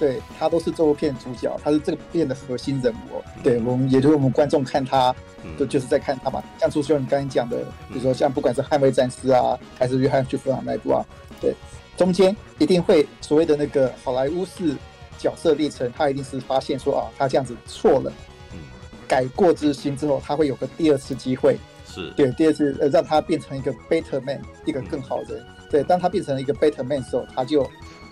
对他都是这部片主角，他是这个片的核心人物。嗯、对我们，也就是我们观众看他，就就是在看他嘛。像朱修你刚才讲的，比如说像不管是《捍卫战士》啊，还是《约翰·许弗朗》那一部啊，对，中间一定会所谓的那个好莱坞式。角色历程，他一定是发现说啊，他这样子错了，嗯，改过自新之后，他会有个第二次机会，是对第二次呃让他变成一个 better man，一个更好的人。嗯、对，当他变成了一个 better man 的时候，他就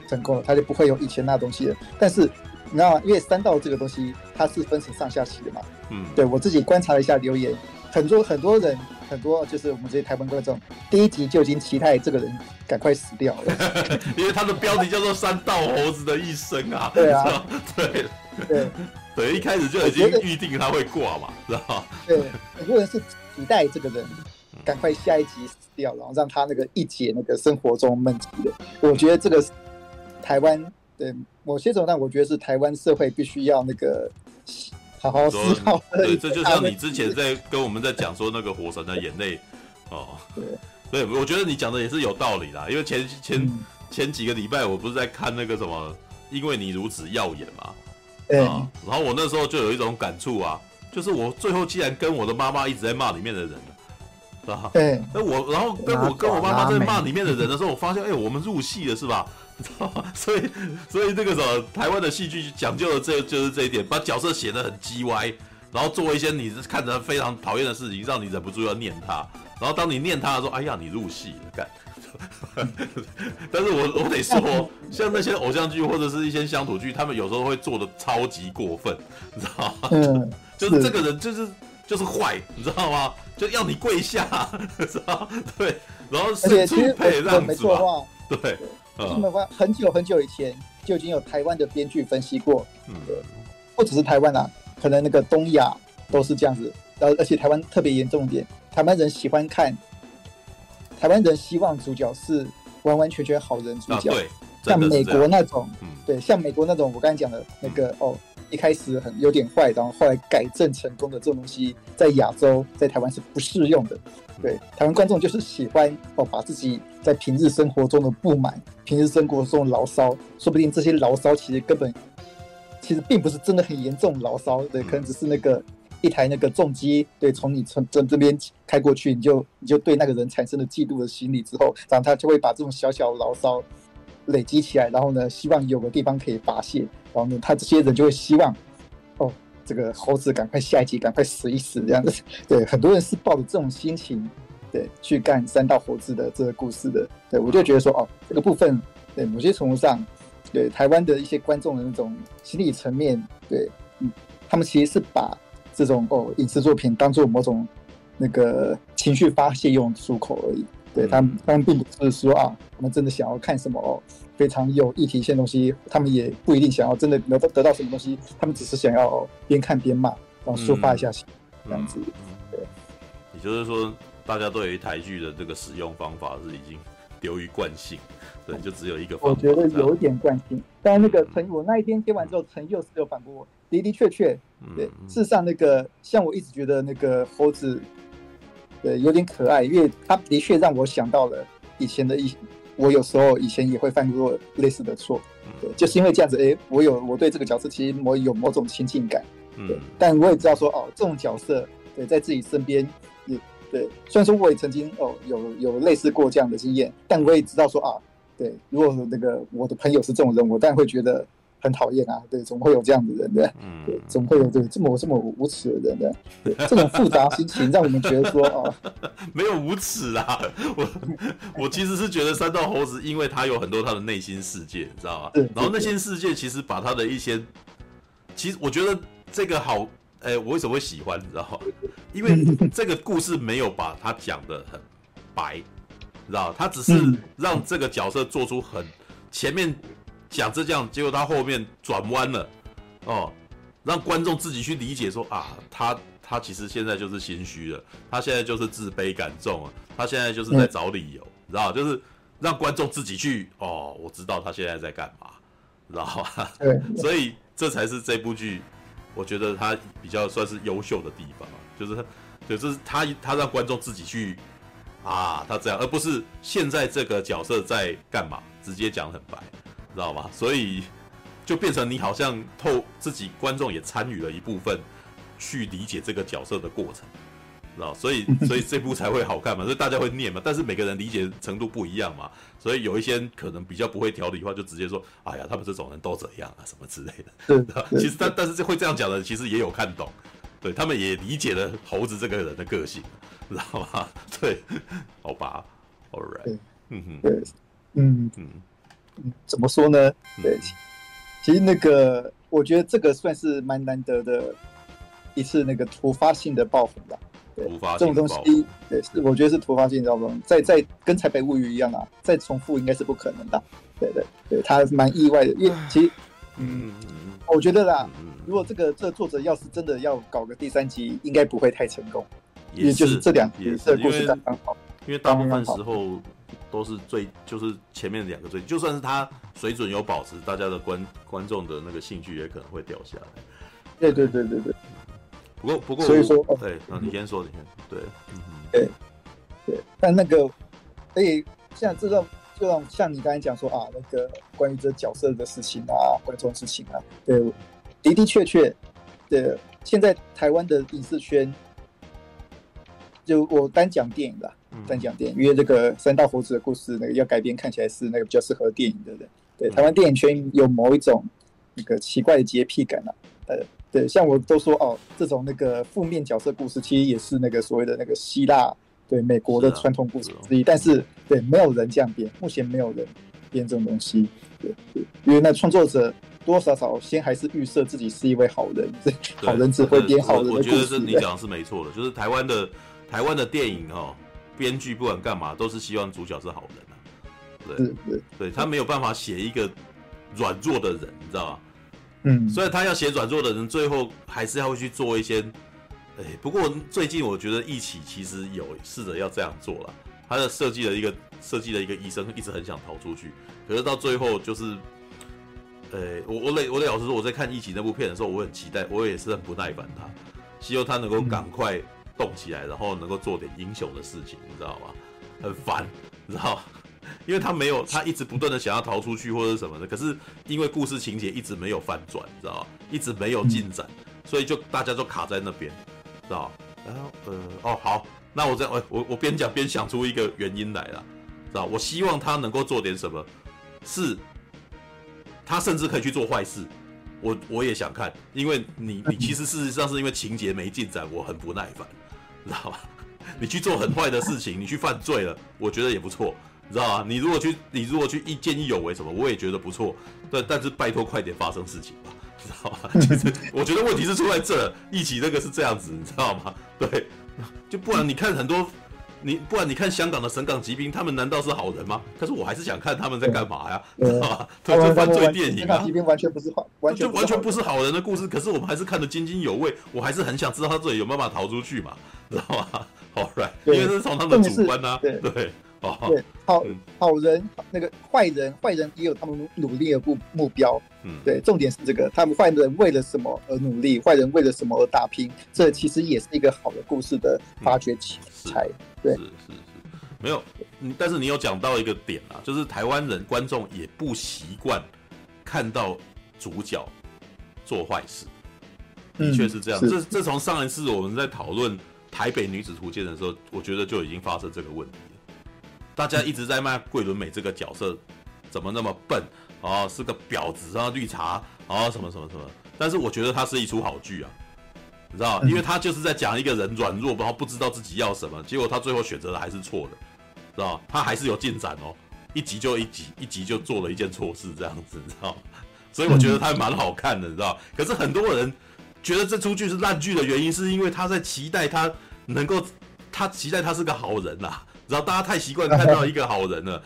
成功了，他就不会有以前那东西了。但是你知道吗？因为三道这个东西，它是分成上下期的嘛，嗯，对我自己观察了一下留言，很多很多人。很多就是我们这些台湾观众，第一集就已经期待这个人赶快死掉了，[LAUGHS] 因为他的标题叫做《三道猴子的一生》啊。对啊，[LAUGHS] 对对对，一开始就已经预定他会挂嘛，知道吗？对，很多人是期待这个人赶快下一集死掉，然后让他那个一解那个生活中闷气的。我觉得这个台湾对某些种，但我觉得是台湾社会必须要那个。好好思考。对，这就像你之前在跟我们在讲说那个《火神的眼泪》[LAUGHS] 哦，对，对，我觉得你讲的也是有道理啦。因为前前、嗯、前几个礼拜我不是在看那个什么，因为你如此耀眼嘛，对、啊，然后我那时候就有一种感触啊，就是我最后既然跟我的妈妈一直在骂里面的人，是吧？对，那我然后跟我跟我妈妈在骂 [LAUGHS] 里面的人的时候，我发现哎，我们入戏了是吧？[LAUGHS] 所以，所以这个什么，台湾的戏剧讲究的这就是这一点，把角色写得很鸡歪，然后做一些你看着非常讨厌的事情，让你忍不住要念他。然后当你念他的时候，哎呀，你入戏了，干。[LAUGHS] 但是我我得说，像那些偶像剧或者是一些乡土剧，他们有时候会做的超级过分，你知道吗？嗯，[LAUGHS] 就是这个人就是就是坏，你知道吗？就要你跪下，知道对，然后伸出配让子嘛，对。他们发很久很久以前就已经有台湾的编剧分析过，嗯，不只是台湾啊，可能那个东亚都是这样子。然后而且台湾特别严重一点，台湾人喜欢看，台湾人希望主角是完完全全好人主角，啊、对，像美国那种，嗯、对，像美国那种我刚才讲的那个、嗯、哦，一开始很有点坏，然后后来改正成功的这种东西，在亚洲在台湾是不适用的。对，台湾观众就是喜欢哦，把自己在平日生活中的不满、平日生活中的牢骚，说不定这些牢骚其实根本其实并不是真的很严重牢骚，对，可能只是那个一台那个重机，对，从你从这这边开过去，你就你就对那个人产生了嫉妒的心理之后，然后他就会把这种小小牢骚累积起来，然后呢，希望有个地方可以发泄，然后呢，他这些人就会希望哦。这个猴子赶快下一集，赶快死一死这样子。对，很多人是抱着这种心情，对，去干三道猴子的这个故事的。对，我就觉得说，哦，这个部分，对，某些程度上，对台湾的一些观众的那种心理层面，对，嗯，他们其实是把这种哦影视作品当做某种那个情绪发泄用出口而已。对他们，他们并不是说啊，他们真的想要看什么哦。非常有议题性的东西，他们也不一定想要真的得到得到什么东西，他们只是想要边看边骂，然后抒发一下心，嗯、这样子。对，也就是说，大家对于台剧的这个使用方法是已经流于惯性，对，就只有一个方法。我觉得有一点惯性，但是那个陈，我那一天接完之后，陈又是有反驳我，的的确确，对，事实上那个像我一直觉得那个猴子，对，有点可爱，因为他的确让我想到了以前的一。我有时候以前也会犯过类似的错，对，就是因为这样子，哎，我有我对这个角色其实我有某种亲近感，对，但我也知道说，哦，这种角色，对，在自己身边也对，虽然说我也曾经哦有有类似过这样的经验，但我也知道说啊，对，如果那个我的朋友是这种人，我当然会觉得。很讨厌啊，对，总会有这样的人的，嗯，对，总会有这这么这么无耻的人的，对，这种复杂心情让我们觉得说 [LAUGHS] 哦，没有无耻啊，我 [LAUGHS] 我其实是觉得三道猴子，因为他有很多他的内心世界，你知道吗？然后内心世界其实把他的一些，其实我觉得这个好哎、欸，我为什么会喜欢？你知道吗？因为 [LAUGHS] 这个故事没有把他讲的很白，你知道，他只是让这个角色做出很前面讲这样，结果他后面转弯了，哦，让观众自己去理解说啊，他他其实现在就是心虚了，他现在就是自卑感重啊，他现在就是在找理由，你知道，就是让观众自己去哦，我知道他现在在干嘛，知道吧？对，[LAUGHS] 所以这才是这部剧。我觉得他比较算是优秀的地方，就是，就是他他让观众自己去啊，他这样，而不是现在这个角色在干嘛，直接讲很白，知道吗？所以就变成你好像透自己观众也参与了一部分，去理解这个角色的过程。知道所以，[LAUGHS] 所以这部才会好看嘛，所以大家会念嘛。但是每个人理解程度不一样嘛，所以有一些可能比较不会调理的话，就直接说：“哎呀，他们这种人都这样啊，什么之类的。” [LAUGHS] 其实，但但是会这样讲的，其实也有看懂，对他们也理解了猴子这个人的个性，知道吗？[LAUGHS] 对，好吧，All right，嗯哼，对，嗯嗯嗯，怎么说呢？对，其实那个，我觉得这个算是蛮难得的一次那个突发性的爆红吧。突发这种东西，对，是我觉得是突发性，你知道吗？在在跟《台北物语》一样啊，再重复应该是不可能的。对对对，他蛮意外的，因为其实，嗯，我觉得啦，如果这个这个作者要是真的要搞个第三集，应该不会太成功，因为就是这两集的故事刚刚好，因为大部分时候都是最就是前面两个最，就算是他水准有保持，大家的观观众的那个兴趣也可能会掉下来。对对对对对。不过，不过，所以说，对，那你先说，你先，对，嗯，对，对，但那个，所以像这种，这种像你刚才讲说啊，那个关于这角色的事情啊，观众事情啊，对，的的确确，对，现在台湾的影视圈，就我单讲电影吧，单讲电影，因为这个三道猴子的故事，那个要改编，看起来是那个比较适合电影的人，对，台湾电影圈有某一种那个奇怪的洁癖感啊，呃。对，像我都说哦，这种那个负面角色故事，其实也是那个所谓的那个希腊对美国的传统故事之一。但是，对，没有人这样编，目前没有人编这种东西。对，对，因为那创作者多多少少先还是预设自己是一位好人，[LAUGHS] 好人只会编好人的故事。我觉得这你讲的是没错的，就是台湾的台湾的电影哦，编剧不管干嘛都是希望主角是好人啊。对。对对，他没有办法写一个软弱的人，你知道吧？嗯，所以他要写软弱的人，最后还是要去做一些，哎，不过最近我觉得一起其实有试着要这样做了，他的设计了一个设计了一个医生，一直很想逃出去，可是到最后就是，呃，我我得我得老实说，我在看一起那部片的时候，我很期待，我也是很不耐烦他，希望他能够赶快动起来，然后能够做点英雄的事情，你知道吗？很烦，[LAUGHS] 你知道吗？因为他没有，他一直不断的想要逃出去或者什么的，可是因为故事情节一直没有翻转，知道吗？一直没有进展，所以就大家都卡在那边，知道然后呃，哦好，那我这样，我我边讲边想出一个原因来了，知道我希望他能够做点什么，是，他甚至可以去做坏事，我我也想看，因为你你其实事实上是因为情节没进展，我很不耐烦，知道吧？[LAUGHS] 你去做很坏的事情，你去犯罪了，我觉得也不错。你知道吧？你如果去，你如果去一见义勇为什么，我也觉得不错。对，但是拜托快点发生事情吧，知道吧？[LAUGHS] 其实我觉得问题是出在这，一起那个是这样子，你知道吗？对，就不然你看很多，你不然你看香港的省港疾兵，他们难道是好人吗？可是我还是想看他们在干嘛呀，知道吗？对，就犯罪电影啊，神港疾兵完全不是好，完全就完全不是好人的故事。可是我们还是看得津津有味，我还是很想知道他这里有办法逃出去嘛，[LAUGHS] 知道吗？好，right，因为这是从他们的主观啊，对。哦，对，好好人，那个坏人，坏人也有他们努力的目目标。嗯，对，重点是这个，他们坏人为了什么而努力？坏人为了什么而打拼？这其实也是一个好的故事的发掘题材。嗯、对，是是是，没有，但是你有讲到一个点啊，就是台湾人观众也不习惯看到主角做坏事，的确是这样。嗯、这这从上一次我们在讨论《台北女子图鉴》的时候，我觉得就已经发生这个问题了。大家一直在骂桂纶镁这个角色怎么那么笨啊，是个婊子啊，绿茶啊，什么什么什么。但是我觉得它是一出好剧啊，你知道？因为他就是在讲一个人软弱，然后不知道自己要什么，结果他最后选择的还是错的，知道？他还是有进展哦，一集就一集，一集就做了一件错事，这样子，你知道？所以我觉得他蛮好看的，你知道？可是很多人觉得这出剧是烂剧的原因，是因为他在期待他能够，他期待他是个好人呐、啊。然后大家太习惯看到一个好人了，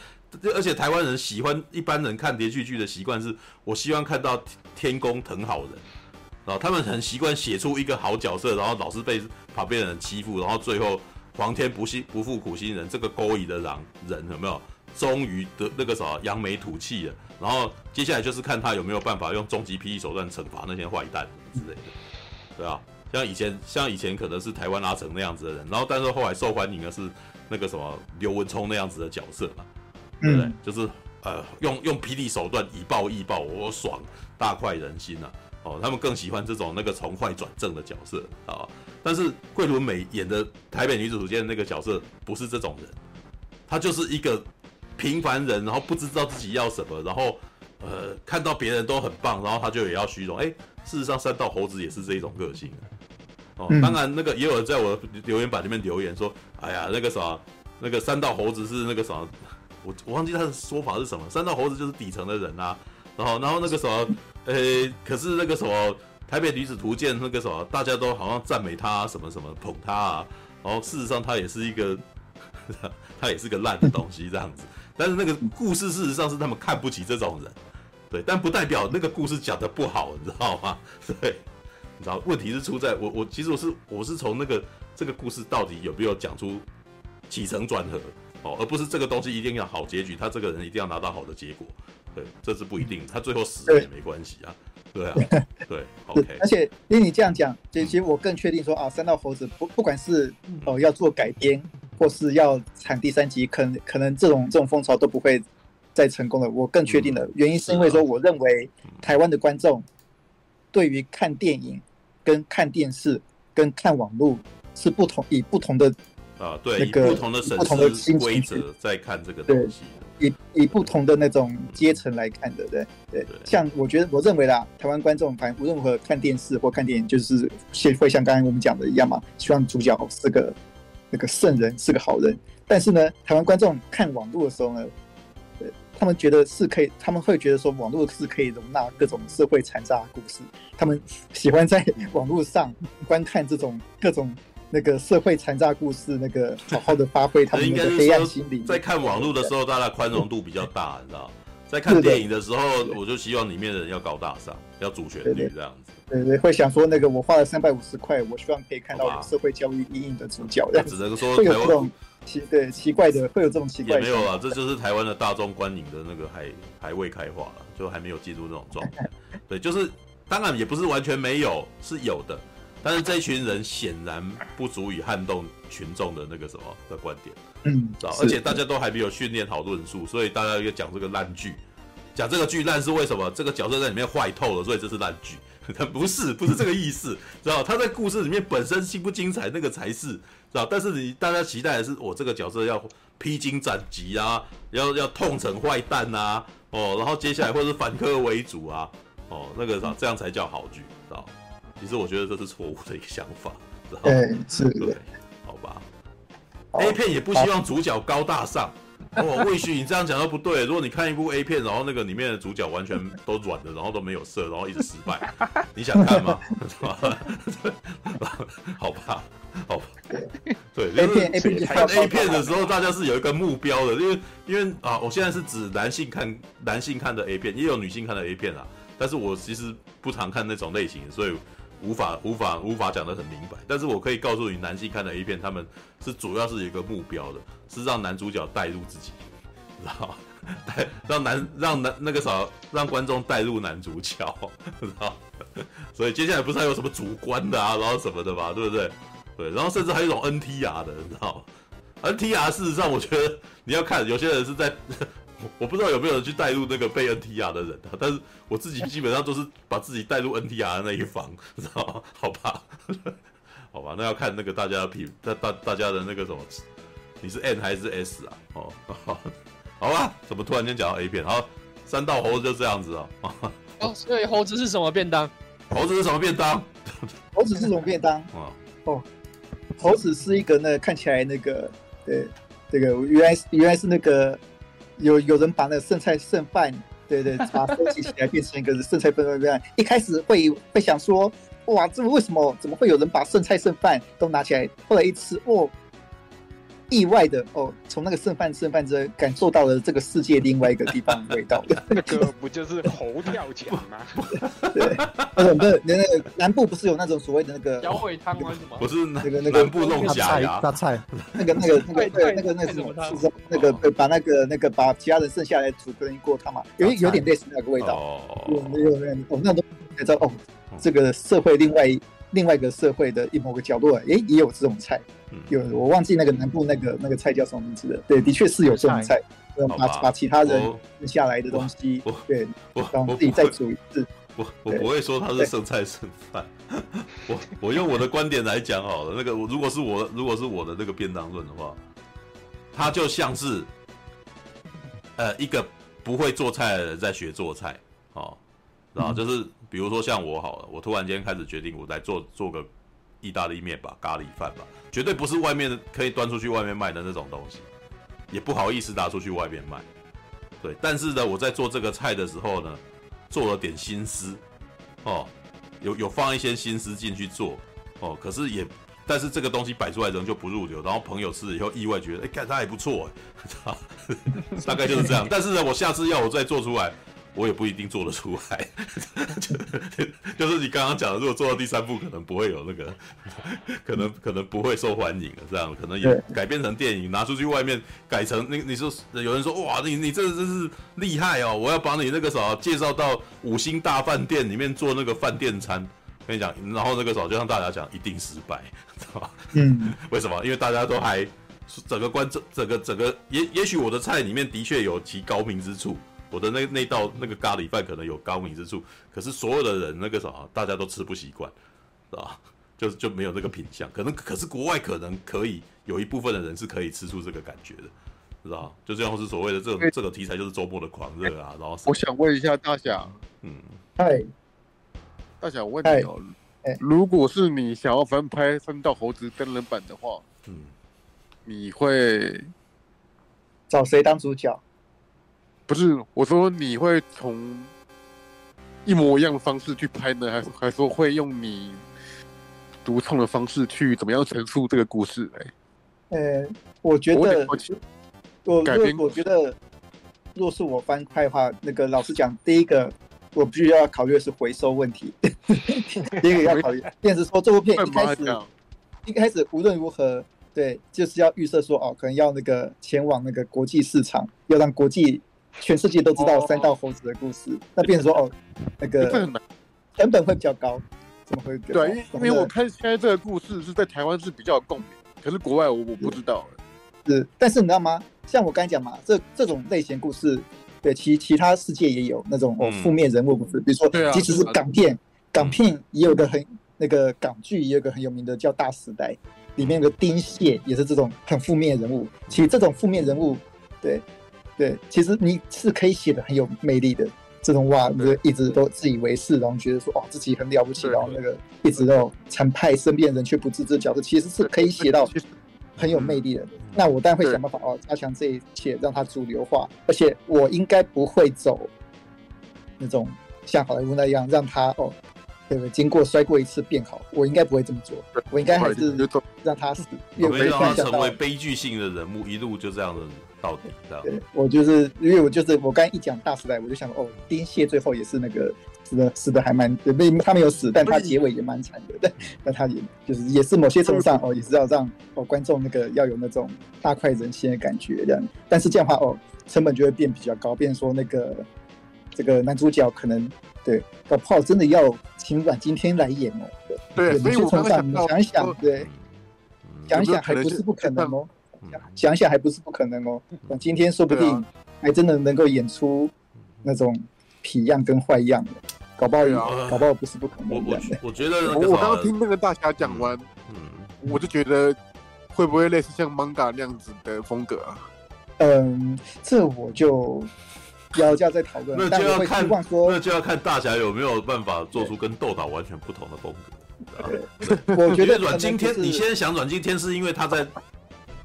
而且台湾人喜欢一般人看连续剧的习惯是，我希望看到天公疼好人，然后他们很习惯写出一个好角色，然后老是被旁边人欺负，然后最后皇天不幸不负苦心人，这个勾引的狼人有没有？终于的那个什么扬眉吐气了，然后接下来就是看他有没有办法用终极霹雳手段惩罚那些坏蛋之类的，对啊，像以前像以前可能是台湾阿成那样子的人，然后但是后来受欢迎的是那个什么刘文聪那样子的角色嘛，对不对？嗯、就是呃用用霹雳手段以暴易暴，我爽，大快人心呐、啊！哦，他们更喜欢这种那个从坏转正的角色啊。但是桂纶镁演的台北女子图鉴那个角色不是这种人，她就是一个。平凡人，然后不知道自己要什么，然后，呃，看到别人都很棒，然后她就也要虚荣。哎，事实上，三道猴子也是这一种个性。哦，当然，那个也有人在我的留言板里面留言说：“哎呀，那个啥，那个三道猴子是那个啥，我我忘记他的说法是什么。三道猴子就是底层的人啊。然后，然后那个什么，呃，可是那个什么台北女子图鉴那个什么，大家都好像赞美他什么什么捧他啊。然后事实上，他也是一个，[LAUGHS] 他也是个烂的东西这样子。”但是那个故事事实上是他们看不起这种人，对，但不代表那个故事讲得不好，你知道吗？[LAUGHS] 对，你知道问题是出在我我其实我是我是从那个这个故事到底有没有讲出起承转合哦，而不是这个东西一定要好结局，他这个人一定要拿到好的结果，对，这是不一定，他最后死了也没关系啊，对啊，对，[LAUGHS] OK。而且因为你这样讲，其实我更确定说啊，三道猴子不不管是哦要做改编。或是要产第三集，可能可能这种这种风潮都不会再成功了。我更确定的原因是因为说，我认为台湾的观众对于看电影、跟看电视、跟看网络是不同，以不同的啊对那个不同的不同的规则在看这个东西，以以不同的那种阶层来看的，对对。像我觉得我认为啦，台湾观众反正无论如何看电视或看电影，就是先会像刚才我们讲的一样嘛，希望主角是个。那个圣人是个好人，但是呢，台湾观众看网络的时候呢，呃，他们觉得是可以，他们会觉得说网络是可以容纳各种社会残渣故事，他们喜欢在 [LAUGHS] 网络上观看这种各种那个社会残渣故事，那个好好的发挥他们的黑暗心理。在看网络的时候，大家宽容度比较大，你知道？在看电影的时候，我就希望里面的人要高大上，要主旋律这样子。对对，会想说那个我花了三百五十块，我希望可以看到有社会教育阴影的主角。只能说会有这种奇对奇怪的，会有这种奇怪的。也没有啊，这就是台湾的大众观影的那个还还未开化了，就还没有进入这种状态。[LAUGHS] 对，就是当然也不是完全没有，是有的，但是这一群人显然不足以撼动群众的那个什么的观点。嗯，知道，而且大家都还没有训练好论述，所以大家要讲这个烂剧，讲这个剧烂是为什么？这个角色在里面坏透了，所以这是烂剧。[LAUGHS] 不是，不是这个意思，知道？他在故事里面本身精不精彩，那个才是，知道？但是你大家期待的是，我这个角色要披荆斩棘啊，要要痛成坏蛋呐、啊，哦，然后接下来或是反客为主啊，哦，那个啥，这样才叫好剧？其实我觉得这是错误的一个想法？对，是，对，好吧？A 片也不希望主角高大上。哦，魏旭，你这样讲都不对。如果你看一部 A 片，然后那个里面的主角完全都软的，然后都没有色，然后一直失败，[LAUGHS] 你想看吗？[LAUGHS] 好吧，好吧，对，就是 A 看 A 片的时候，大家是有一个目标的，因为因为啊，我现在是指男性看男性看的 A 片，也有女性看的 A 片啊，但是我其实不常看那种类型，所以。无法无法无法讲得很明白，但是我可以告诉你，男性看的 A 片，他们是主要是有一个目标的，是让男主角带入自己，知道带让男让男那个啥，让观众带入男主角，知道 [LAUGHS] 所以接下来不是还有什么主观的啊，然后什么的吧，对不对？对，然后甚至还有一种 NTR 的，你知道？NTR 事实上，我觉得你要看，有些人是在。我不知道有没有人去带入那个被 NTR 的人啊，但是我自己基本上都是把自己带入 NTR 的那一方，知道吗？好吧，[LAUGHS] 好吧，那要看那个大家评，大大大家的那个什么，你是 N 还是 S 啊？哦，好吧，怎么突然间讲到 A 片？好，三道猴子就这样子哦。哦，所以猴子是什么便当？猴子是什么便当？[LAUGHS] 猴子是什么便当？[LAUGHS] 哦哦，猴子是一个那个看起来那个，对，这个原来原来是那个。有有人把那剩菜剩饭，[LAUGHS] 对对，把它收集起来变成一个剩菜剩饭饭。一开始会会想说，哇，这为什么怎么会有人把剩菜剩饭都拿起来？后来一吃，哦。意外的哦，从那个剩饭剩饭之后，感受到了这个世界另外一个地方的味道。[LAUGHS] 那个不就是猴跳墙吗？[LAUGHS] 对，呃，不是，那那个南部不是有那种所谓的那个小尾汤吗？什么？不是那个那个南部弄假呀，大菜，那个那个那个对那个那个什么？那个把那个那个把其他人剩下来煮成一锅汤嘛，有有点类似那个味道。哦，有有有，哦，那都知道哦，这个社会另外另外一个社会的一某个角落，哎，也有这种菜。有，我忘记那个南部那个那个菜叫什么名字了。对，的确是有这种菜，把把其他人剩下来的东西，对，然后自己再煮一次。我我不会说它是剩菜剩饭。[LAUGHS] 我我用我的观点来讲好了，那个如果是我如果是我的那个便当论的话，它就像是呃一个不会做菜的人在学做菜，哦，然后就是比如说像我好了，我突然间开始决定我来做做个意大利面吧，咖喱饭吧。绝对不是外面可以端出去外面卖的那种东西，也不好意思拿出去外面卖。对，但是呢，我在做这个菜的时候呢，做了点心思，哦，有有放一些心思进去做，哦，可是也，但是这个东西摆出来人就不入流，然后朋友吃了以后意外觉得，哎，看它还不错，[LAUGHS] 大概就是这样。但是呢，我下次要我再做出来。我也不一定做得出来，就 [LAUGHS] 就是你刚刚讲的，如果做到第三部，可能不会有那个，可能可能不会受欢迎了，这样可能也改编成电影，拿出去外面改成那，你说有人说哇，你你这真是厉害哦，我要把你那个啥介绍到五星大饭店里面做那个饭店餐，跟你讲，然后那个啥就像大家讲，一定失败，知道吧？嗯，[LAUGHS] 为什么？因为大家都还整个观众，整个整个也也许我的菜里面的确有其高明之处。我的那那道那个咖喱饭可能有高明之处，可是所有的人那个啥，大家都吃不习惯，是吧？就就没有那个品相，可能可是国外可能可以有一部分的人是可以吃出这个感觉的，知道？就这样是所谓的这种这个题材就是周末的狂热啊。然后我想问一下大侠，嗯，嗨，大侠，我问你哦，如果是你想要翻拍《三道猴子》真人版的话，嗯，你会找谁当主角？不是我说，你会从一模一样的方式去拍呢，还是还说会用你独创的方式去怎么样陈述这个故事？哎，呃，我觉得我改编，我觉得若是我翻拍的话，那个老实讲，第一个我必须要考虑的是回收问题。[LAUGHS] 第一个要考虑，便是说这部片一开始 [LAUGHS] 一开始无论如何，对，就是要预设说哦，可能要那个前往那个国际市场，要让国际。全世界都知道三道猴子的故事，那变成说哦，那个成本会比较高，怎么会？对，因为因为我看现在这个故事是在台湾是比较有共鸣，可是国外我我不知道。是，但是你知道吗？像我刚才讲嘛，这这种类型故事，对其其他世界也有那种哦负面人物故事，比如说即使是港片，港片也有个很那个港剧也有个很有名的叫《大时代》，里面有个丁蟹也是这种很负面人物。其实这种负面人物，对。对，其实你是可以写的很有魅力的，这种话，就一直都自以为是，然后觉得说哦自己很了不起，然后那个一直都残害身边人却不自知角色，其实是可以写到很有魅力的。那我当然会想办法哦，加强这一切，让它主流化。而且我应该不会走那种像好莱坞那样，让他哦，对不对？经过摔过一次变好，我应该不会这么做。我应该还是让他死，越会让他成为悲剧性的人物，一路就这样的。到底这样？对，我就是因为我就是我刚一讲大时代，我就想哦，丁蟹最后也是那个死的死的还蛮没他没有死，但他结尾也蛮惨的。对，那他也就是也是某些程度上哦，也是要让哦观众那个要有那种大快人心的感觉这样。但是这样的话哦，成本就会变比较高，变成说那个这个男主角可能对搞不好真的要请阮经天来演哦。对，所以我刚想想一想，对，想一想还不是不可能哦。想想还不是不可能哦，今天说不定还真的能够演出那种痞样跟坏样的，搞不好，搞不好不是不可能。我我我觉得，我刚刚听那个大侠讲完，嗯，我就觉得会不会类似像 manga 那样子的风格啊？嗯，这我就要要再讨论。那就要看，那就要看大侠有没有办法做出跟豆岛完全不同的风格。我觉得阮经天，你现在想阮经天是因为他在。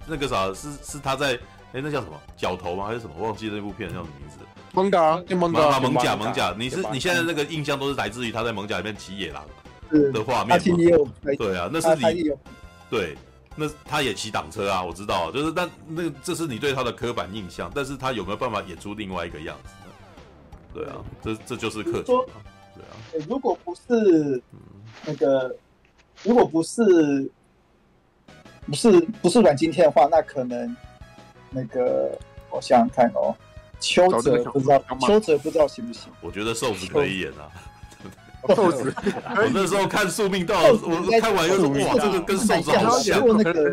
那个啥是是他在哎，那叫什么角头吗？还是什么？忘记那部片叫什么名字？艋舺，艋舺，艋舺，艋舺。你是你现在那个印象都是来自于他在蒙甲里面骑野狼，的画面吗。对啊，那是你对，那他也骑挡车啊，我知道，就是但那这是你对他的刻板印象，但是他有没有办法演出另外一个样子呢？对啊，这这就是客群。对啊，如果不是那个，如果不是不是不是阮经天的话，那可能那个我想想看哦，邱泽不知道，邱泽不知道行不行？我觉得瘦子可以演啊。瘦子，[LAUGHS] 我那时候看《宿命道》，我看完又说哇，这个跟瘦子好像。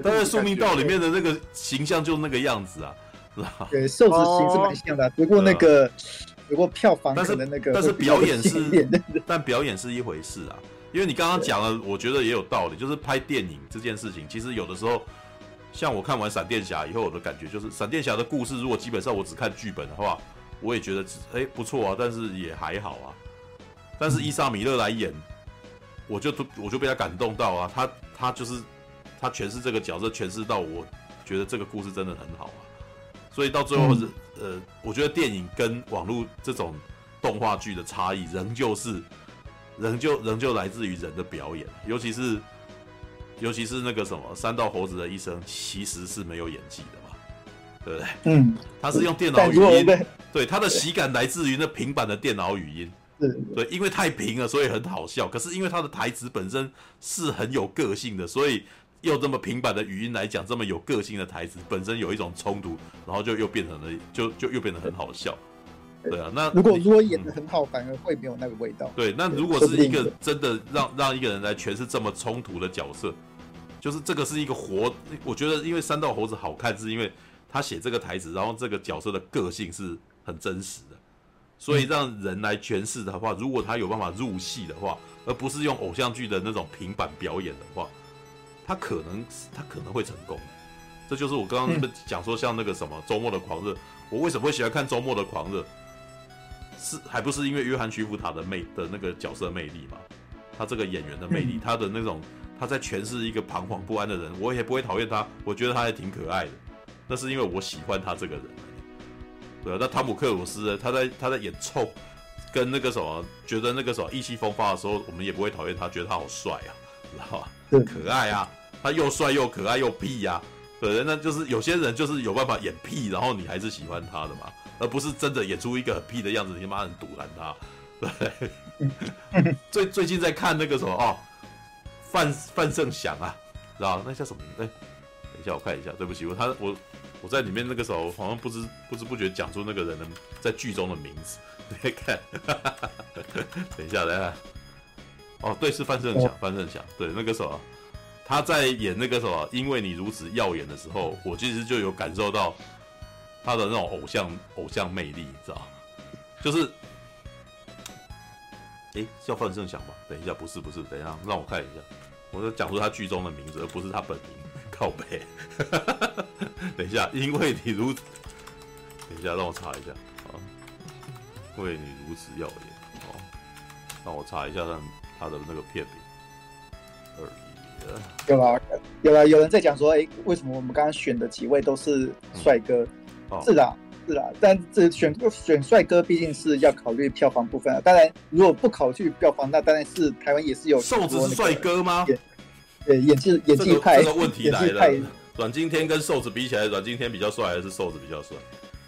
他在《宿命道》里面的那个形象就那个样子啊，是吧？对，瘦子形是蛮像的，不过那个。不过票房可能那个，但是表演是，[LAUGHS] 但表演是一回事啊。因为你刚刚讲了，我觉得也有道理，就是拍电影这件事情，其实有的时候，像我看完闪电侠以后，我的感觉就是，闪电侠的故事如果基本上我只看剧本的话，我也觉得哎不错啊，但是也还好啊。但是伊莎米勒来演，我就我就被他感动到啊，他他就是他诠释这个角色，诠释到我觉得这个故事真的很好啊。所以到最后是、嗯、呃，我觉得电影跟网络这种动画剧的差异，仍旧是，仍旧仍旧来自于人的表演，尤其是尤其是那个什么三道猴子的一生，其实是没有演技的嘛，对不对？嗯，[LAUGHS] 他是用电脑语音，对，他的喜感来自于那平板的电脑语音，对，因为太平了，所以很好笑。可是因为他的台词本身是很有个性的，所以。用这么平板的语音来讲这么有个性的台词，本身有一种冲突，然后就又变成了，就就又变得很好笑。对啊，那如果如果演的很好，反而会没有那个味道。对，那如果是一个真的让让一个人来诠释这么冲突的角色，就是这个是一个活，我觉得因为三道猴子好看，是因为他写这个台词，然后这个角色的个性是很真实的，所以让人来诠释的话，如果他有办法入戏的话，而不是用偶像剧的那种平板表演的话。他可能他可能会成功，这就是我刚刚讲说，像那个什么周末的狂热，我为什么会喜欢看周末的狂热？是还不是因为约翰·屈服塔的魅的那个角色魅力嘛？他这个演员的魅力，他的那种他在诠释一个彷徨不安的人，我也不会讨厌他，我觉得他还挺可爱的。那是因为我喜欢他这个人。对啊，那汤姆·克鲁斯呢，他在他在演臭跟那个什么，觉得那个什么意气风发的时候，我们也不会讨厌他，觉得他好帅啊，知道吧？可爱啊，他又帅又可爱又屁呀、啊，对，那就是有些人就是有办法演屁，然后你还是喜欢他的嘛，而不是真的演出一个很屁的样子，你妈很堵拦他，对。[LAUGHS] 最最近在看那个什么哦，范范胜祥啊，知道那叫什么名字？哎，等一下我看一下，对不起，我他我我在里面那个时候好像不知不知不觉讲出那个人的在剧中的名字，你看，[LAUGHS] 等一下，等一下。哦，对，是范胜祥，范胜祥，对，那个什么，他在演那个什么，因为你如此耀眼的时候，我其实就有感受到他的那种偶像偶像魅力，你知道吗？就是，诶，叫范胜祥吧？等一下，不是，不是，等一下，让我看一下，我就讲出他剧中的名字，而不是他本名，[LAUGHS] 靠北。[LAUGHS] 等一下，因为你如，等一下，让我查一下啊，因为你如此耀眼，哦，让我查一下他。他的那个片名。有啊，有啊，有人在讲说，哎、欸，为什么我们刚刚选的几位都是帅哥？嗯哦、是啦，是啦，但这选选帅哥毕竟是要考虑票房部分啊。当然，如果不考虑票房，那当然是台湾也是有瘦子是帅哥吗？对，演技演技派。这个、这个问题来了，阮经天跟瘦子比起来，阮经天比较帅还是瘦子比较帅？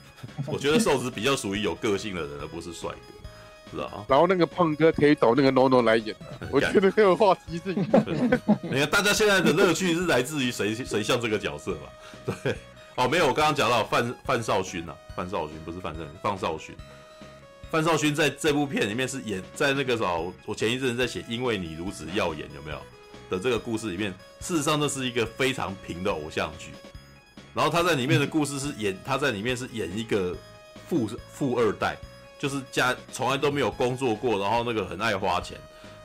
[LAUGHS] 我觉得瘦子比较属于有个性的人，而不是帅哥。是啊，然后那个胖哥可以找那个 NONO 来演，[LAUGHS] 我觉得很有话题性。[LAUGHS] 你看，大家现在的乐趣是来自于谁谁像这个角色嘛？对，哦，没有，我刚刚讲到范范少勋啊，范少勋不是范正，范少勋。范少勋在这部片里面是演在那个时候，我前一阵在写《因为你如此耀眼》有没有的这个故事里面，事实上这是一个非常平的偶像剧。然后他在里面的故事是演他在里面是演一个富富二代。就是家从来都没有工作过，然后那个很爱花钱，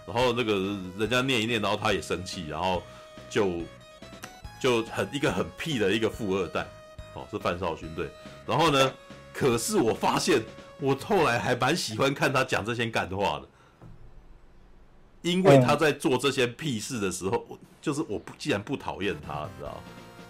然后那个人家念一念，然后他也生气，然后就就很一个很屁的一个富二代，哦，是范少勋对。然后呢，可是我发现我后来还蛮喜欢看他讲这些干话的，因为他在做这些屁事的时候，就是我不既然不讨厌他，你知道？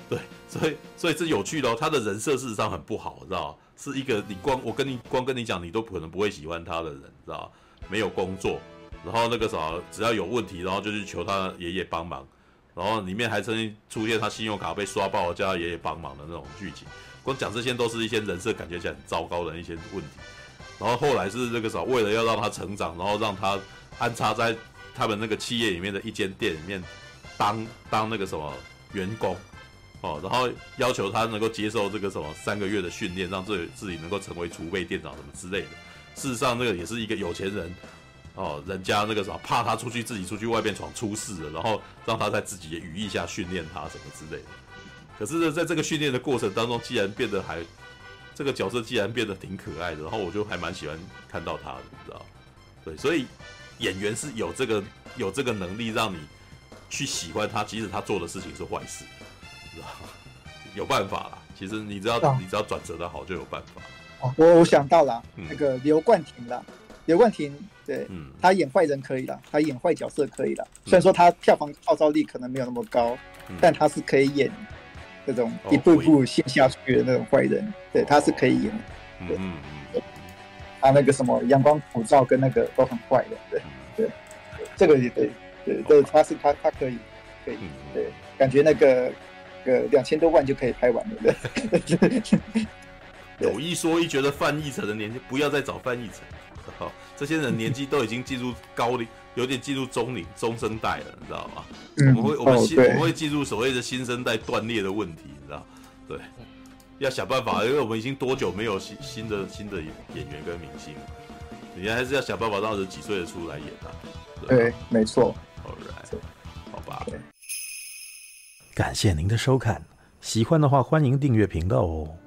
对，所以所以这有趣的哦，他的人设事实上很不好，知道？是一个你光我跟你光跟你讲，你都可能不会喜欢他的人，知道？没有工作，然后那个啥，只要有问题，然后就去求他爷爷帮忙，然后里面还曾经出现他信用卡被刷爆了，叫他爷爷帮忙的那种剧情。光讲这些都是一些人设感觉起来很糟糕的一些问题。然后后来是那个时候，为了要让他成长，然后让他安插在他们那个企业里面的一间店里面当当那个什么员工哦，然后要求他能够接受这个什么三个月的训练，让自己自己能够成为储备店长什么之类的。事实上，那个也是一个有钱人。哦，人家那个啥，怕他出去自己出去外面闯出事了，然后让他在自己的羽翼下训练他什么之类的。可是呢，在这个训练的过程当中，既然变得还这个角色既然变得挺可爱的，然后我就还蛮喜欢看到他的，你知道？对，所以演员是有这个有这个能力让你去喜欢他，即使他做的事情是坏事，知道？有办法啦。其实你只要你只要转折的好，就有办法。哦，我我想到了，嗯、那个刘冠廷了，刘冠廷。对，嗯，他演坏人可以了，他演坏角色可以了。虽然说他票房号召力可能没有那么高，嗯、但他是可以演这种一步步陷下去的那种坏人。哦、对，他是可以演。对，嗯对，他那个什么阳光普照跟那个都很坏的。对，对，这个也对，对，对，他是他他可以，可以，对，感觉那个个两千多万就可以拍完了。对，[LAUGHS] 有一说一，觉得范逸臣的年纪不要再找范逸臣。好，[LAUGHS] 这些人年纪都已经进入高龄，[LAUGHS] 有点进入中龄、中生代了，你知道吗？嗯、我们会，我们新，哦、我们会进入所谓的新生代断裂的问题，你知道？对，要想办法，因为我们已经多久没有新新的新的演员跟明星，你还是要想办法让人几岁的出来演啊？对，对没错。好，right, 好吧。感谢您的收看，喜欢的话欢迎订阅频道哦。